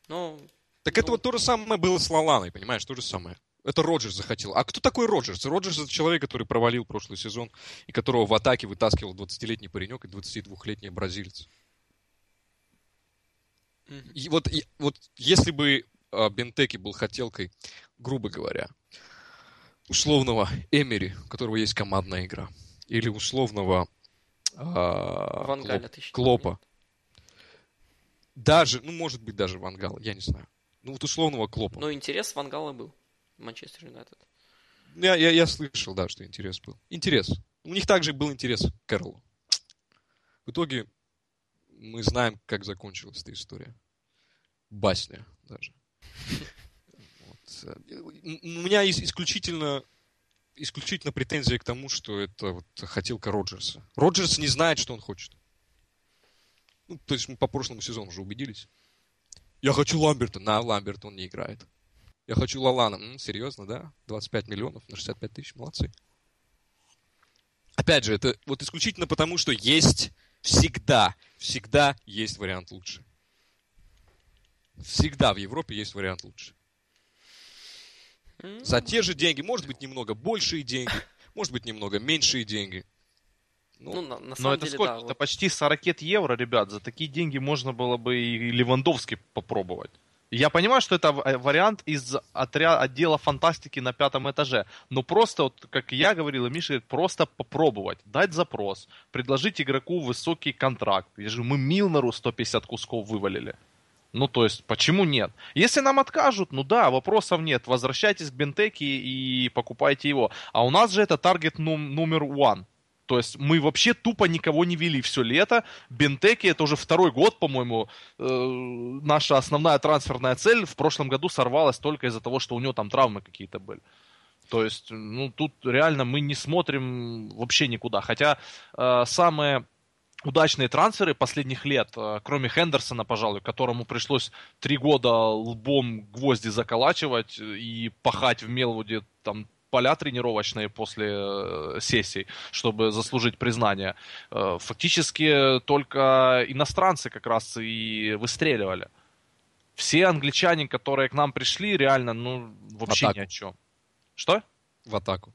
Но, Так это Ну. вот то же самое было с Лаланой, понимаешь, то же самое. Это Роджерс захотел. А кто такой Роджерс? Роджерс это человек, который провалил прошлый сезон и которого в атаке вытаскивал 20-летний паренек и 22-летний бразилец. И вот, и- вот если бы а, Бентеки был хотелкой, грубо говоря, условного Эмери, у которого есть командная игра, или условного а, Ван Клоп- Клопа, даже, ну, может быть, даже Вангал, я не знаю. Ну, вот условного Клопа. Но интерес Вангала был Манчестер Юнайтед. Я, я, я слышал, да, что интерес был. Интерес. У них также был интерес к Кэролу. В итоге мы знаем, как закончилась эта история. Басня даже. У меня исключительно, исключительно претензия к тому, что это вот хотелка Роджерса. Роджерс не знает, что он хочет. Ну, то есть мы по прошлому сезону уже убедились. Я хочу Ламберта. На, Ламберт он не играет. Я хочу Лалана. М, серьезно, да? 25 миллионов на 65 тысяч. Молодцы. Опять же, это вот исключительно потому, что есть всегда, всегда есть вариант лучше. Всегда в Европе есть вариант лучше. За те же деньги, может быть, немного большие деньги, может быть, немного меньшие деньги. Ну, Ну, на, на Но самом это деле, сколько? да. Это вот. почти 40 евро, ребят. За такие деньги можно было бы и Левандовский попробовать. Я понимаю, что это вариант из отряда, отдела фантастики на пятом этаже. Но просто, вот, как я говорил, и Миша говорит, просто попробовать, дать запрос, предложить игроку высокий контракт. Я же мы Милнеру 150 кусков вывалили. Ну, то есть, почему нет? Если нам откажут, ну да, вопросов нет. Возвращайтесь к Бентеке и покупайте его. А у нас же это таргет номер one. То есть мы вообще тупо никого не вели все лето. Бентеки это уже второй год, по-моему, э, наша основная трансферная цель в прошлом году сорвалась только из-за того, что у него там травмы какие-то были. То есть, ну, тут реально мы не смотрим вообще никуда. Хотя э, самые удачные трансферы последних лет, э, кроме Хендерсона, пожалуй, которому пришлось три года лбом гвозди заколачивать и пахать в Мелвуде там поля тренировочные после э, сессий, чтобы заслужить признание. Э, Фактически только иностранцы как раз и выстреливали. Все англичане, которые к нам пришли, реально, ну, вообще ни о чем. Что? в атаку.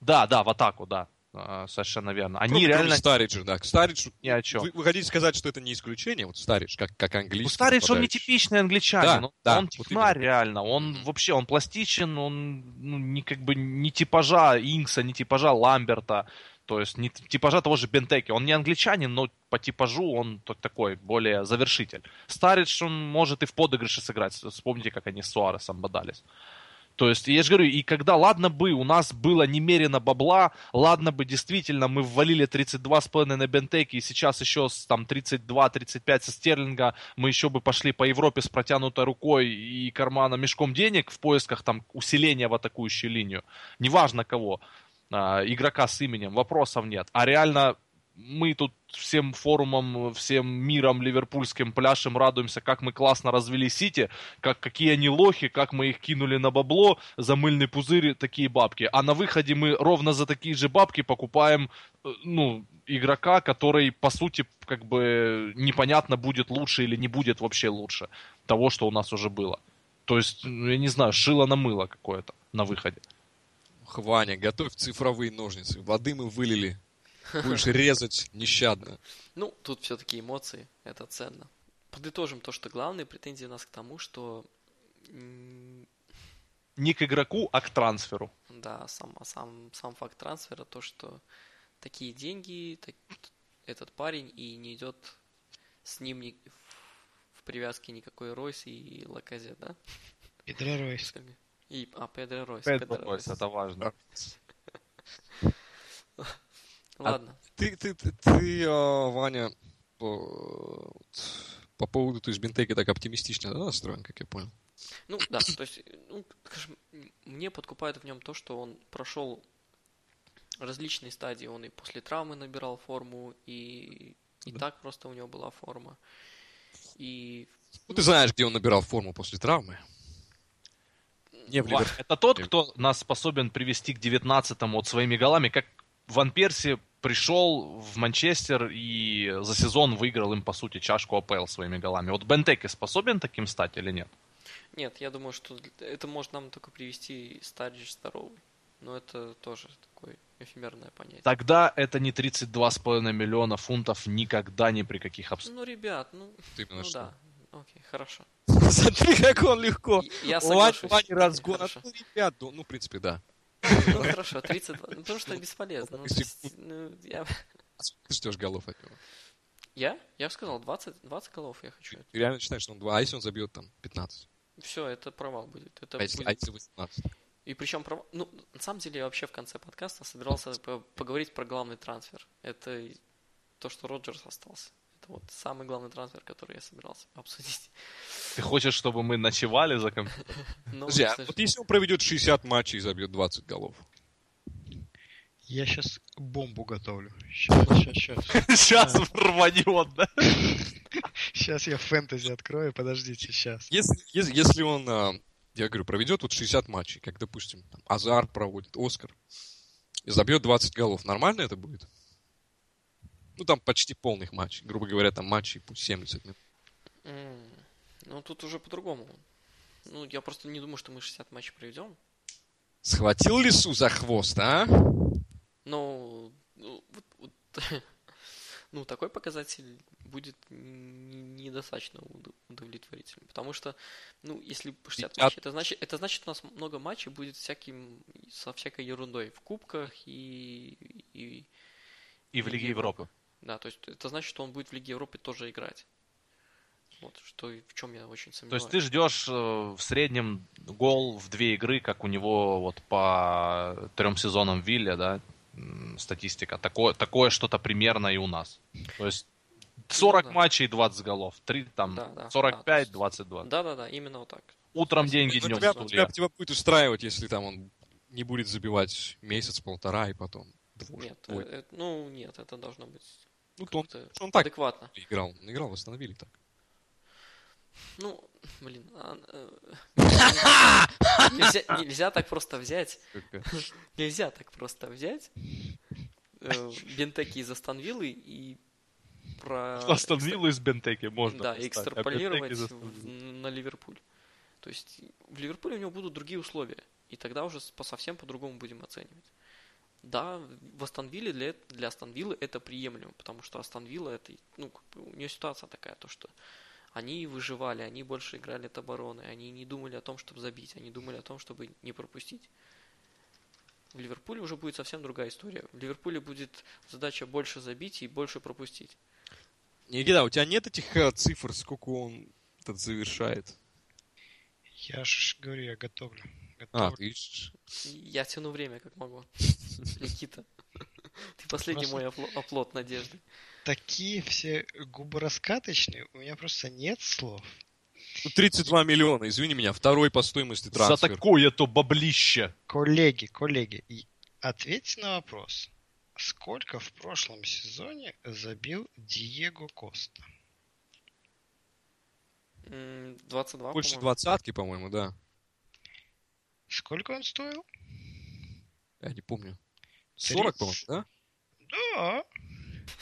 Да, да, в атаку, да. А, Совершенно верно. Они Кроме- кроме реально Стариджа, да. Старидж, ни о чем. вы, вы хотите сказать, что это не исключение? Вот Старидж, как, как английский Ну, Старидж, он не типичный англичанин. Да, он, да, он вот технарь именно. реально. Он вообще, он пластичен, он ну, не как бы не типажа Инкса, не типажа Ламберта. То есть не типажа того же Бентеки. Он не англичанин, но по типажу он такой, более завершитель. Старидж, он может и в подыгрыше сыграть. Вспомните, как они с Суаресом бодались. То есть, я же говорю, и когда, ладно бы, у нас было немерено бабла, ладно бы, действительно, мы ввалили 32,5 на Бентеке, и сейчас еще с, там 32-35 со Стерлинга, мы еще бы пошли по Европе с протянутой рукой и карманом мешком денег в поисках там усиления в атакующую линию. Неважно кого, а, игрока с именем, вопросов нет. А реально мы тут всем форумом, всем миром ливерпульским пляшем радуемся, как мы классно развели Сити, как какие они лохи, как мы их кинули на бабло, за мыльный пузырь такие бабки. А на выходе мы ровно за такие же бабки покупаем, э, ну, игрока, который, по сути, как бы непонятно, будет лучше или не будет вообще лучше того, что у нас уже было. То есть, ну, я не знаю, шило на мыло какое-то на выходе. Ох, Ваня, готовь цифровые ножницы. Воды мы вылили. Будешь резать нещадно. Ну, тут все-таки эмоции, это ценно. Подытожим то, что главные претензии у нас к тому, что Не к игроку, а к трансферу. да, сам, а сам, сам факт трансфера, то, что такие деньги, так- этот парень и не идет с ним ни- в, в привязке никакой Ройс и Лаказет, да? Педро Ройс. И, а, Педро Ройс. Опять Педро вопрос, Ройс. это важно. Ладно. Ты, ты, ты, ты, а, Ваня, по, по поводу, то есть, Бентеки так оптимистично да, настроен, как я понял. Ну, да, то есть, ну, скажем, мне подкупает в нем то, что он прошел различные стадии. Он и после травмы набирал форму, и, и Да. так просто у него была форма. И Ну, ты знаешь, где он набирал форму после травмы. Не в Ва- Ливерпуле. Это тот, кто нас способен привести к 19-му вот своими голами, как Ван Перси пришел в Манчестер и за сезон выиграл им, по сути, чашку АПЛ своими голами. Вот Бентеке способен таким стать или нет? нет, я думаю, что это может нам только привести Старидж здоровый. Но это тоже такое эфемерное понятие. Тогда это не 32,5 миллиона фунтов никогда ни при каких обстоятельствах. Ну, ребят, ну, Ты ну что? да. Окей, хорошо. Смотри, как он легко. Я соглашусь. Разгон. Хорошо. Ну, ребят, ну, ну, в принципе, да. Ну хорошо, 32. Ну, потому что бесполезно. Ну, Секунд. ну, я... А сколько ты ждешь голов от него? я? Я сказал, 20, 20 голов я хочу. Ты реально считаешь, что он 2, а если он забьет там 15? Все, это провал будет. Это А если, а будет- если 18? И причем провал... Ну, на самом деле, я вообще в конце подкаста собирался по- поговорить про главный трансфер. Это то, что Роджерс остался. Это вот самый главный трансфер, который я собирался обсудить. Ты хочешь, чтобы мы ночевали за компьютером? Ну, Подожди, а вот если он проведет 60 матчей и забьет 20 голов? Я сейчас бомбу готовлю. Сейчас, сейчас, сейчас. Сейчас рванет, да? Сейчас я фэнтези открою, подождите, сейчас. Если, если, если он, а, я говорю, проведет вот 60 матчей, как, допустим, там, Азар проводит, Оскар, и забьет 20 голов, нормально это будет? Ну, там почти полных матчей. Грубо говоря, там матчей пусть 70 минут. м, ну, тут уже по-другому. Ну, я просто не думаю, что мы 60 матчей проведем. Схватил лису за хвост, а? Но ну, вот- вот, ну, такой показатель будет не- недостаточно уд- удовлетворительным. Потому что, ну, если 60 Я- матчей, это значит, это значит, у нас много матчей будет всяким, со всякой ерундой в кубках и, и И в Лиге Европы. Да, то есть это значит, что он будет в Лиге Европы тоже играть. Вот, что и в чем я очень То сомневаюсь. есть ты ждешь э, в среднем гол в две игры, как у него вот по трем сезонам в Вилле, да, статистика. Такое, такое что-то примерно и у нас. То есть 40 Ну да. матчей, 20 голов. 3, там, Да, да, 45, да, то есть- 22. Да-да-да, именно вот так. Утром деньги, Ну, днем тебя, стулья. тебя, тебя будет устраивать, если там он не будет забивать месяц-полтора и потом двух. Нет, э, э, ну нет, это должно быть ну, он, он так адекватно. играл. Он играл, восстановили так. Ну, блин, а, э, нельзя, нельзя так просто взять, нельзя так просто взять э, Бентеки из Астон Виллы и про... Астон Виллу из Бентеки можно. Да, а экстраполировать Бентеки из в- на Ливерпуль. То есть в Ливерпуле у него будут другие условия, и тогда уже по совсем по-другому будем оценивать. Да, в Астон Вилле для, для Астон Виллы это приемлемо, потому что Астон Вилла это, ну, у нее ситуация такая, то что они выживали, они больше играли от обороны, они не думали о том, чтобы забить, они думали о том, чтобы не пропустить. В Ливерпуле уже будет совсем другая история. В Ливерпуле будет задача больше забить и больше пропустить. Никита, у тебя нет этих э, цифр, сколько он этот завершает? Я же говорю, я готовлю. А, готовлю. ты ищешь. Я тяну время, как могу. Никита. Ты последний мой опло- оплот надежды. Такие все губораскаточные, у меня просто нет слов. Ну, 32 миллиона, извини меня, второй по стоимости За трансфер. такое-то баблище. Коллеги, коллеги, ответьте на вопрос. Сколько в прошлом сезоне забил Диего Коста? М, 22, Больше по-моему. двадцатки, по-моему, да. Сколько он стоил? Я не помню. 40, по-моему, Тридцать. да? Да.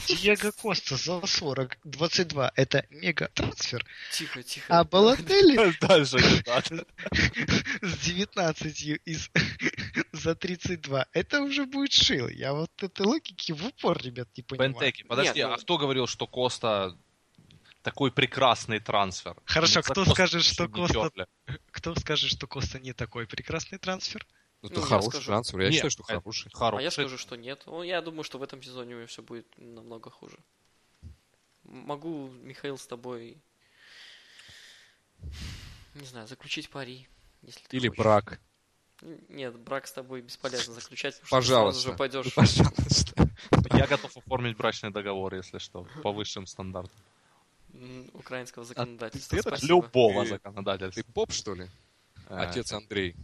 Диего Коста за 40, 22. Это мега трансфер. Тихо, тихо. А Балотелли Дальше не надо. с 19 из за 32. Это уже будет шил. Я вот этой логики в упор, ребят, не понимаю. Бентеки, подожди, Нет, ну- а кто говорил, что Коста такой прекрасный трансфер? Хорошо, Ну, кто Коста скажет, что Коста-. Кто скажет, что Коста не такой прекрасный трансфер? Ну, Ну, это я хороший скажу. трансфер. Я Нет, считаю, что это хороший. А Хороший. я скажу, что нет. Ну, я думаю, что в этом сезоне у него все будет намного хуже. Могу, Михаил, с тобой, не знаю, заключить пари, если ты Или хочешь. брак. Нет, брак с тобой бесполезно заключать, потому что ты Пожалуйста. сразу же пойдешь. Ну, Пожалуйста. Я готов оформить брачный договор, если что, по высшим стандартам. Украинского ты законодательства. это Спасибо. Любого Ты- законодательства. Ты поп, что ли? Э, Отец Андрей.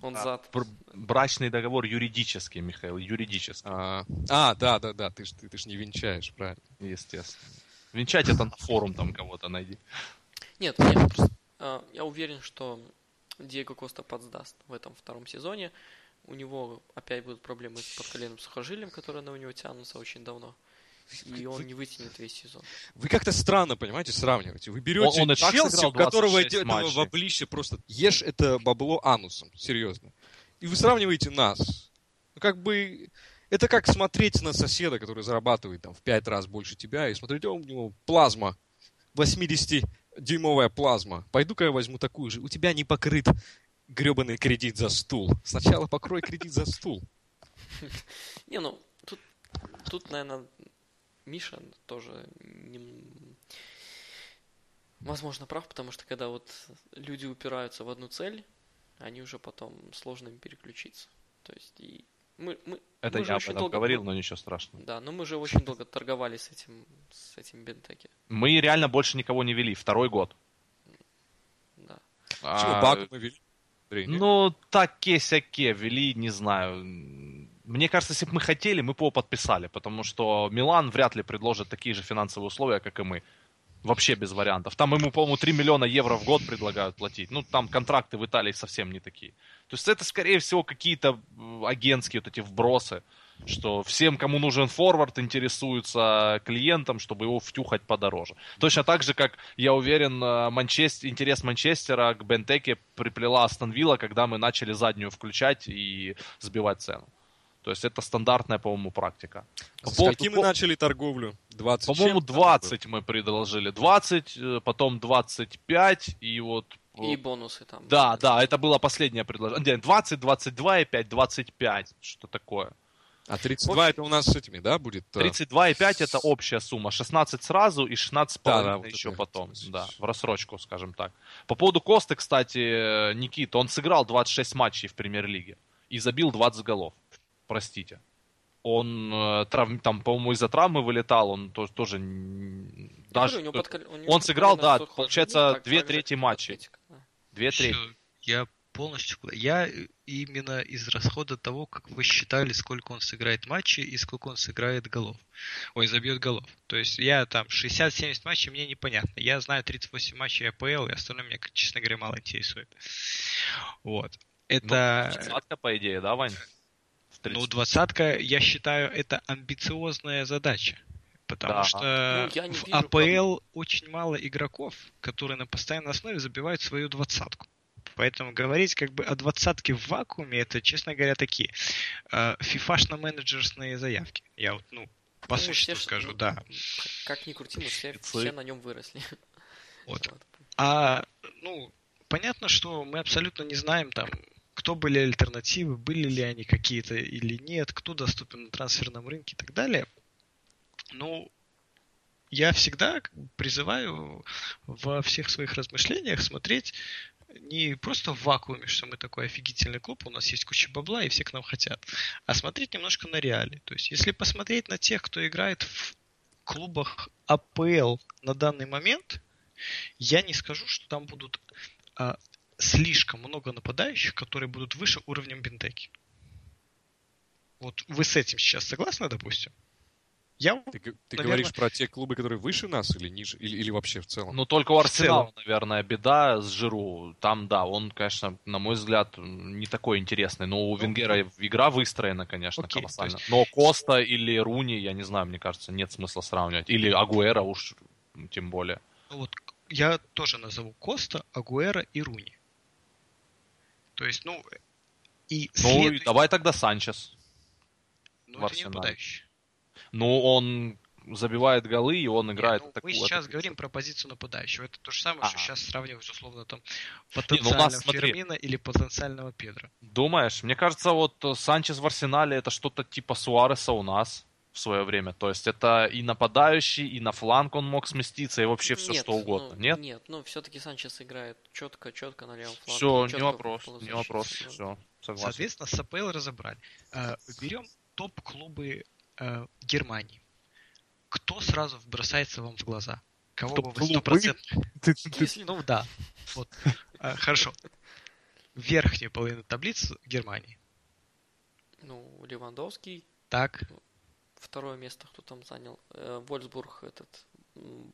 Он а, зад. бр- Брачный договор юридический, Михаил, юридический, А, а, да, да, да, ты ж, ты, ты ж не венчаешь, правильно. естественно. Венчать это на форум там кого-то найди. Нет, нет, просто, а, я уверен, что Диего Коста подсдаст в этом втором сезоне. У него опять будут проблемы с подколенным сухожилием, которые на у него тянутся очень давно. И он не вытянет весь сезон. Вы как-то странно, понимаете, сравниваете. Вы берете Он- он Челси, у которого 26 этого баблища просто ешь это бабло анусом, серьезно. И вы сравниваете нас. Ну, как бы, это как смотреть на соседа, который зарабатывает там в пять раз больше тебя, и смотреть, о, у него плазма, 80-дюймовая плазма. Пойду-ка я возьму такую же. У тебя не покрыт гребаный кредит за стул. Сначала покрой кредит за стул. Не, ну, тут, тут, наверное, Миша тоже нем- возможно прав, потому что когда вот люди упираются в одну цель, они уже потом сложно им переключиться. То есть и мы, мы, Это мы я об очень этом долго- говорил, но ничего страшного. Да, но мы же очень долго торговали с этим, с этим Бентеки. Мы реально больше никого не вели, второй год. Да. А, Баку мы вели? Ну, таке-сяке вели, не знаю. Мне кажется, если бы мы хотели, мы бы его подписали, потому что Милан вряд ли предложит такие же финансовые условия, как и мы. Вообще без вариантов. Там ему, по-моему, 3 миллиона евро в год предлагают платить. Ну, там контракты в Италии совсем не такие. То есть это, скорее всего, какие-то э, агентские вот эти вбросы, что всем, кому нужен форвард, интересуются клиентом, чтобы его втюхать подороже. Точно так же, как, я уверен, э, Манчестер, интерес Манчестера к Бентеке приплела Астон Вилла, когда мы начали заднюю включать и сбивать цену. То есть это стандартная, по-моему, практика. По С поводу каким мы начали торговлю? 20 По-моему, чем? 20 мы предложили. 20, э, потом 25, и вот... э, И бонусы там. Да, да, это было последнее предложение. 20, 22 и 5, 25. Что такое? А 32 это у нас с этими, да, будет? э, 32 и 5 это общая сумма. 16 сразу и 16 Да, да, вот еще потом. Да, в рассрочку, скажем так. По поводу Косты, кстати, э, Никита, он сыграл 26 матчей в премьер-лиге и забил 20 голов. Простите. Он э, травм- там, по-моему, из-за травмы вылетал, он то- тоже Я даже говорю, у него подкол- у него он сыграл, да, получается, так- две так же, трети да. две трети. Я полностью... Я именно из расхода того, как вы считали, сколько он сыграет матчей и сколько он сыграет голов. Ой, забьет голов. То есть я там 60-70 матчей, мне непонятно. Я знаю 38 матчей АПЛ, и остальное меня, честно говоря, мало интересует. Вот. Это... Двадцатка, по идее, да, Вань? В 30. Ну, двадцатка, я считаю, это амбициозная задача. Потому Да. что Ну, в вижу АПЛ очень мало игроков, которые на постоянной основе забивают свою двадцатку. Поэтому говорить как бы о двадцатке в вакууме, это, честно говоря, такие э, фифашно-менеджерсные заявки. Я вот, ну, по Ну, существу все скажу, ну, да. Как, как ни крути, мы все, все на нем выросли. Вот. Вот. А, ну, понятно, что мы абсолютно не знаем там, кто были альтернативы, были ли они какие-то или нет, кто доступен на трансферном рынке и так далее. Ну, я всегда призываю во всех своих размышлениях смотреть не просто в вакууме, что мы такой офигительный клуб, у нас есть куча бабла и все к нам хотят, а смотреть немножко на реалии. То есть, если посмотреть на тех, кто играет в клубах АПЛ на данный момент, я не скажу, что там будут а, слишком много нападающих, которые будут выше уровнем Бентеки. Вот вы с этим сейчас согласны, допустим? Я Ты, ты Наверно- говоришь про те клубы, которые выше нас или ниже, или, или вообще в целом? Ну, только у Арсенала, наверное, беда с Жиру. Там, да, он, конечно, на мой взгляд, не такой интересный. Но у Ну, Венгера игра выстроена, конечно, Окей, колоссально. то Но Коста или Руни, я не знаю, мне кажется, нет смысла сравнивать. Или Агуэра уж тем более. Ну вот я тоже назову Коста, Агуэра и Руни. То есть, ну, и Ну, следующий- давай тогда Санчес. ну, в это не Арсенале. нападающий. Ну, он забивает голы, и он играет Не, ну, атаку- мы сейчас атаку- говорим про позицию нападающего. Это то же самое, что Ага. сейчас сравнивать, условно, там, ну, потенциального смотри. Фермина или потенциального Педро. Думаешь? Мне кажется, вот э, Санчес в Арсенале это что-то типа Суареса у нас в свое время. То есть это и нападающий, и на фланг он мог сместиться, и вообще все Нет, что угодно. ну, Нет? Нет, ну все-таки Санчес играет четко, четко на левом фланге. Все, не чётко вопрос, не вопрос, все, согласен. Соответственно, с АПЛ разобрали. Э, Берем топ-клубы э, Германии. Кто сразу бросается вам в глаза? Кого бы вы стопроцентно... Ну да. Вот. Э, Хорошо. Верхняя половина таблицы Германии. Ну, Левандовский, Так, второе место кто там занял? Э, Вольсбург, этот м,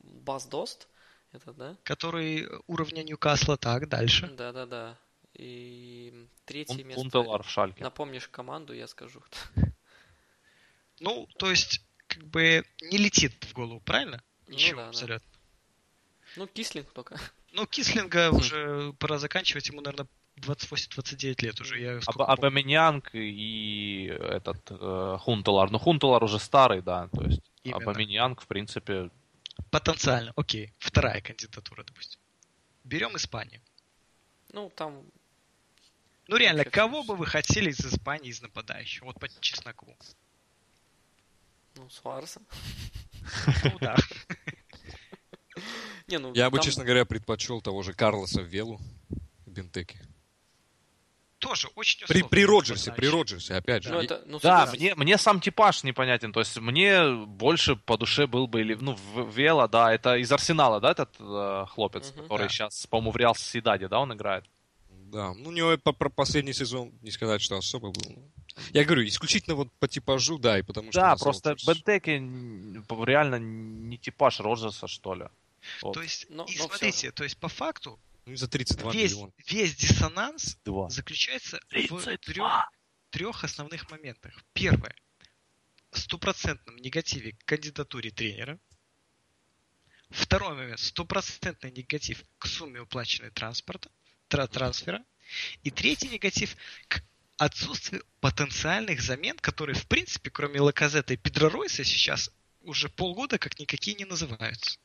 Бас Дост, это, да? который уровня Ньюкасла. Так, дальше. Да-да-да. И третье Он место. Пунтелар в Шальке. Напомнишь команду, я скажу. Ну, то есть, как бы не летит в голову, правильно? Ну Ничего, да, да. абсолютно. Ну, Кислинг только. Ну, Кислинга Хм. уже пора заканчивать, ему, наверное, 28-29 лет уже. Я Аб-. Абамянянг и этот э, Хунтелар. Ну, Хунтелар уже старый, да. То есть Именно. Абамянянг, в принципе, Потенциально, окей. Вторая кандидатура, допустим. Берем Испанию. Ну, там Ну реально, Вообще кого бы вы хотели из Испании, из нападающих? Вот по чесноку. Ну, Суареса. Ну да. Не, ну, Я бы, там честно говоря, предпочел того же Карлоса в Велу Бентеке. Тоже очень При, условно при Роджерсе, при. Роджерсе, опять же. Ну, это, ну, Да, мне, мне сам типаж непонятен. То есть мне больше по душе был бы или ну Вела, да, это из Арсенала, да, этот э, хлопец, Мгм. который Да. сейчас, по-моему, в Реал Сидаде, да, он играет. Да, ну у него по, про последний сезон не сказать, что особо был. Я говорю, исключительно вот по типажу, да, и потому что... Да, просто н- реально не типаж Роджерса, что ли. Вот. То есть, Но- и но всё смотрите, то есть по факту Ну, за 32 весь, миллиона. весь диссонанс Два. заключается в трех, трех основных моментах. Первое. Стопроцентном негативе к кандидатуре тренера. Второй момент. Стопроцентный негатив к сумме уплаченной транспорта, тра- трансфера. И третий негатив к отсутствию потенциальных замен, которые, в принципе, кроме Лаказета и Педро Ройса сейчас уже полгода как никакие не называются.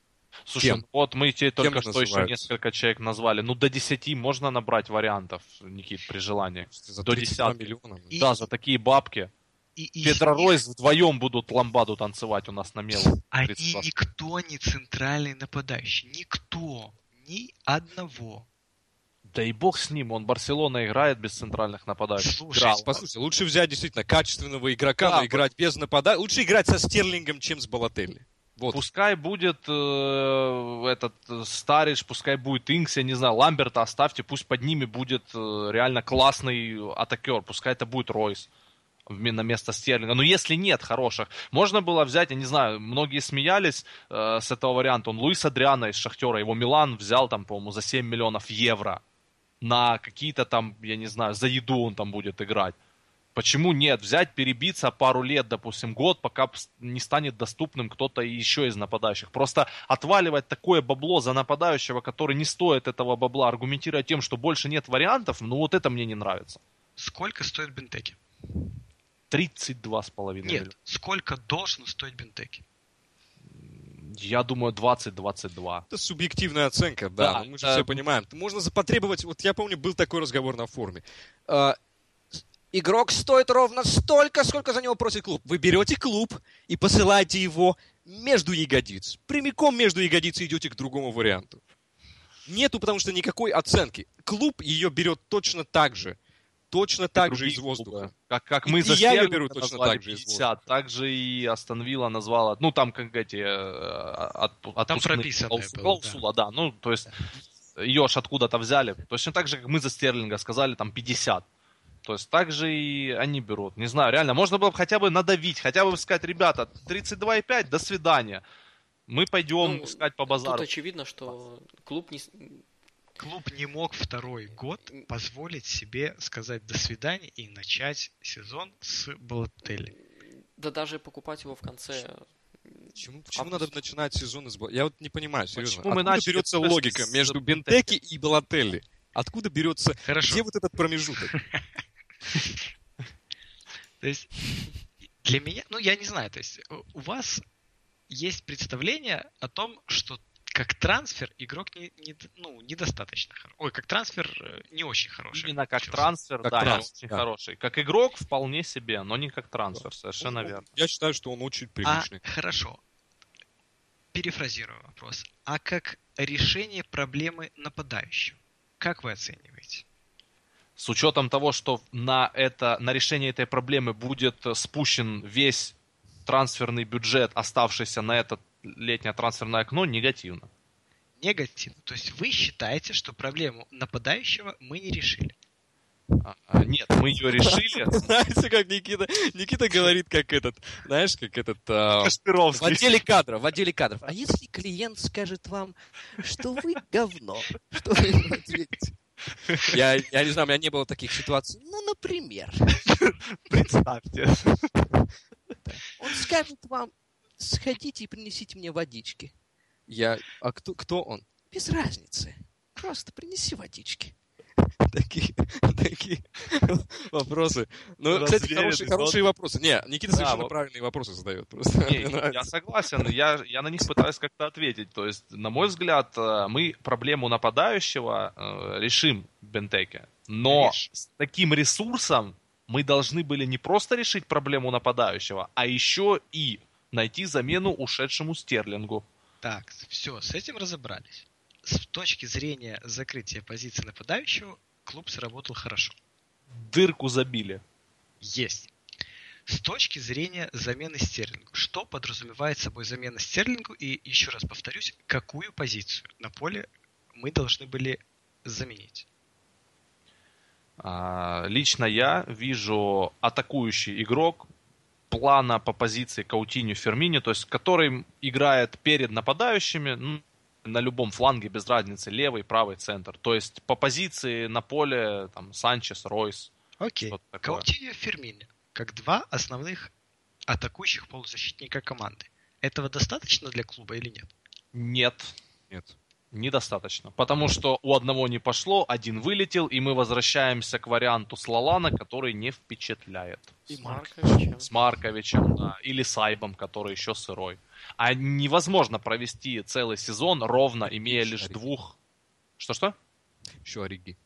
Слушай, Кем? ну вот мы тебе только что еще несколько человек назвали. Ну, до 10 можно набрать вариантов, Никит, при желании. За до 32 десятки. миллиона. И- Да, за такие бабки. И, и Петро из них Ройс вдвоем будут ламбаду танцевать у нас на мелу. Они 32. никто не центральный нападающий. Никто. Ни одного. Да и бог с ним, он Барселона играет без центральных нападающих. Слушай, Играл. Послушайте, лучше взять действительно качественного игрока, Да, но играть без напада. Лучше играть со Стерлингом, чем с Балотелли. Вот. Пускай будет э, этот э, Стариш, пускай будет Инкс, я не знаю, Ламберта оставьте, пусть под ними будет э, реально классный атакер, пускай это будет Ройс на место Стерлинга. Но если нет хороших, можно было взять, я не знаю, многие смеялись э, с этого варианта. Он Луис Адриана из Шахтера, его Милан взял там, по-моему, за 7 миллионов евро на какие-то там, я не знаю, за еду он там будет играть. Почему нет? Взять, перебиться пару лет, допустим, год, пока не станет доступным кто-то еще из нападающих. Просто отваливать такое бабло за нападающего, который не стоит этого бабла, аргументируя тем, что больше нет вариантов, ну вот это мне не нравится. Сколько стоит Бентеки? 32,5 Нет, миллиона. сколько должен стоить Бентеки? Я думаю, 20-22. Это субъективная оценка, да. да мы же э... все понимаем. Можно запотребовать... Вот я помню, был такой разговор на форуме. Игрок стоит ровно столько, сколько за него просит клуб. Вы берете клуб и посылаете его между ягодиц. Прямиком между ягодиц идете к другому варианту. Нету, потому что никакой оценки. Клуб ее берет точно так же. Точно так же из воздуха. Как, как мы и, за я ее беру точно так же 50, из воздуха. Так же и Астон Вилла назвала, ну там как эти э, от, Там прописано клаусула, да. да. Ну, то есть ее аж откуда-то взяли. Точно так же, как мы за Стерлинга сказали, там 50. То есть так же и они берут. Не знаю, реально, можно было бы хотя бы надавить, хотя бы сказать, ребята, 32,5, до свидания. Мы пойдем ну, искать по базару. Тут очевидно, что клуб не... Клуб не мог второй год позволить себе сказать до свидания и начать сезон с Балотелли. Да даже покупать его в конце Почему, почему надо начинать сезон из Я вот не понимаю, серьезно. Почему Откуда берется логика между Бентеки и Балотелли? Откуда берется... Хорошо. Где вот этот промежуток? То есть для меня, ну я не знаю, то есть у вас есть представление о том, что как трансфер игрок не, не, ну, недостаточно хороший. Ой, как трансфер э, не очень хороший. Именно как трансфер, как да, трансфер, очень да. хороший. Как игрок вполне себе, но не как трансфер, да. совершенно он, верно. Я считаю, что он очень приличный. А, хорошо. Перефразирую вопрос. А как решение проблемы нападающего? Как вы оцениваете? С учетом того, что на, это, на решение этой проблемы будет спущен весь трансферный бюджет, оставшийся на это летнее трансферное окно, негативно. Негативно. То есть вы считаете, что проблему нападающего мы не решили? А, а, нет, мы ее решили. Знаете, как Никита, Никита говорит, как этот, знаешь, как этот... А, в отделе кадров, в отделе кадров. А если клиент скажет вам, что вы говно, что вы ему ответите? Я, я не знаю, у меня не было таких ситуаций. Ну, например. Представьте. Он скажет вам, сходите и принесите мне водички. Я, а кто, кто он? Без разницы. Просто принеси водички. Такие, такие вопросы. Ну, кстати, хорошие, хорошие вопросы. Не, Никита совершенно правильные вопросы задает. Просто. Не, я согласен, я, я на них пытаюсь как-то ответить. То есть, на мой взгляд, э, мы проблему нападающего э, решим Бентеке. Но с таким ресурсом мы должны были не просто решить проблему нападающего, а еще и найти замену ушедшему Стерлингу. Так, все, с этим разобрались с точки зрения закрытия позиции нападающего, клуб сработал хорошо. Дырку забили. Есть. С точки зрения замены Стерлингу. Что подразумевает собой замена Стерлингу? И еще раз повторюсь, какую позицию на поле мы должны были заменить? А, лично я вижу атакующий игрок плана по позиции Каутиню Фермини, то есть который играет перед нападающими, ну, на любом фланге без разницы, левый, правый, центр. То есть по позиции на поле там Санчес, Ройс. Окей. Каутиньо Фермини, как два основных атакующих полузащитника команды. Этого достаточно для клуба или нет? Нет. Нет. Недостаточно. Потому что у одного не пошло, один вылетел, и мы возвращаемся к варианту с Лалана, который не впечатляет. С Марковичем. С Марковичем, да. Или с Айбом, который еще сырой. А невозможно провести целый сезон ровно, имея лишь Ориги. двух... Что-что? Еще Ориги.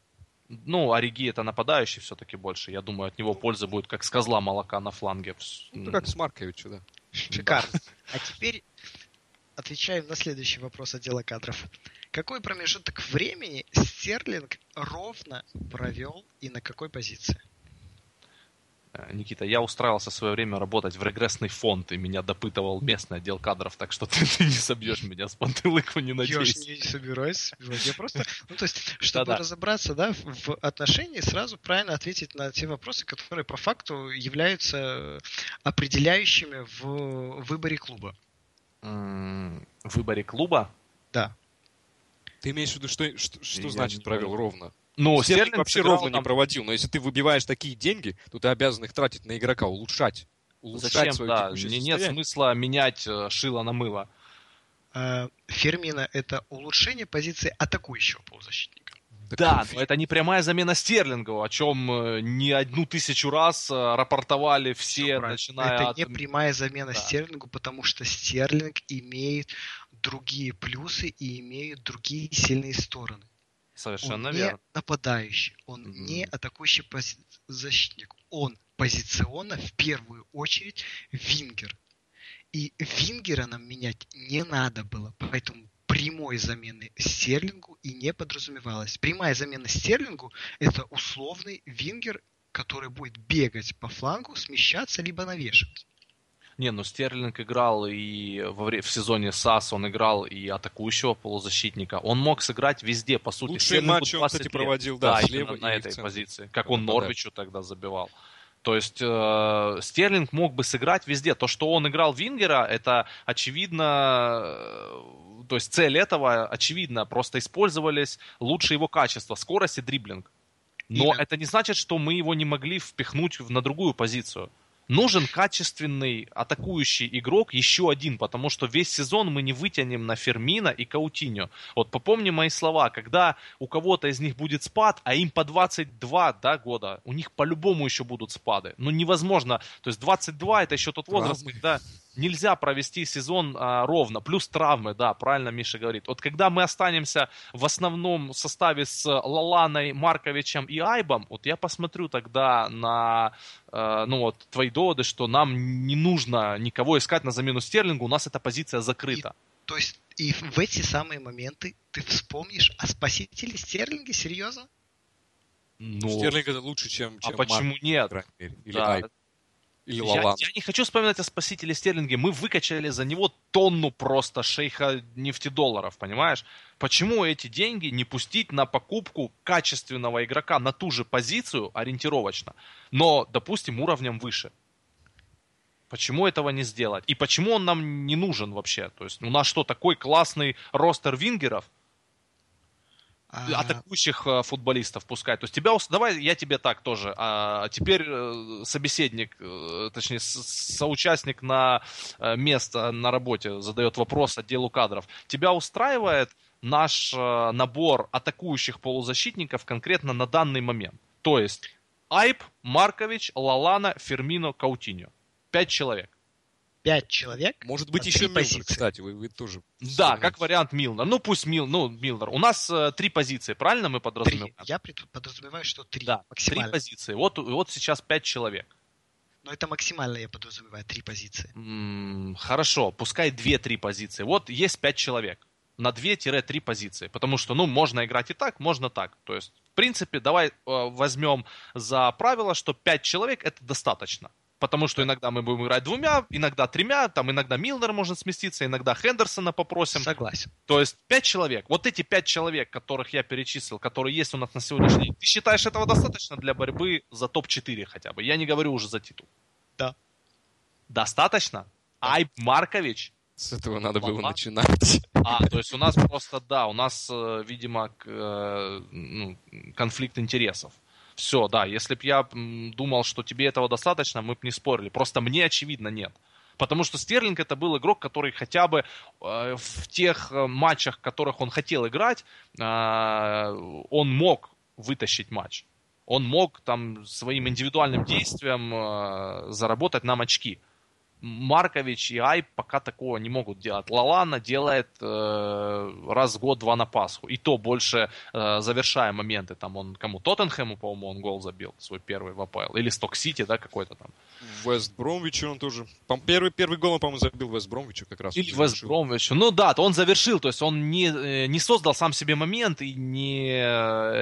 Ну, Ориги это нападающий все-таки больше. Я думаю, от него польза будет как с козла молока на фланге. Ну, как с Марковичем, да. Шикарно. Да. А теперь отвечаем на следующий вопрос отдела кадров. Какой промежуток времени Стерлинг ровно провел и на какой позиции? Э, Никита, я устраивался в свое время работать в регрессный фонд, и меня допытывал местный отдел кадров, так что ты, ты не собьешь меня с пантелыку, не надеюсь. Я не собираюсь Я просто, ну то есть, чтобы Да-да. разобраться, да, в отношении, сразу правильно ответить на те вопросы, которые по факту являются определяющими в выборе клуба. В выборе клуба? Да. Ты имеешь в виду, что, что, что значит провел ровно? Ну, Стерлинг Стерлинг вообще сыграл ровно там- не проводил, но если ты выбиваешь такие деньги, то ты обязан их тратить на игрока, улучшать. улучшать Зачем, да, не- нет смысла менять э, шило на мыло. Э, Фермина это улучшение позиции атакующего полузащитника. Так Да, но это не прямая замена Стерлингу, о чем э, не одну тысячу раз рапортовали все, правильно. начиная это от... не прямая замена Да. Стерлингу, потому что Стерлинг имеет другие плюсы и имеет другие сильные стороны. Совершенно он не верно. нападающий, он Мгм. не атакующий пози- защитник. Он позиционно в первую очередь вингер. И вингера нам менять не надо было, поэтому прямой замены Стерлингу и не подразумевалось. Прямая замена Стерлингу это условный вингер, который будет бегать по флангу, смещаться либо навешивать. Не, ну Стерлинг играл и во вре- в сезоне САС он играл и атакующего полузащитника. Он мог сыграть везде, по сути. Стерлингу матчи он, 20 кстати, лет. проводил, да, Да, слева на этой центре. позиции. Как он нападающий. Норвичу тогда забивал. То есть э, Стерлинг мог бы сыграть везде. То, что он играл Вингера, это очевидно... э, то есть цель этого очевидно. Просто использовались лучшие его качества. Скорость и дриблинг. Но Именно. это не значит, что мы его не могли впихнуть на другую позицию. Нужен качественный атакующий игрок, еще один, потому что весь сезон мы не вытянем на Фермина и Каутиньо. Вот попомни мои слова, когда у кого-то из них будет спад, а им по 22 да, года, у них по-любому еще будут спады. Ну невозможно, то есть 22 это еще тот возраст, Травмы. когда нельзя провести сезон а, ровно, плюс травмы, да, правильно Миша говорит. Вот когда мы останемся в основном составе с Лаланой, Марковичем и Айбом, вот я посмотрю тогда на, э, ну вот, твои доводы, что нам не нужно никого искать на замену Стерлингу, у нас эта позиция закрыта. То есть и в эти самые моменты ты вспомнишь о спасителе Стерлинге? Серьезно? Ну, Стерлинг это лучше, чем, а чем почему Марк, нет? по крайней мере. Или Да. Айп. Или Я, я не хочу вспоминать о спасителе Стерлинге. Мы выкачали за него тонну просто шейха нефтедолларов, понимаешь? Почему эти деньги не пустить на покупку качественного игрока на ту же позицию ориентировочно, но, допустим, уровнем выше? Почему этого не сделать? И почему он нам не нужен вообще? То есть у нас что, такой классный ростер вингеров? Атакующих э, футболистов пускай. То есть тебя, давай я тебе так тоже. А теперь э, собеседник, э, точнее соучастник на место на работе задает вопрос отделу кадров. Тебя устраивает наш набор атакующих полузащитников конкретно на данный момент? То есть Айп, Маркович, Лалана, Фермино, Каутиньо. Пять человек. Пять человек. Может быть, на еще три Милнер, позиции. кстати, вы, вы тоже... Да, как вариант Милнер. Ну пусть Мил, ну, Милнер. У нас э, три позиции, правильно мы Три. подразумеваем? Я пред- подразумеваю, что три. Да, три максимально. позиции. Вот, вот сейчас пять человек. Но это максимально я подразумеваю три позиции. М, Хорошо, пускай 2-3 позиции. Вот есть 5 человек на 2-3 позиции. Потому что, ну, можно играть и так, можно так. То есть, в принципе, давай э, возьмем за правило, что 5 человек это достаточно. Потому что иногда мы будем играть двумя, иногда тремя, там иногда Милнер может сместиться, иногда Хендерсона попросим. Согласен. То есть 5 человек. Вот эти 5 человек, которых я перечислил, которые есть у нас на сегодняшний день, ты считаешь этого достаточно для борьбы за топ-4 хотя бы? Я не говорю уже за титул. Да. Достаточно? Айб Маркович? С этого надо было Лалан. начинать. А, то есть у нас просто, да, у нас, э, видимо, к- э, ну, конфликт интересов. Все, да, если бы я думал, что тебе этого достаточно, мы бы не спорили. Просто мне, очевидно, нет. Потому что Стерлинг это был игрок, который хотя бы э, в тех э, матчах, в которых он хотел играть, э, он мог вытащить матч. Он мог там своим индивидуальным действием э, заработать нам очки. Маркович и Айп пока такого не могут делать. Лалана делает э, раз в год, два на Пасху. И то больше э, завершая моменты. Там он кому? Тоттенхэму, по-моему, он гол забил свой первый в АПЛ. Или Сток-Сити, да, какой-то там. Вест Бромвичу он тоже... Первый, первый гол он, по-моему, забил Вест Бромвичу как раз. Или Вест. Бромвичу. Ну да, он завершил. То есть он не, э, не создал сам себе момент и не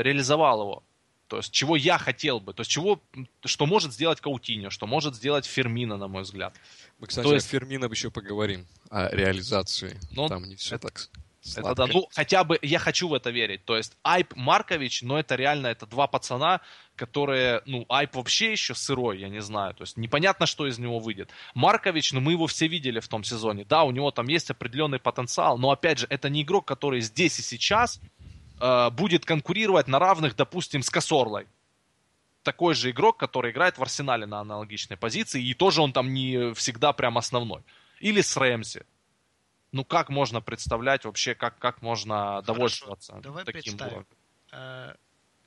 реализовал его. То есть чего я хотел бы. То есть чего, что может сделать Каутиньо, что может сделать Фермина, на мой взгляд. Мы, кстати, То есть- о Фермино еще поговорим. О реализации. Ну, Там не все это- так Это сладко. да, ну хотя бы я хочу в это верить. То есть Айп Маркович, но это реально это два пацана, которые, ну Айп вообще еще сырой, я не знаю. То есть непонятно, что из него выйдет. Маркович, ну мы его все видели в том сезоне. Да, у него там есть определенный потенциал, но опять же это не игрок, который здесь и сейчас э, будет конкурировать на равных, допустим, с Косорлой. Такой же игрок, который играет в Арсенале на аналогичной позиции, и тоже он там не всегда прям основной. Или с Рэмси. Ну как можно представлять вообще, как, как можно довольствоваться давай таким представим. уровнем? Э,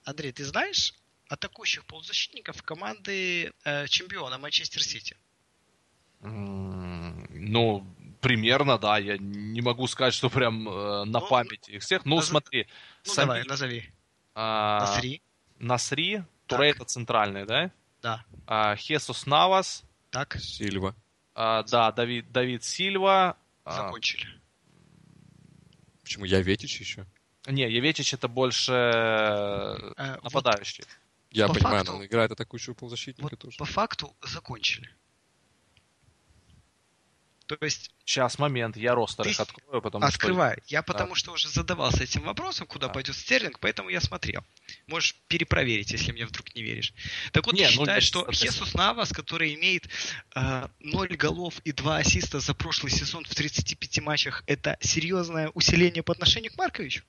Андрей, ты знаешь атакующих полузащитников команды э, чемпиона Манчестер Сити? Ну, примерно, да. Я не могу сказать, что прям э, на Ну, памяти их всех. Ну, наз- смотри. Ну Сами- давай, назови. а, Насри. Насри, Туре это центральный, да? Да. А, Хесус Навас, Так, Сильва. а, да, Давид, Давид Сильва. а, закончили. Почему я Ветич еще? не, Еветич это больше э, Э, вот нападающий. Я По понимаю, факту- но он играет атакующего полузащитника Вот тоже. по факту закончили. То есть, Сейчас, момент, я ростер Ты их открою, потому открывай. Я потому что уже задавался этим вопросом, куда Да. пойдет Стерлинг, поэтому я смотрел. Можешь перепроверить, если мне вдруг не веришь. Так вот, Не, ты ну, считаешь, что. Хесус Навас, который имеет э, 0 голов и 2 ассиста за прошлый сезон в 35 матчах, это серьезное усиление по отношению к Марковичу? что...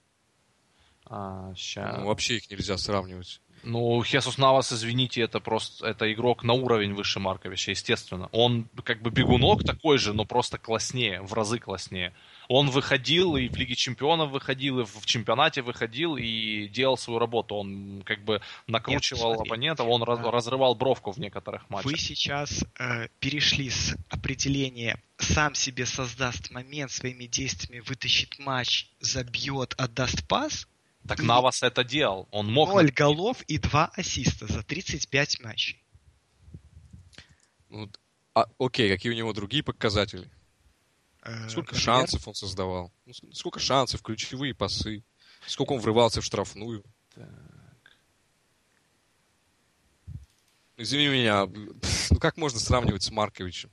А, ща. Ну, вообще их нельзя сравнивать. Ну, Хесус Навас, извините, это просто это игрок на уровень выше Марковича, естественно. Он как бы бегунок такой же, но просто класснее, в разы класснее. Он выходил и в Лиге Чемпионов выходил, и в чемпионате выходил и делал свою работу. Он как бы накручивал смотри. оппонентов, он А. разрывал бровку в некоторых матчах. Вы сейчас э, перешли с определения «сам себе создаст момент своими действиями, вытащит матч, забьет, отдаст пас» Так и- Навас это делал. Он мог... 0 голов и 2 ассиста за 35 матчей. Ну, а, окей, какие у него другие показатели? Э, Сколько например, шансов он создавал? Ну, сколько шансов, ключевые пасы? Сколько он врывался в штрафную? Извини меня, ну как можно сравнивать с Марковичем?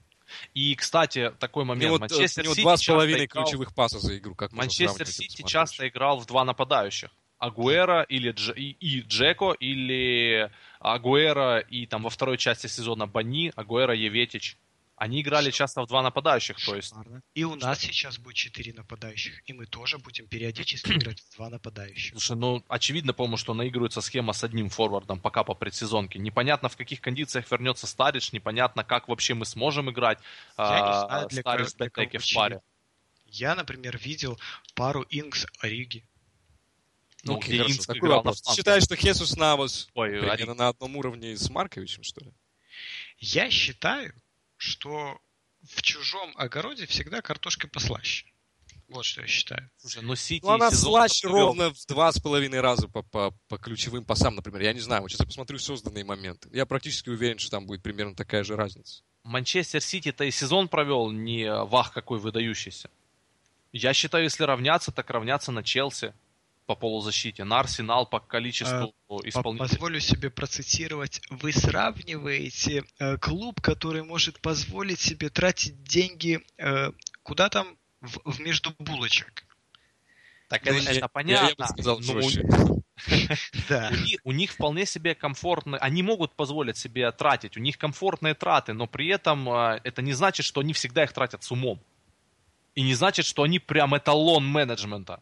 И, кстати, такой момент. него, Манчестер у него Сити два с часто половиной играл- ключевых паса за игру. Как Манчестер Сити часто играл в два нападающих. Агуэра или Дж... и, и Джеко, или Агуэра и там во второй части сезона Бани, Агуэра Еветич. Они играли часто в два нападающих, то есть. И у нас сейчас будет 4 нападающих. И мы тоже будем периодически играть в 2 нападающих. Слушай, ну, очевидно, по-моему, что наигрывается схема с одним форвардом пока по предсезонке. Непонятно, в каких кондициях вернется Старич, непонятно, как вообще мы сможем играть Я не а, знаю, для Старич для Бентеке в паре. Я, например, видел пару Инкс Ориги. Ну, Окей, где хорошо. Инск Такой играл на фланге. считаешь, что Хесус Навас Ой, примерно один. на одном уровне с Марковичем, что ли? Я считаю, что в чужом огороде всегда картошка послаще. Вот что я считаю. Слушай, ну Сити Ну, она слаще ровно в два с половиной раза по, по, по ключевым пасам, например. Я не знаю, вот сейчас я посмотрю созданные моменты. Я практически уверен, что там будет примерно такая же разница. Манчестер Сити-то и сезон провел не вах какой выдающийся. Я считаю, если равняться, так равняться на Челси по полузащите, на Арсенал по количеству По- исполнителей. Позволю себе процитировать. Вы сравниваете э, клуб, который может позволить себе тратить деньги э, куда там? В, в между булочек. Так Ну, это, я- это я- Я, понятно. бы сказал Ну, у-. Да. у, них, у них вполне себе комфортно, они могут позволить себе тратить, у них комфортные траты, но при этом э, это не значит, что они всегда их тратят с умом. И не значит, что они прям эталон менеджмента.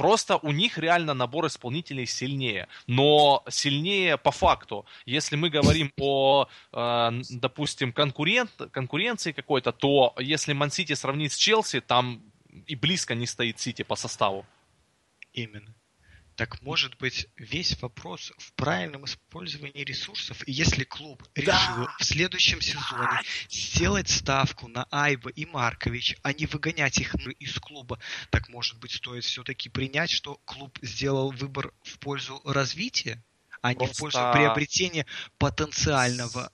Просто у них реально набор исполнителей сильнее. Но сильнее по факту. Если мы говорим о, э, допустим, конкурент, конкуренции какой-то, то если Ман-Сити сравнить с Челси, там и близко не стоит Сити по составу. Именно. Так может быть весь вопрос в правильном использовании ресурсов. И если клуб решил в следующем сезоне сделать ставку на Айва и Маркович, а не выгонять их из клуба, так может быть стоит все-таки принять, что клуб сделал выбор в пользу развития, а не в Просто- пользу приобретения потенциального.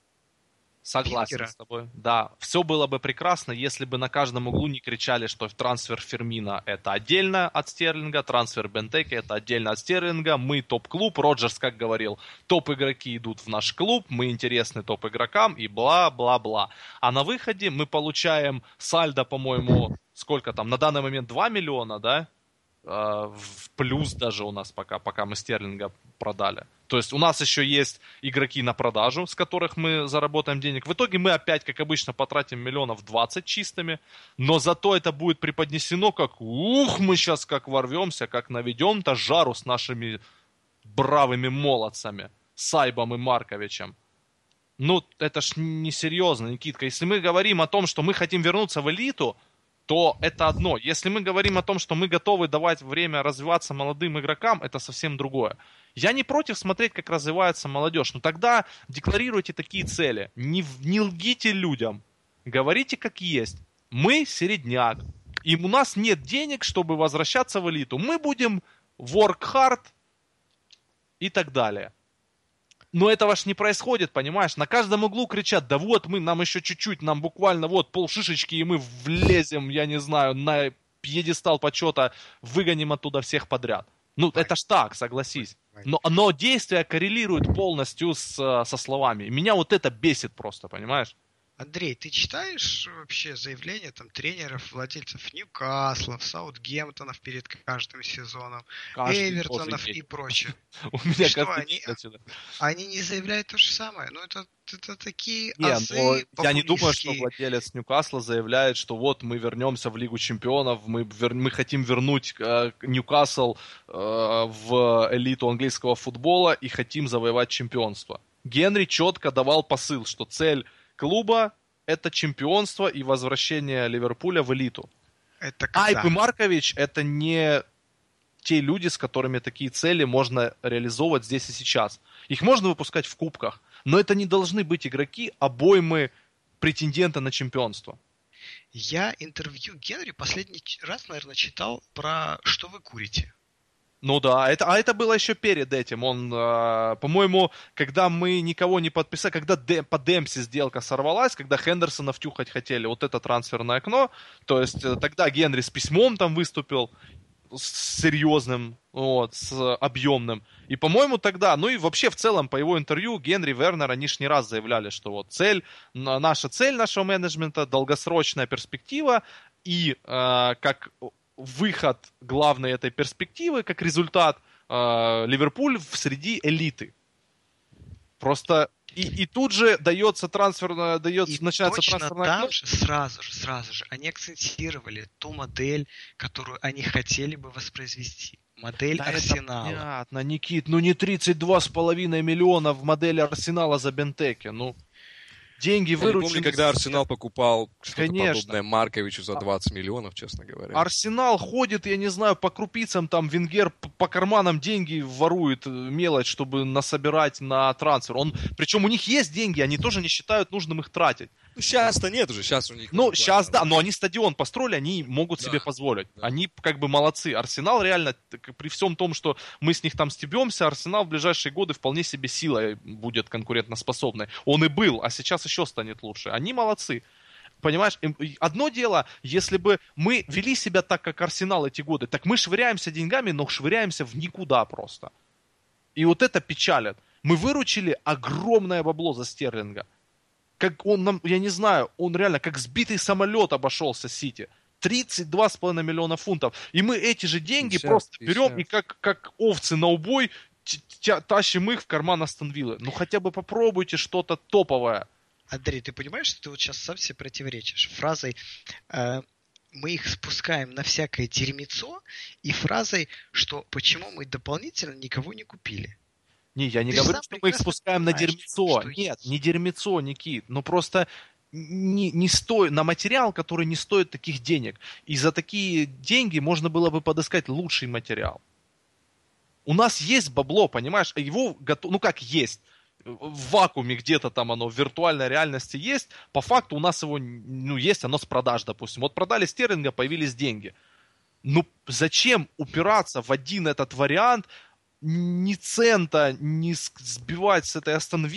Согласен Фингера. с тобой. Да, все было бы прекрасно, если бы на каждом углу не кричали, что трансфер Фермина это отдельно от Стерлинга, трансфер Бентеки это отдельно от Стерлинга, мы топ-клуб, Роджерс как говорил, топ-игроки идут в наш клуб, мы интересны топ-игрокам и бла-бла-бла. А на выходе мы получаем сальдо, по-моему, сколько там, на данный момент 2 миллиона, да? В плюс даже у нас пока, пока мы Стерлинга продали. То есть у нас еще есть игроки на продажу, с которых мы заработаем денег. В итоге мы опять, как обычно, потратим миллионов 20 чистыми, но зато это будет преподнесено как ух, мы сейчас как ворвемся, как наведем-то жару с нашими бравыми молодцами, Сайбом и Марковичем. Ну, это ж несерьезно, Никитка. Если мы говорим о том, что мы хотим вернуться в элиту, то это одно. Если мы говорим о том, что мы готовы давать время развиваться молодым игрокам, это совсем другое. Я не против смотреть, как развивается молодежь, но тогда декларируйте такие цели. Не, не лгите людям. Говорите как есть. Мы середняк. И у нас нет денег, чтобы возвращаться в элиту. Мы будем work hard и так далее. Но этого ж не происходит, понимаешь? На каждом углу кричат, да вот мы, нам еще чуть-чуть, нам буквально вот пол шишечки, и мы влезем, я не знаю, на пьедестал почета, выгоним оттуда всех подряд. Ну, это ж так, согласись. Но, но действия коррелируют полностью с, со словами. Меня вот это бесит просто, понимаешь? Андрей, ты читаешь вообще заявления там тренеров, владельцев Ньюкаслов, Саутгемптонов перед каждым сезоном, каждый Эвертонов и прочее? У меня что, они, они не заявляют то же самое? Ну, это, это такие не, азы Я не думаю, что владелец Ньюкасла заявляет, что вот мы вернемся в Лигу Чемпионов, мы, вер, мы хотим вернуть э, Ньюкасл э, в элиту английского футбола и хотим завоевать чемпионство. Генри четко давал посыл, что цель клуба это чемпионство и возвращение Ливерпуля в элиту. Это когда? Айп и Маркович это не те люди, с которыми такие цели можно реализовывать здесь и сейчас. Их можно выпускать в кубках, но это не должны быть игроки обоймы претендента на чемпионство. Я интервью Генри последний раз, наверное, читал про «Что вы курите?». Ну да, это, а это было еще перед этим. Он, э, по-моему, когда мы никого не подписали, когда Дем, по Демпси сделка сорвалась, когда Хендерсона втюхать хотели, вот это трансферное окно, то есть э, тогда Генри с письмом там выступил, с серьезным, вот, с объемным. И, по-моему, тогда, ну и вообще в целом по его интервью Генри Вернер, они ж не раз заявляли, что вот цель, наша цель нашего менеджмента, долгосрочная перспектива, и э, как выход главной этой перспективы, как результат, э, Ливерпуль в среди элиты. Просто и, и тут же дается трансфер, дается, и начинается точно трансферная там же, сразу же, сразу же, они акцентировали ту модель, которую они хотели бы воспроизвести. Модель да Арсенала. Понятно, Никит, ну не 32,5 миллиона в модели Арсенала за Бентеке, ну... Деньги выручены... Я помню, когда Арсенал покупал что-то подобное Марковичу за 20 миллионов, честно говоря. Арсенал ходит, я не знаю, по крупицам, там Венгер по карманам деньги ворует, э, мелочь, чтобы насобирать на трансфер. Он, причем у них есть деньги, они тоже не считают нужным их тратить. Ну, сейчас-то нет уже, сейчас у них... Ну, сейчас, да, но они стадион построили, они могут да, себе позволить. Да. Они как бы молодцы. Арсенал реально, при всем том, что мы с них там стебемся, Арсенал в ближайшие годы вполне себе силой будет конкурентоспособной. Он и был, а сейчас еще станет лучше. Они молодцы. Понимаешь, одно дело, если бы мы вели себя так, как Арсенал эти годы, так мы швыряемся деньгами, но швыряемся в никуда просто. И вот это печалит. Мы выручили огромное бабло за Стерлинга как он нам, я не знаю, он реально как сбитый самолет обошелся Сити. 32,5 миллиона фунтов. И мы эти же деньги 50, просто берем 50. и как, как овцы на убой тащим их в карман Астонвиллы. Ну хотя бы попробуйте что-то топовое. Андрей, ты понимаешь, что ты вот сейчас сам себе противоречишь фразой э, мы их спускаем на всякое дерьмецо и фразой, что почему мы дополнительно никого не купили. Не, я не Ты говорю, что мы их спускаем на дерьмецо. Нет, не дерьмецо, Никит. Но просто не, не стоит, на материал, который не стоит таких денег. И за такие деньги можно было бы подыскать лучший материал. У нас есть бабло, понимаешь? А его готов, ну как есть, в вакууме где-то там оно в виртуальной реальности есть, по факту у нас его, ну, есть оно с продаж, допустим. Вот продали стерлинга, появились деньги. Ну, зачем упираться в один этот вариант, ни цента не сбивать с этой Астон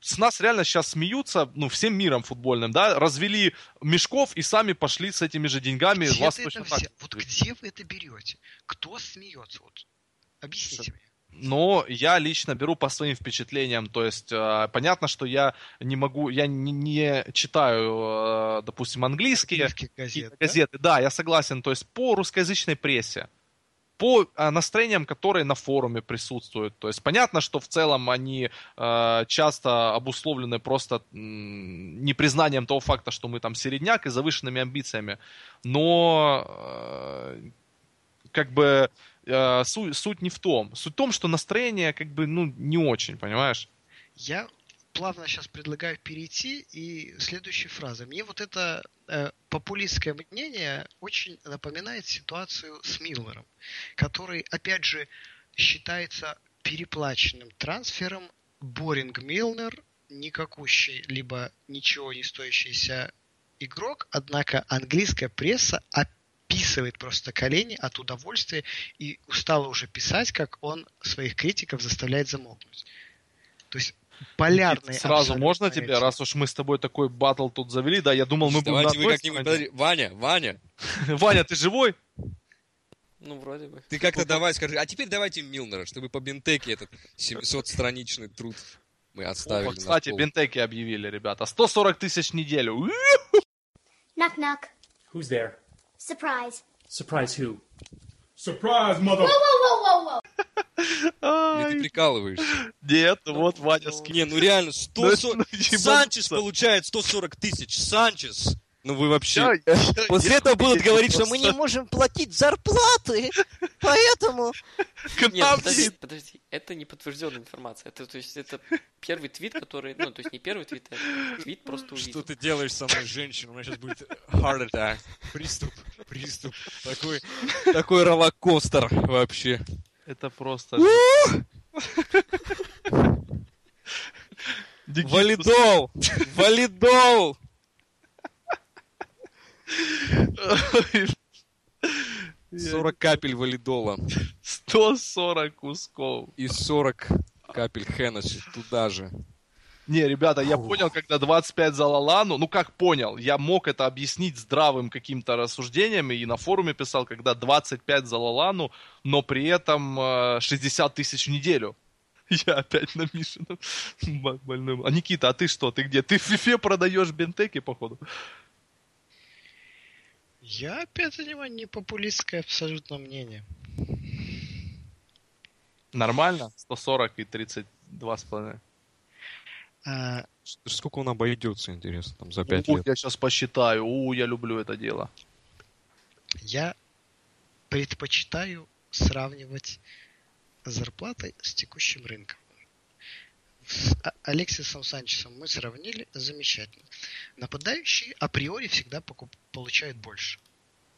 с нас реально сейчас смеются, ну, всем миром футбольным, да, развели мешков и сами пошли с этими же деньгами. Где вас точно так... Вот где вы это берете? Кто смеется? Вот объясните мне. Но я лично беру по своим впечатлениям, то есть э, понятно, что я не могу, я не, не читаю, э, допустим, английские газеты, газеты, да? да, я согласен, то есть по русскоязычной прессе, по а, настроениям, которые на форуме присутствуют. То есть понятно, что в целом они э, часто обусловлены просто м, непризнанием того факта, что мы там середняк и завышенными амбициями. Но э, как бы э, суть, суть не в том. Суть в том, что настроение как бы ну не очень, понимаешь? Я плавно сейчас предлагаю перейти и следующей фразы. Мне вот это э, популистское мнение очень напоминает ситуацию с Милнером, который, опять же, считается переплаченным трансфером. Боринг Милнер, никакущий, либо ничего не стоящийся игрок, однако английская пресса описывает просто колени от удовольствия и устала уже писать, как он своих критиков заставляет замолкнуть. То есть полярные. Сразу можно тебе, раз уж мы с тобой такой батл тут завели, да, я думал, мы будем на одной стороне. Ваня, Ваня, Ваня, ты живой? Ну, вроде бы. ты как-то давай скажи. А теперь давайте Милнера, чтобы по Бентеке этот 700-страничный труд мы оставили О, на кстати, бентеки объявили, ребята. 140 тысяч в неделю. Уи! Knock knock. Who's there? Surprise. Surprise who? Surprise, mother. Whoa, whoa, whoa, whoa, whoa. Или ты прикалываешься? Нет, вот Ваня скинул. Не, ну реально, 140... Ну, ебануться. Санчес получает 140 тысяч. Санчес! Ну вы вообще... После этого будут говорить, что мы не можем платить зарплаты, поэтому... Нет, подожди, подожди, это не подтвержденная информация. Это, то есть, это первый твит, который, ну, то есть не первый твит, а твит просто увидел. Что ты делаешь со мной, женщина? У меня сейчас будет heart attack. Приступ, приступ. Такой, такой роллокостер вообще. Это просто... Валидол! Валидол! 40 капель валидола 140 кусков. и 40 капель Хеннесси туда же. Не, ребята, я понял, когда 25 за Лалану, ну как понял, я мог это объяснить здравым каким-то рассуждениями и на форуме писал, когда 25 за Лалану, но при этом э, 60 тысяч в неделю. Я опять на Мишином больным. А Никита, а ты что? Ты где? Ты в фифе продаешь бентеки, походу? Я опять занимаю не популистское абсолютно мнение. Нормально? 140 и 32 с половиной. А, Сколько он обойдется, интересно, там за 5 У, лет? я сейчас посчитаю. У, я люблю это дело. я предпочитаю сравнивать зарплаты с текущим рынком. С А- Алексисом Санчесом мы сравнили замечательно. Нападающие априори всегда покуп- получают больше.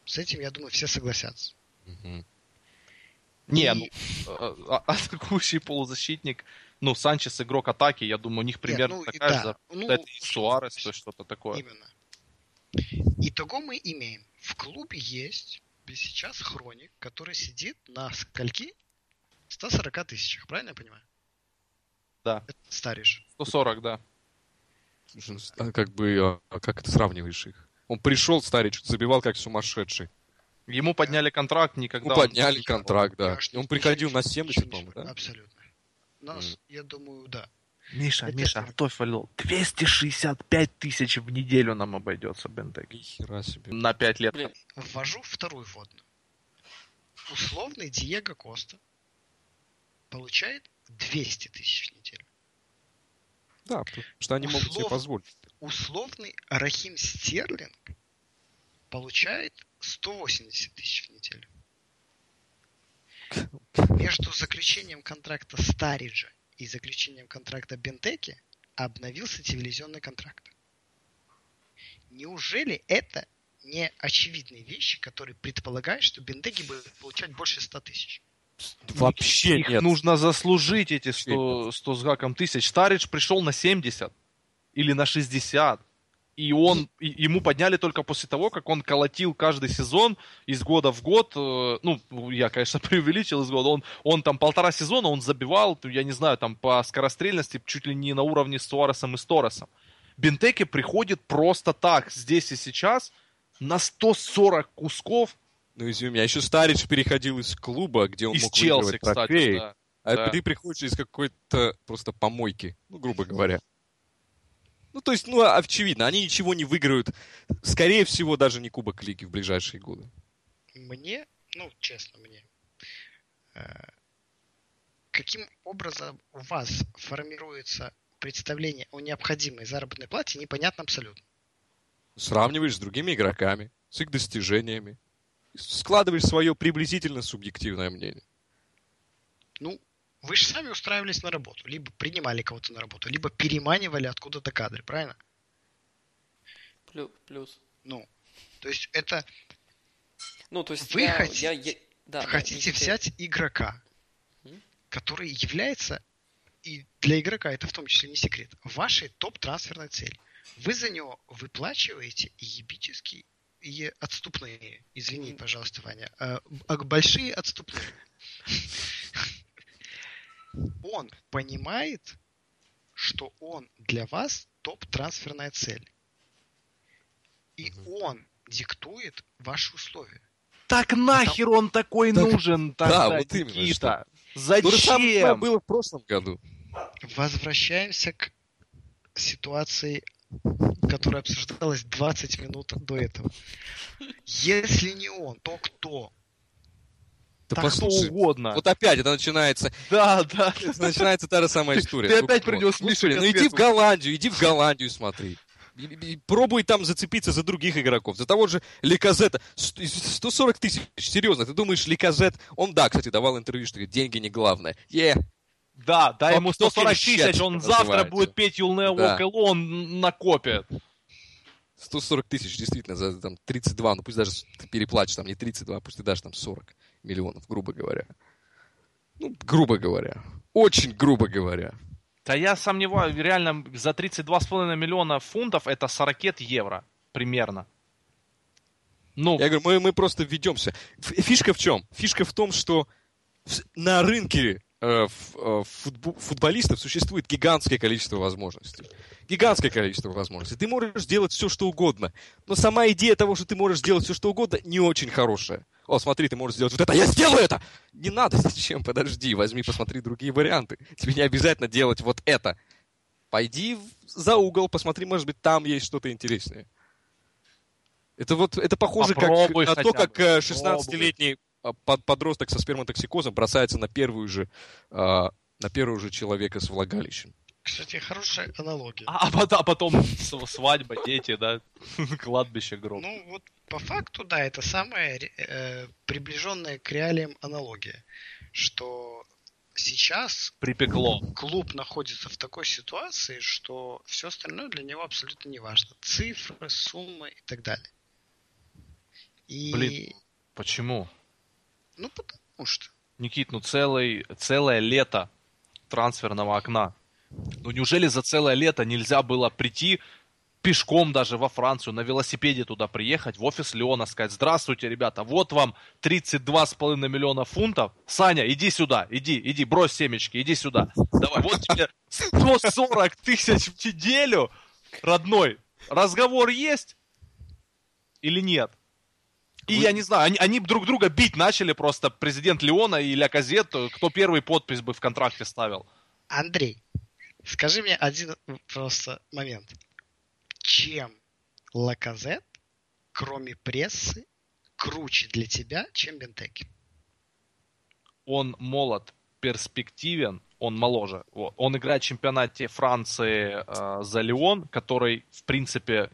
С этим, я думаю, все согласятся. Мгм. Не, И- ну, а- а- атакующий полузащитник, ну, Санчес игрок атаки, я думаю, у них примерно ну, и такая да, же зарплата. ну, это и Суарес, то есть что-то такое. Именно. Итого мы имеем. В клубе есть сейчас хроник, который сидит на скольки? 140 тысячах, правильно я понимаю? Да. Это старишь. 140, да. Ну, а как бы, а а как ты сравниваешь их? Он пришел, что-то забивал как сумасшедший. Ему подняли контракт никогда. Ну, он- подняли контракт, да. И он приходил на ничего 70, не по-моему, да? Абсолютно. Нас, я думаю, да. Миша, Это Миша, валил. 265 тысяч в неделю нам обойдется Бентеки. Нихера себе. На 5 лет. Блин, Ввожу вторую вводную. Условный Диего Коста получает 200 тысяч в неделю. Да, потому что они могут себе Услов- позволить. Условный Рахим Стерлинг получает 180 тысяч в неделю. Между заключением контракта Стариджа и заключением контракта Бентеки обновился телевизионный контракт. Неужели это не очевидные вещи, которые предполагают, что Бентеки будет получать больше 100 тысяч? Вообще Их нет. нужно заслужить эти Вообще 100, 100 с гаком тысяч. Старидж пришел на 70 или на 60. И он, и- ему подняли только после того, как он колотил каждый сезон из года в год. э, Ну, я, конечно, преувеличил из года. Он, он там полтора сезона, он забивал, я не знаю, там по скорострельности чуть ли не на уровне с Суаресом и с Торресом. Бентеке приходит просто так, здесь и сейчас, на 140 кусков Ну, извини меня, еще Старич переходил из клуба, где он из мог Челси, выигрывать кстати. трофеи, да. а да. ты приходишь из какой-то просто помойки, ну, грубо говоря. Ну, то есть, ну, очевидно, они ничего не выиграют. Скорее всего, даже не Кубок Лиги в ближайшие годы. Мне, ну, честно, мне, Э, Каким образом у вас формируется представление о необходимой заработной плате, непонятно абсолютно. Сравниваешь с другими игроками, с их достижениями. Складываешь свое приблизительно субъективное мнение. Ну, вы же сами устраивались на работу. Либо принимали кого-то на работу, либо переманивали откуда-то кадры, правильно? Плюс. плюс. Ну, то есть это Ну, то есть Вы я, хотите- я- я- да, хотите Никита, взять игрока, М? который является, и для игрока это в том числе не секрет, вашей топ-трансферной целью. Вы за него выплачиваете ебические и отступные, извини, пожалуйста, Ваня, а, а большие отступные. Он понимает, что он для вас топ-трансферная цель. И он диктует ваши условия. Так нахер он такой Так, нужен да, тогда, вот именно, Никита? То же самое Зачем? было в прошлом году. Возвращаемся к ситуации, которая обсуждалась 20 минут до этого. Если не он, то кто? Да Так послушай, угодно. вот опять это начинается, Да, да. начинается та же самая история. ты Ну, опять Ну, Мишу слушай, Ну иди в. Голландию, иди в Голландию смотри. И- и- и Пробуй там зацепиться за других игроков. За того же Ликазета. Ст- 140 тысяч. Серьезно, ты думаешь, Ликазет... Он, да, кстати, давал интервью, что деньги не главное. Е, Да, дай Топ- ему 140 токен тысяч, он что завтра будет петь You'll Never Да. Alone, накопит. 140 тысяч, действительно, за там, 32, ну пусть даже ты переплатишь там не 32, пусть ты дашь там 40 миллионов, грубо говоря. Ну, грубо говоря. Очень грубо говоря. Да я сомневаюсь, реально за 32,5 миллиона фунтов это 40 евро примерно. Ну, Я говорю, мы, мы просто ведемся. Фишка в чем? Фишка в том, что на рынке э, э, футбо- футболистов существует гигантское количество возможностей. Гигантское количество возможностей. Ты можешь делать все, что угодно. Но сама идея того, что ты можешь делать все, что угодно, не очень хорошая. О, смотри, ты можешь сделать вот это, я сделаю это! Не надо, зачем? Подожди, возьми, посмотри другие варианты. Тебе не обязательно делать вот это. Пойди за угол, посмотри, может быть, там есть что-то интереснее. Это вот, это похоже как, на то, как бы, э, попробуй. 16-летний а, под- подросток со сперматоксикозом бросается на первую же, а, на первого же человека с влагалищем. Кстати, хорошая аналогия. а, потом, а потом свадьба, дети, да, кладбище, гроб. Ну, вот по факту, да, это самая э, приближенная к реалиям аналогия, что сейчас Припекло. клуб находится в такой ситуации, что все остальное для него абсолютно не важно. Цифры, суммы и так далее. И, Блин. Почему? ну, потому что. Никит, ну целый, целое лето трансферного окна. Ну неужели за целое лето нельзя было прийти пешком даже во Францию, на велосипеде туда приехать, в офис Леона, сказать, здравствуйте, ребята, вот вам 32,5 миллиона фунтов. Саня, иди сюда, иди, иди, брось семечки, иди сюда. Давай, вот тебе 140 тысяч в неделю, родной. Разговор есть или нет? И я не знаю, они, они друг друга бить начали просто президент Леона и Ля Казет, кто первый подпись бы в контракте ставил. Андрей, скажи мне один просто момент. Чем Лаказет, кроме прессы, круче для тебя, чем Бентеки? Он молод, перспективен, он моложе. Вот. Он играет в чемпионате Франции э, за Леон, который, в принципе,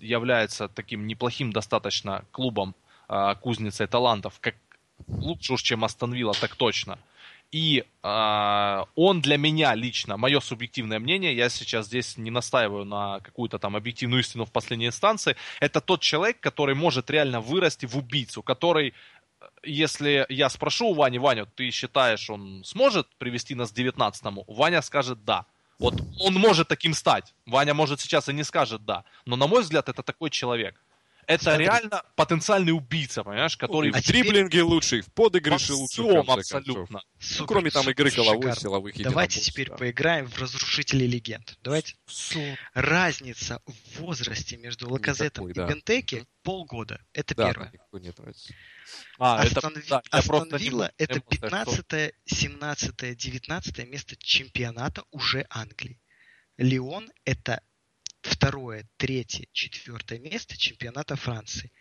является таким неплохим достаточно клубом, э, кузницей талантов, как лучше уж, чем Астон Вилла, так точно. И э, он для меня лично, мое субъективное мнение, я сейчас здесь не настаиваю на какую-то там объективную истину в последней инстанции, это тот человек, который может реально вырасти в убийцу, который если я спрошу у Вани, Ваня, ты считаешь, он сможет привести нас к 19-му? Ваня скажет да. Вот он может таким стать. Ваня, может, сейчас и не скажет да. Но, на мой взгляд, это такой человек. Это Смотри. реально потенциальный убийца, понимаешь, который в а теперь- дриблинге лучше, и в подыгрыше лучше, в абсолютно. Супер, кроме там супер, игры головой, шикарно. силовых Давайте теперь да. поиграем в Разрушителей Легенд. Давайте. Разница в возрасте между Лаказетом и да. Бентеки полгода. Это Да, первое. не нравится. А, это, Астон, Ви- да, просто не это не буду сказать, что- 15, 17, 19 место чемпионата уже Англии. Лион это второе, третье, четвертое место чемпионата Франции.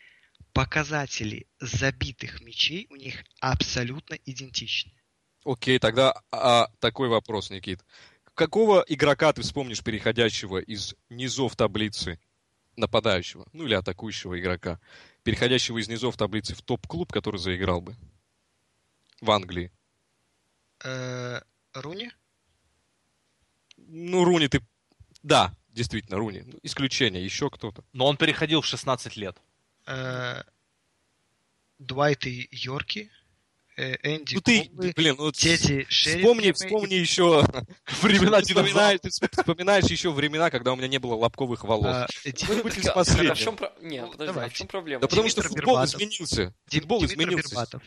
показатели забитых мячей у них абсолютно идентичны. Окей, тогда а, такой вопрос, Никит. Какого игрока ты вспомнишь, переходящего из низов таблицы нападающего, ну или атакующего игрока, переходящего из низов таблицы в топ-клуб, который заиграл бы в Англии? Э, Руни? Ну, Руни ты... Да, действительно, Руни. Ну, Исключение, еще кто-то. Но он переходил в 16 лет. Э, Дуайт и Йорки? Э, Энди Ну ты, Коллы, блин, ну, Теди вспомни, Шерингемы вспомни еще Времена вспоминаешь, ты вспоминаешь еще времена, когда у меня не было лобковых волос. А, Ди- Что-нибудь из а последнего. в чем про... Не, Ну, подожди, а в чем проблема? Да потому что футбол Бербатов. изменился. Дим- Футбол Димитр изменился. Бербатов.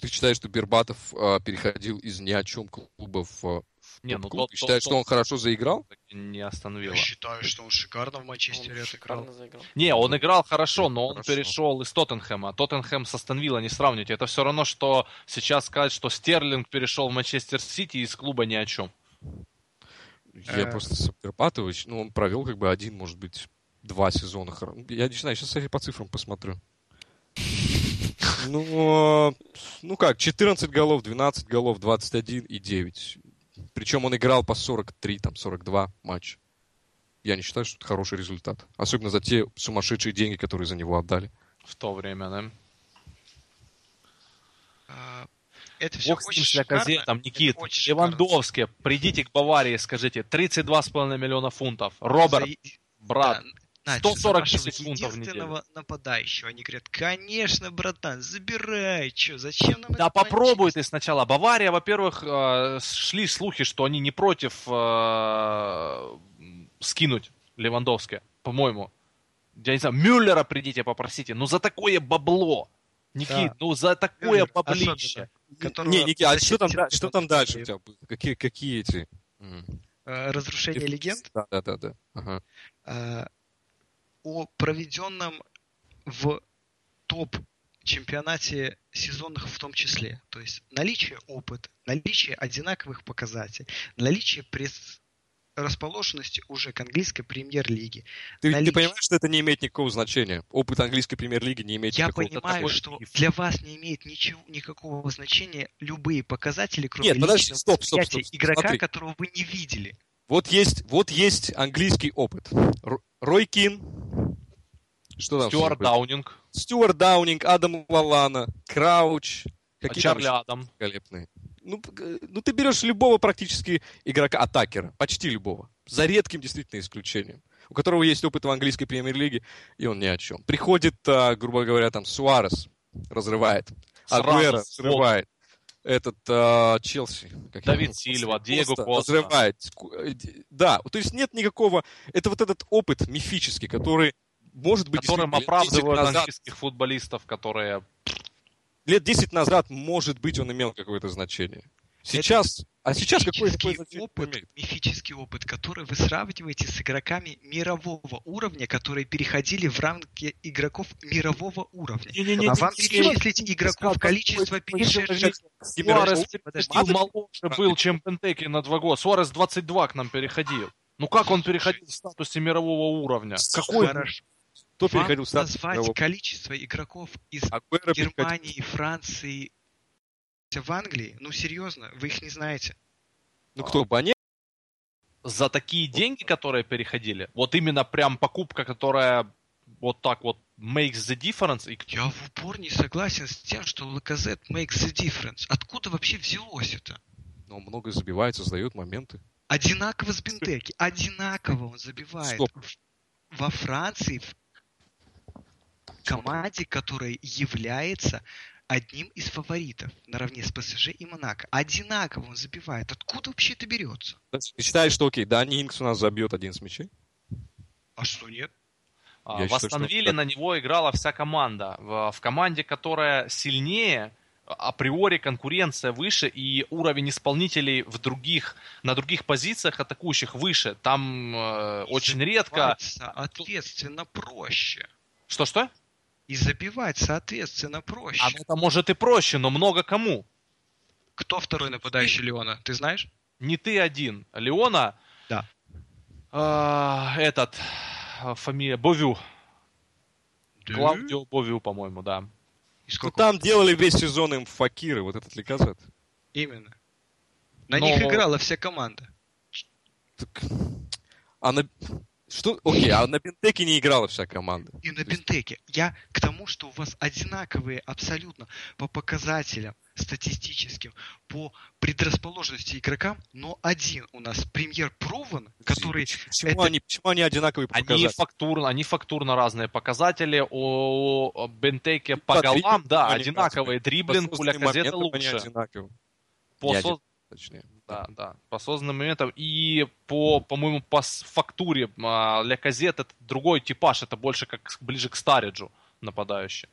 Ты считаешь, что Бербатов а, переходил из ни о чем клуба в, а, в Не, ну тот- считаешь, тот- что он хорошо заиграл? Не остановила. Я считаю, что он шикарно в Он Манчестере отыграл. шикарно заиграл. Не, он играл хорошо, но он Хорошо. перешел из Тоттенхэма. Тоттенхэм с Астон Вилла не сравните. Это все равно, что сейчас сказать, что Стерлинг перешел в Манчестер Сити из клуба ни о чем. Я Э. просто с Бербатович, ну, он провел как бы один, может быть, два сезона. Я не знаю, сейчас я по цифрам посмотрю. Ну, э, ну как, 14 голов, 12 голов, 21 и 9. Причем он играл по 43, там, 42 матча. Я не считаю, что это хороший результат. Особенно за те сумасшедшие деньги, которые за него отдали. В то время, да? А, Это все Бог с ним, очень с шикарно. Лаказетом, Никит. Очень шикарно. Левандовский, придите к Баварии, скажите, 32,5 миллиона фунтов. Роберт, За- брат, Да, 140 запрашивают тысяч фунтов в неделю. нападающего. Они говорят, конечно, братан, забирай. Че, зачем нам Да это попробуй Манчестер?» ты сначала. Бавария, во-первых, э, шли слухи, что они не против э, скинуть Левандовского, по-моему. Я не знаю, Мюллера придите попросите. Ну за такое бабло. Никит, Да. ну за такое Мюллер, баблище. особенно. которого Не, Ники, а что там, что там дальше у тебя? Какие, какие эти? Э, Разрушение легенд Да, да, да, да. Ага. О проведенном в топ чемпионате сезонных в том числе. То есть наличие опыта, наличие одинаковых показателей, наличие пресс расположенности уже к английской премьер-лиге. Ты, ты Наличие- понимаешь, что это не имеет никакого значения? Опыт английской премьер-лиги не имеет Я никакого понимаю, такой что миф. для вас не имеет ничего, никакого значения любые показатели, кроме Нет, подожди, стоп, стоп, восприятия стоп, игрока, смотри. которого вы не видели. Вот есть, вот есть английский опыт. Рой Кин. Что там? Стюарт? Даунинг, Стюарт Даунинг, Адам Лалана, Крауч. Какие Чарли Адам. великолепные. Ну, п- ну, ты берешь любого практически игрока, атакера, почти любого. За редким действительно исключением. У которого есть опыт в английской премьер-лиге, и он ни о чем. Приходит, а, грубо говоря, там Суарес, разрывает. С разрывает. Этот а, Челси. как Давид его, Сильва, Диего Коста. Разрывает. Э, Да, то есть нет никакого... Это вот этот опыт мифический, который может быть которым действительно лет 10 оправдывают назад английских футболистов, которые... лет 10 назад, может быть, он имел какое-то значение. Сейчас, а сейчас значение опыт, мифический опыт, который вы сравниваете с игроками мирового уровня, которые переходили в рамки игроков мирового уровня. А вам не- не- перечислите игроков, не- количество не- перешедших... Суарес моложе был, чем Бентеки на два года. Суарес 22 к нам переходил. Ну как он переходил в статусе мирового уровня? Какой? Хорошо. Кто Вам переходил в статус назвать мирового? количество игроков из. Германии, Франции, в Англии? Ну, серьезно, вы их не знаете. Ну кто, Бане? За такие деньги, которые переходили, вот именно прям покупка, которая вот так вот makes the difference, и Я в упор не согласен с тем, что Лаказет makes the difference. Откуда вообще взялось это? Но он много забивает, создает моменты. Одинаково с Бентеки. Одинаково он забивает. Стоп. Во Франции, в команде, которая является одним из фаворитов наравне с ПСЖ и Монако. Одинаково он забивает. Откуда вообще это берется? Ты считаешь, что окей, Дани Инкс у нас забьет 11 мячей? А что нет? а, Я в считаю, Астон что на него играла вся команда. В, в команде, которая сильнее, априори конкуренция выше и уровень исполнителей в других, на других позициях атакующих выше. Там э, очень редко... Забивать, Соответственно, проще. Что-что? И забивать, соответственно, проще. А это может и проще, но много кому. Кто второй нападающий Леона? Ты знаешь? Не ты один. Леона... Да. а, этот... а, Фамилия... Бовю. Клаудио Бовиу, по-моему, да. И Ну, сколько? там делали весь сезон им факиры, вот этот Ликозет. Именно. На Но- них играла вся команда. Так... А на... Что? Окей, а на Бентеке не играла вся команда. И на Бентеке. Я к тому, что у вас одинаковые абсолютно по показателям статистическим, по предрасположенности игрокам, но один у нас премьер Прован, который... Почему, это- они, почему они одинаковые по Они фактурно, они фактурно разные показатели. У Бентеке по голам, да, одинаковые. Дриблинг моментам они лучше. одинаковые. По со- точнее. Да, да, по созданным моментам. И по, по-моему, по фактуре а, Ляказет это другой типаж, это больше как ближе к Стариджу нападающий.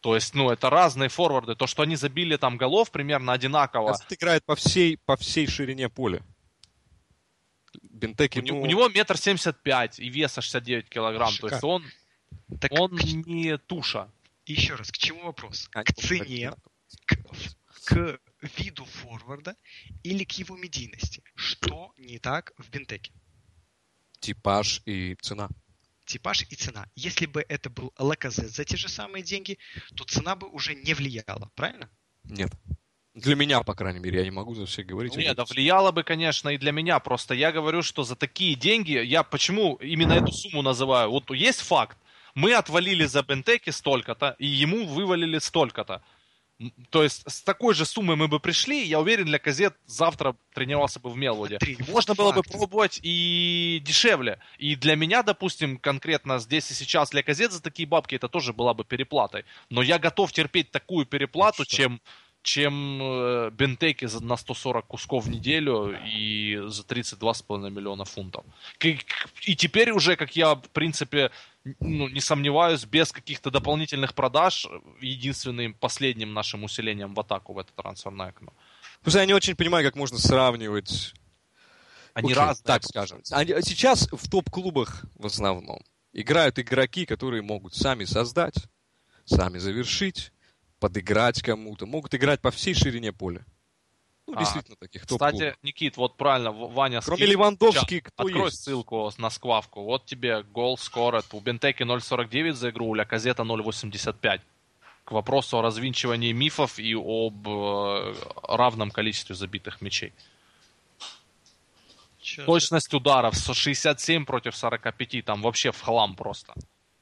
То есть, ну, это разные форварды. То, что они забили там голов примерно одинаково. Ликозет играет по всей, по всей ширине поля. Бентеки, У, ну, у него метр семьдесят пять и веса 69 килограмм. То есть Шикарно. он, Так он к- не туша. еще раз, к чему вопрос? они К просто цене, к, к виду форварда или к его медийности? Что не так в Бентеке? Типаж и цена. Типаж и цена. Если бы это был Лаказет за те же самые деньги, то цена бы уже не влияла, правильно? Нет. Для меня, по крайней мере, я не могу за всех говорить. Ну, Нет, да влияло бы, конечно, и для меня. Просто я говорю, что за такие деньги, я почему именно эту сумму называю? Вот есть факт. Мы отвалили за Бентеки столько-то, и ему вывалили столько-то. То есть с такой же суммой мы бы пришли, я уверен, для Казет завтра тренировался бы в Мелвуде. Смотри, Можно было бы пробовать и дешевле. И для меня, допустим, конкретно здесь и сейчас для Казет за такие бабки это тоже была бы переплатой. Но я готов терпеть такую переплату, Что? чем чем э, Бентеки на 140 кусков в неделю и за 32,5 миллиона фунтов. И теперь уже, как я, в принципе, ну, не сомневаюсь, без каких-то дополнительных продаж, единственным последним нашим усилением в атаку в это трансферное окно. Просто я не очень понимаю, как можно сравнивать Они Окей, разные. Так скажем. Они- сейчас в топ-клубах в основном играют игроки, которые могут сами создать, сами завершить, подыграть кому-то. Могут играть по всей ширине поля. Ну, А, действительно, таких топ-клубов. Кстати, Никит, вот правильно, Ваня Кроме скинул Левандовски, в чат. кто Открой есть? ссылку на сквавку. Вот тебе гол скоро. У Бентеки 0.49 за игру, у Ляказета 0.85. К вопросу о развинчивании мифов и об э, равном количестве забитых мячей. За- Точность ударов со 67 против 45, там вообще в хлам просто.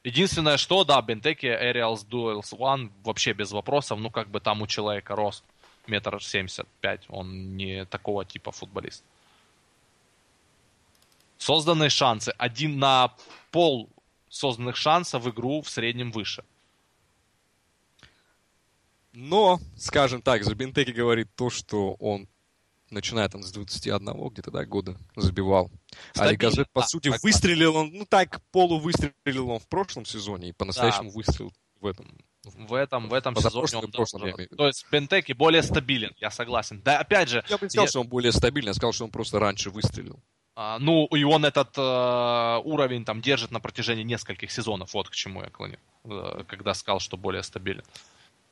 Единственное, что, да, Бентеки Aerials Duels One вообще без вопросов, ну как бы там у человека рост метр семьдесят пять, он не такого типа футболист. Созданные шансы. Один на пол созданных шансов в игру в среднем выше. Но, скажем так, за Бентеки говорит то, что он начиная там с 21 где-то, да, года забивал. А Стабильно, Легазет, по да, сути, так, выстрелил он, ну так, полувыстрелил он в прошлом сезоне и по-настоящему выстрелил в этом. В этом, в этом сезоне он прошлом, должен- я. То есть Бентеки более стабилен, я согласен. Да, опять же, Я бы не сказал, Я- что он более стабильный, я сказал, что он просто раньше выстрелил. А, ну, и он этот э, уровень там держит на протяжении нескольких сезонов. Вот к чему я клоню. э, когда сказал, что более стабилен.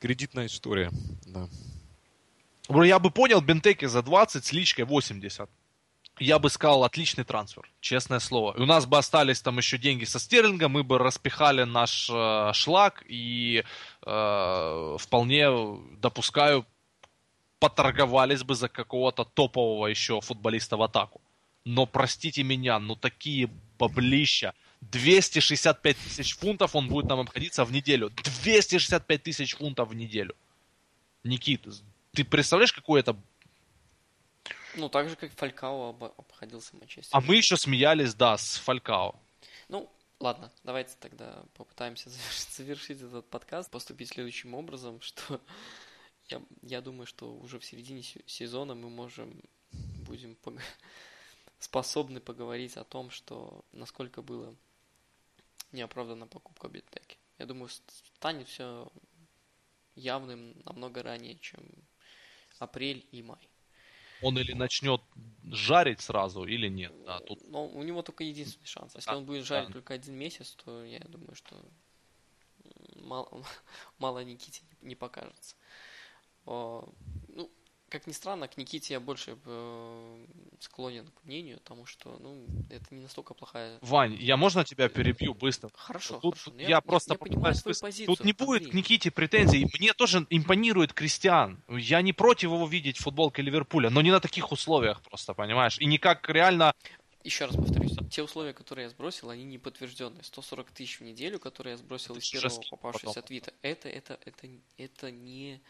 Кредитная история, да. Бро, Я бы понял Бентеки за 20 с личкой 80. Я бы сказал, отличный трансфер, честное слово. И у нас бы остались там еще деньги со Стерлинга, мы бы распихали наш э, шлак и э, вполне допускаю, поторговались бы за какого-то топового еще футболиста в атаку. Но простите меня, ну такие баблища. 265 тысяч фунтов он будет нам обходиться в неделю. 265 тысяч фунтов в неделю. Никит, ты представляешь, какой это... Ну, так же, как Фалькао об- обходился Манчестер. А мы еще смеялись, да, с Фалькао. Ну, ладно, давайте тогда попытаемся завершить, завершить этот подкаст, поступить следующим образом, что я, я думаю, что уже в середине се- сезона мы можем, будем пог- способны поговорить о том, что насколько было неоправдана покупка Битеки. Я думаю, ст- станет все явным намного ранее, чем апрель и май. Он или начнет жарить сразу, или нет. Да, тут Но у него только единственный шанс. Если Да, он будет жарить да. только один месяц, то я думаю, что мало, мало Никите не покажется. Ну, как ни странно, к Никите я больше э, склонен к мнению, потому что, ну, это не настолько плохая... Вань, я можно тебя перебью быстро? Хорошо, Тут хорошо. но я, просто я понимаю выс- позицию. Тут не будет Андрей. к Никите претензий. Мне тоже импонирует Кристиан. Я не против его видеть в футболке Ливерпуля, но не на таких условиях просто, понимаешь? И никак реально... Еще раз повторюсь, те условия, которые я сбросил, они не подтвержденные. 140 тысяч в неделю, которые я сбросил из первого попавшегося потом. твита, это, это, это, это не,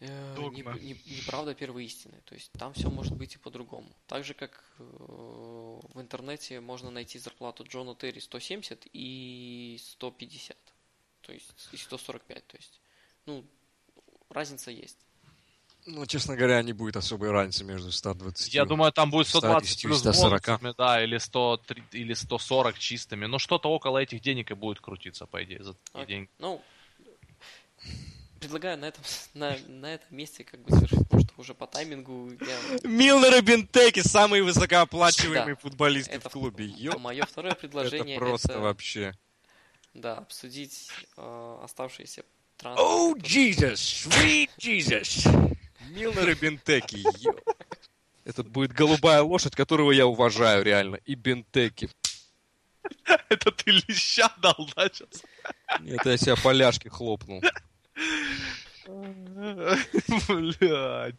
э, не, Догма. не- неправда первой истины. То есть там все может быть и по-другому. Так же, как э, в интернете можно найти зарплату Джона Терри 170 и 150. То есть и 145. То есть, ну, разница есть. Ну, честно говоря, не будет особой разницы между 120. Я думаю, там будет 120 110, плюс 140. бонусами, да, или, 100, или 140 чистыми. Но что-то около этих денег и будет крутиться, по идее, за такие Окей. деньги. Ну, предлагаю на этом, на, на этом месте как бы завершить, потому что уже по таймингу я... Милнер и Бентеки самые высокооплачиваемые Да. футболисты Это в клубе. Ёп, мое второе предложение это просто это, вообще. да, обсудить э, оставшиеся О, трансферы. Jesus, sweet Jesus. Милнер и Бентеки, ёп. Это будет голубая лошадь, которого я уважаю реально. И Бентеки. Это ты леща дал, да, сейчас? Это я себя поляшки хлопнул. Блядь.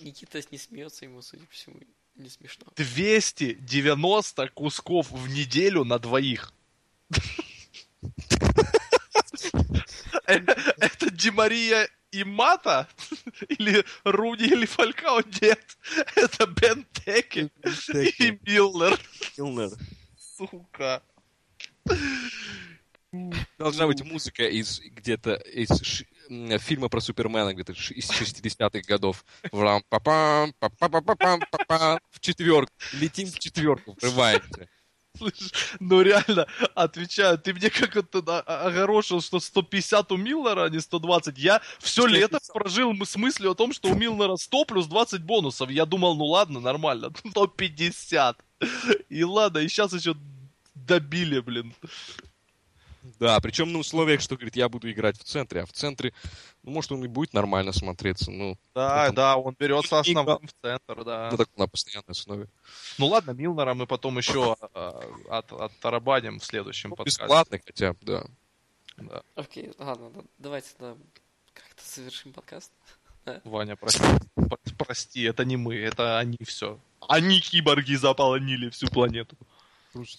Никита не смеется, ему, судя по всему, не смешно. 290 кусков в неделю на двоих. Это Димария и Мата? Или Руни, или Фалькао? Нет. Это Бентеки и Миллер. Милнер. Сука. Должна быть музыка из где-то из ш- фильма про Супермена где-то из 60-х годов. В четверку. Летим в четверку, врываемся. Слышь, ну реально, отвечаю, ты мне как это огорошил, что 150 у Милнера, а не 120. Я все лето прожил с мыслью о том, что у Милнера 100 плюс 20 бонусов. Я думал, ну ладно, нормально, 150. И ладно, и сейчас еще добили, блин. Да, причем на условиях, что, говорит, я буду играть в центре, а в центре, ну, может, он и будет нормально смотреться, ну, Да, Потом- да, он берется Ну, основным в центр, да. на, так, на постоянной основе. Ну ладно, Милнера мы потом еще а, от, оттарабаним в следующем Ну, подкасте. бесплатно хотя бы, да. Да. Окей, ладно, да- давайте да, как-то завершим подкаст. Ваня, прости. Про- Прости, это не мы, это они все. Они киборги заполонили всю планету.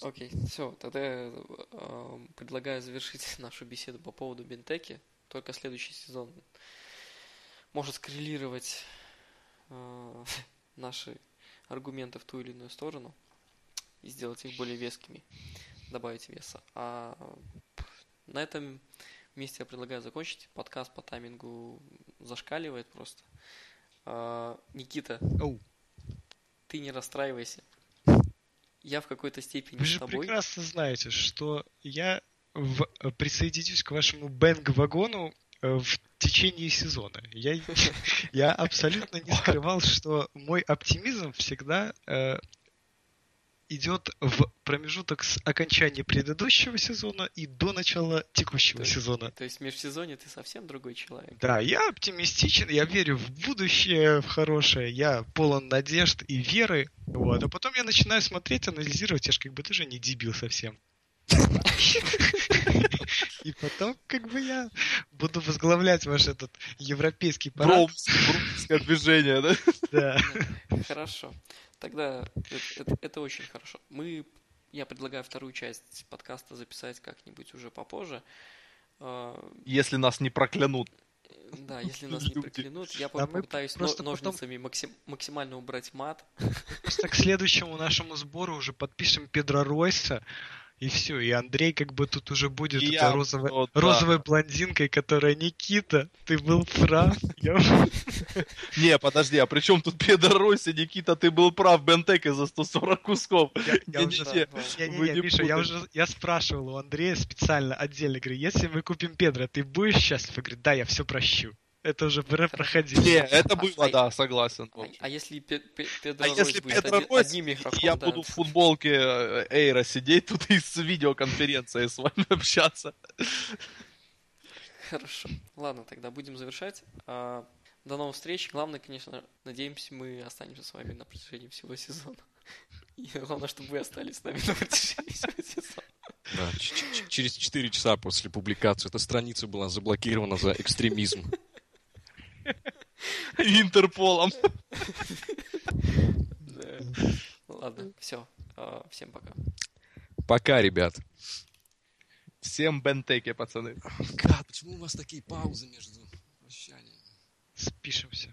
Окей, все, тогда я э, предлагаю завершить нашу беседу по поводу Бентеки. Только следующий сезон может скоррелировать э, наши аргументы в ту или иную сторону и сделать их более вескими, добавить веса. А на этом месте я предлагаю закончить. Подкаст по таймингу зашкаливает просто. А, Никита, Оу. ты не расстраивайся. Я в какой-то степени Вы с же тобой. прекрасно знаете, что я в- э, присоединюсь к вашему бэнг-вагону э, в течение сезона. Я, я абсолютно не скрывал, что мой оптимизм всегда э, идет в промежуток с окончания предыдущего сезона и до начала текущего То есть- сезона. То есть в межсезонье ты совсем другой человек. Да, я оптимистичен, я верю в будущее, в хорошее, я полон надежд и веры. Вот. А потом я начинаю смотреть, анализировать, я же как бы тоже не дебил совсем. И потом, как бы я буду возглавлять ваш этот европейский парад. Бромс, бромское движение, да? Да. Хорошо. Тогда это, это- это очень хорошо. Мы, я предлагаю вторую часть подкаста записать как-нибудь уже попозже. А, Если нас не проклянут. Да, если нас не Люди. проклянут, я Да попытаюсь но- просто потом- ножницами максим- максимально убрать мат. Просто к следующему нашему сбору уже подпишем Педро Ройса, и все. И Андрей как бы тут уже будет И этой я, розовой, вот, да. розовой блондинкой, которая Никита, ты был прав. Не, подожди, а при чем тут Педро Росси, Никита, ты был прав, Бентека за 140 кусков. Я, уже, Миша, я уже я спрашивал у Андрея специально отдельно, говорю, если мы купим Педро, ты будешь счастлив? Я говорю, да, я все прощу. Это уже проходили. Не, это а было, а да, согласен. А, а если Педро Ройс я буду в футболке э, Эйра сидеть тут и с видеоконференцией с вами общаться. Хорошо. Ладно, тогда будем завершать. До новых встреч. Главное, конечно, надеемся, мы останемся с вами на протяжении всего сезона. И главное, чтобы вы остались с нами на протяжении всего сезона. Да, через 4 часа после публикации эта страница была заблокирована за экстремизм. Интерполом. Ладно, все. А, всем пока. Пока, ребят. Всем бентеке, пацаны. Как? Почему у вас такие паузы между вещаниями? Спишемся.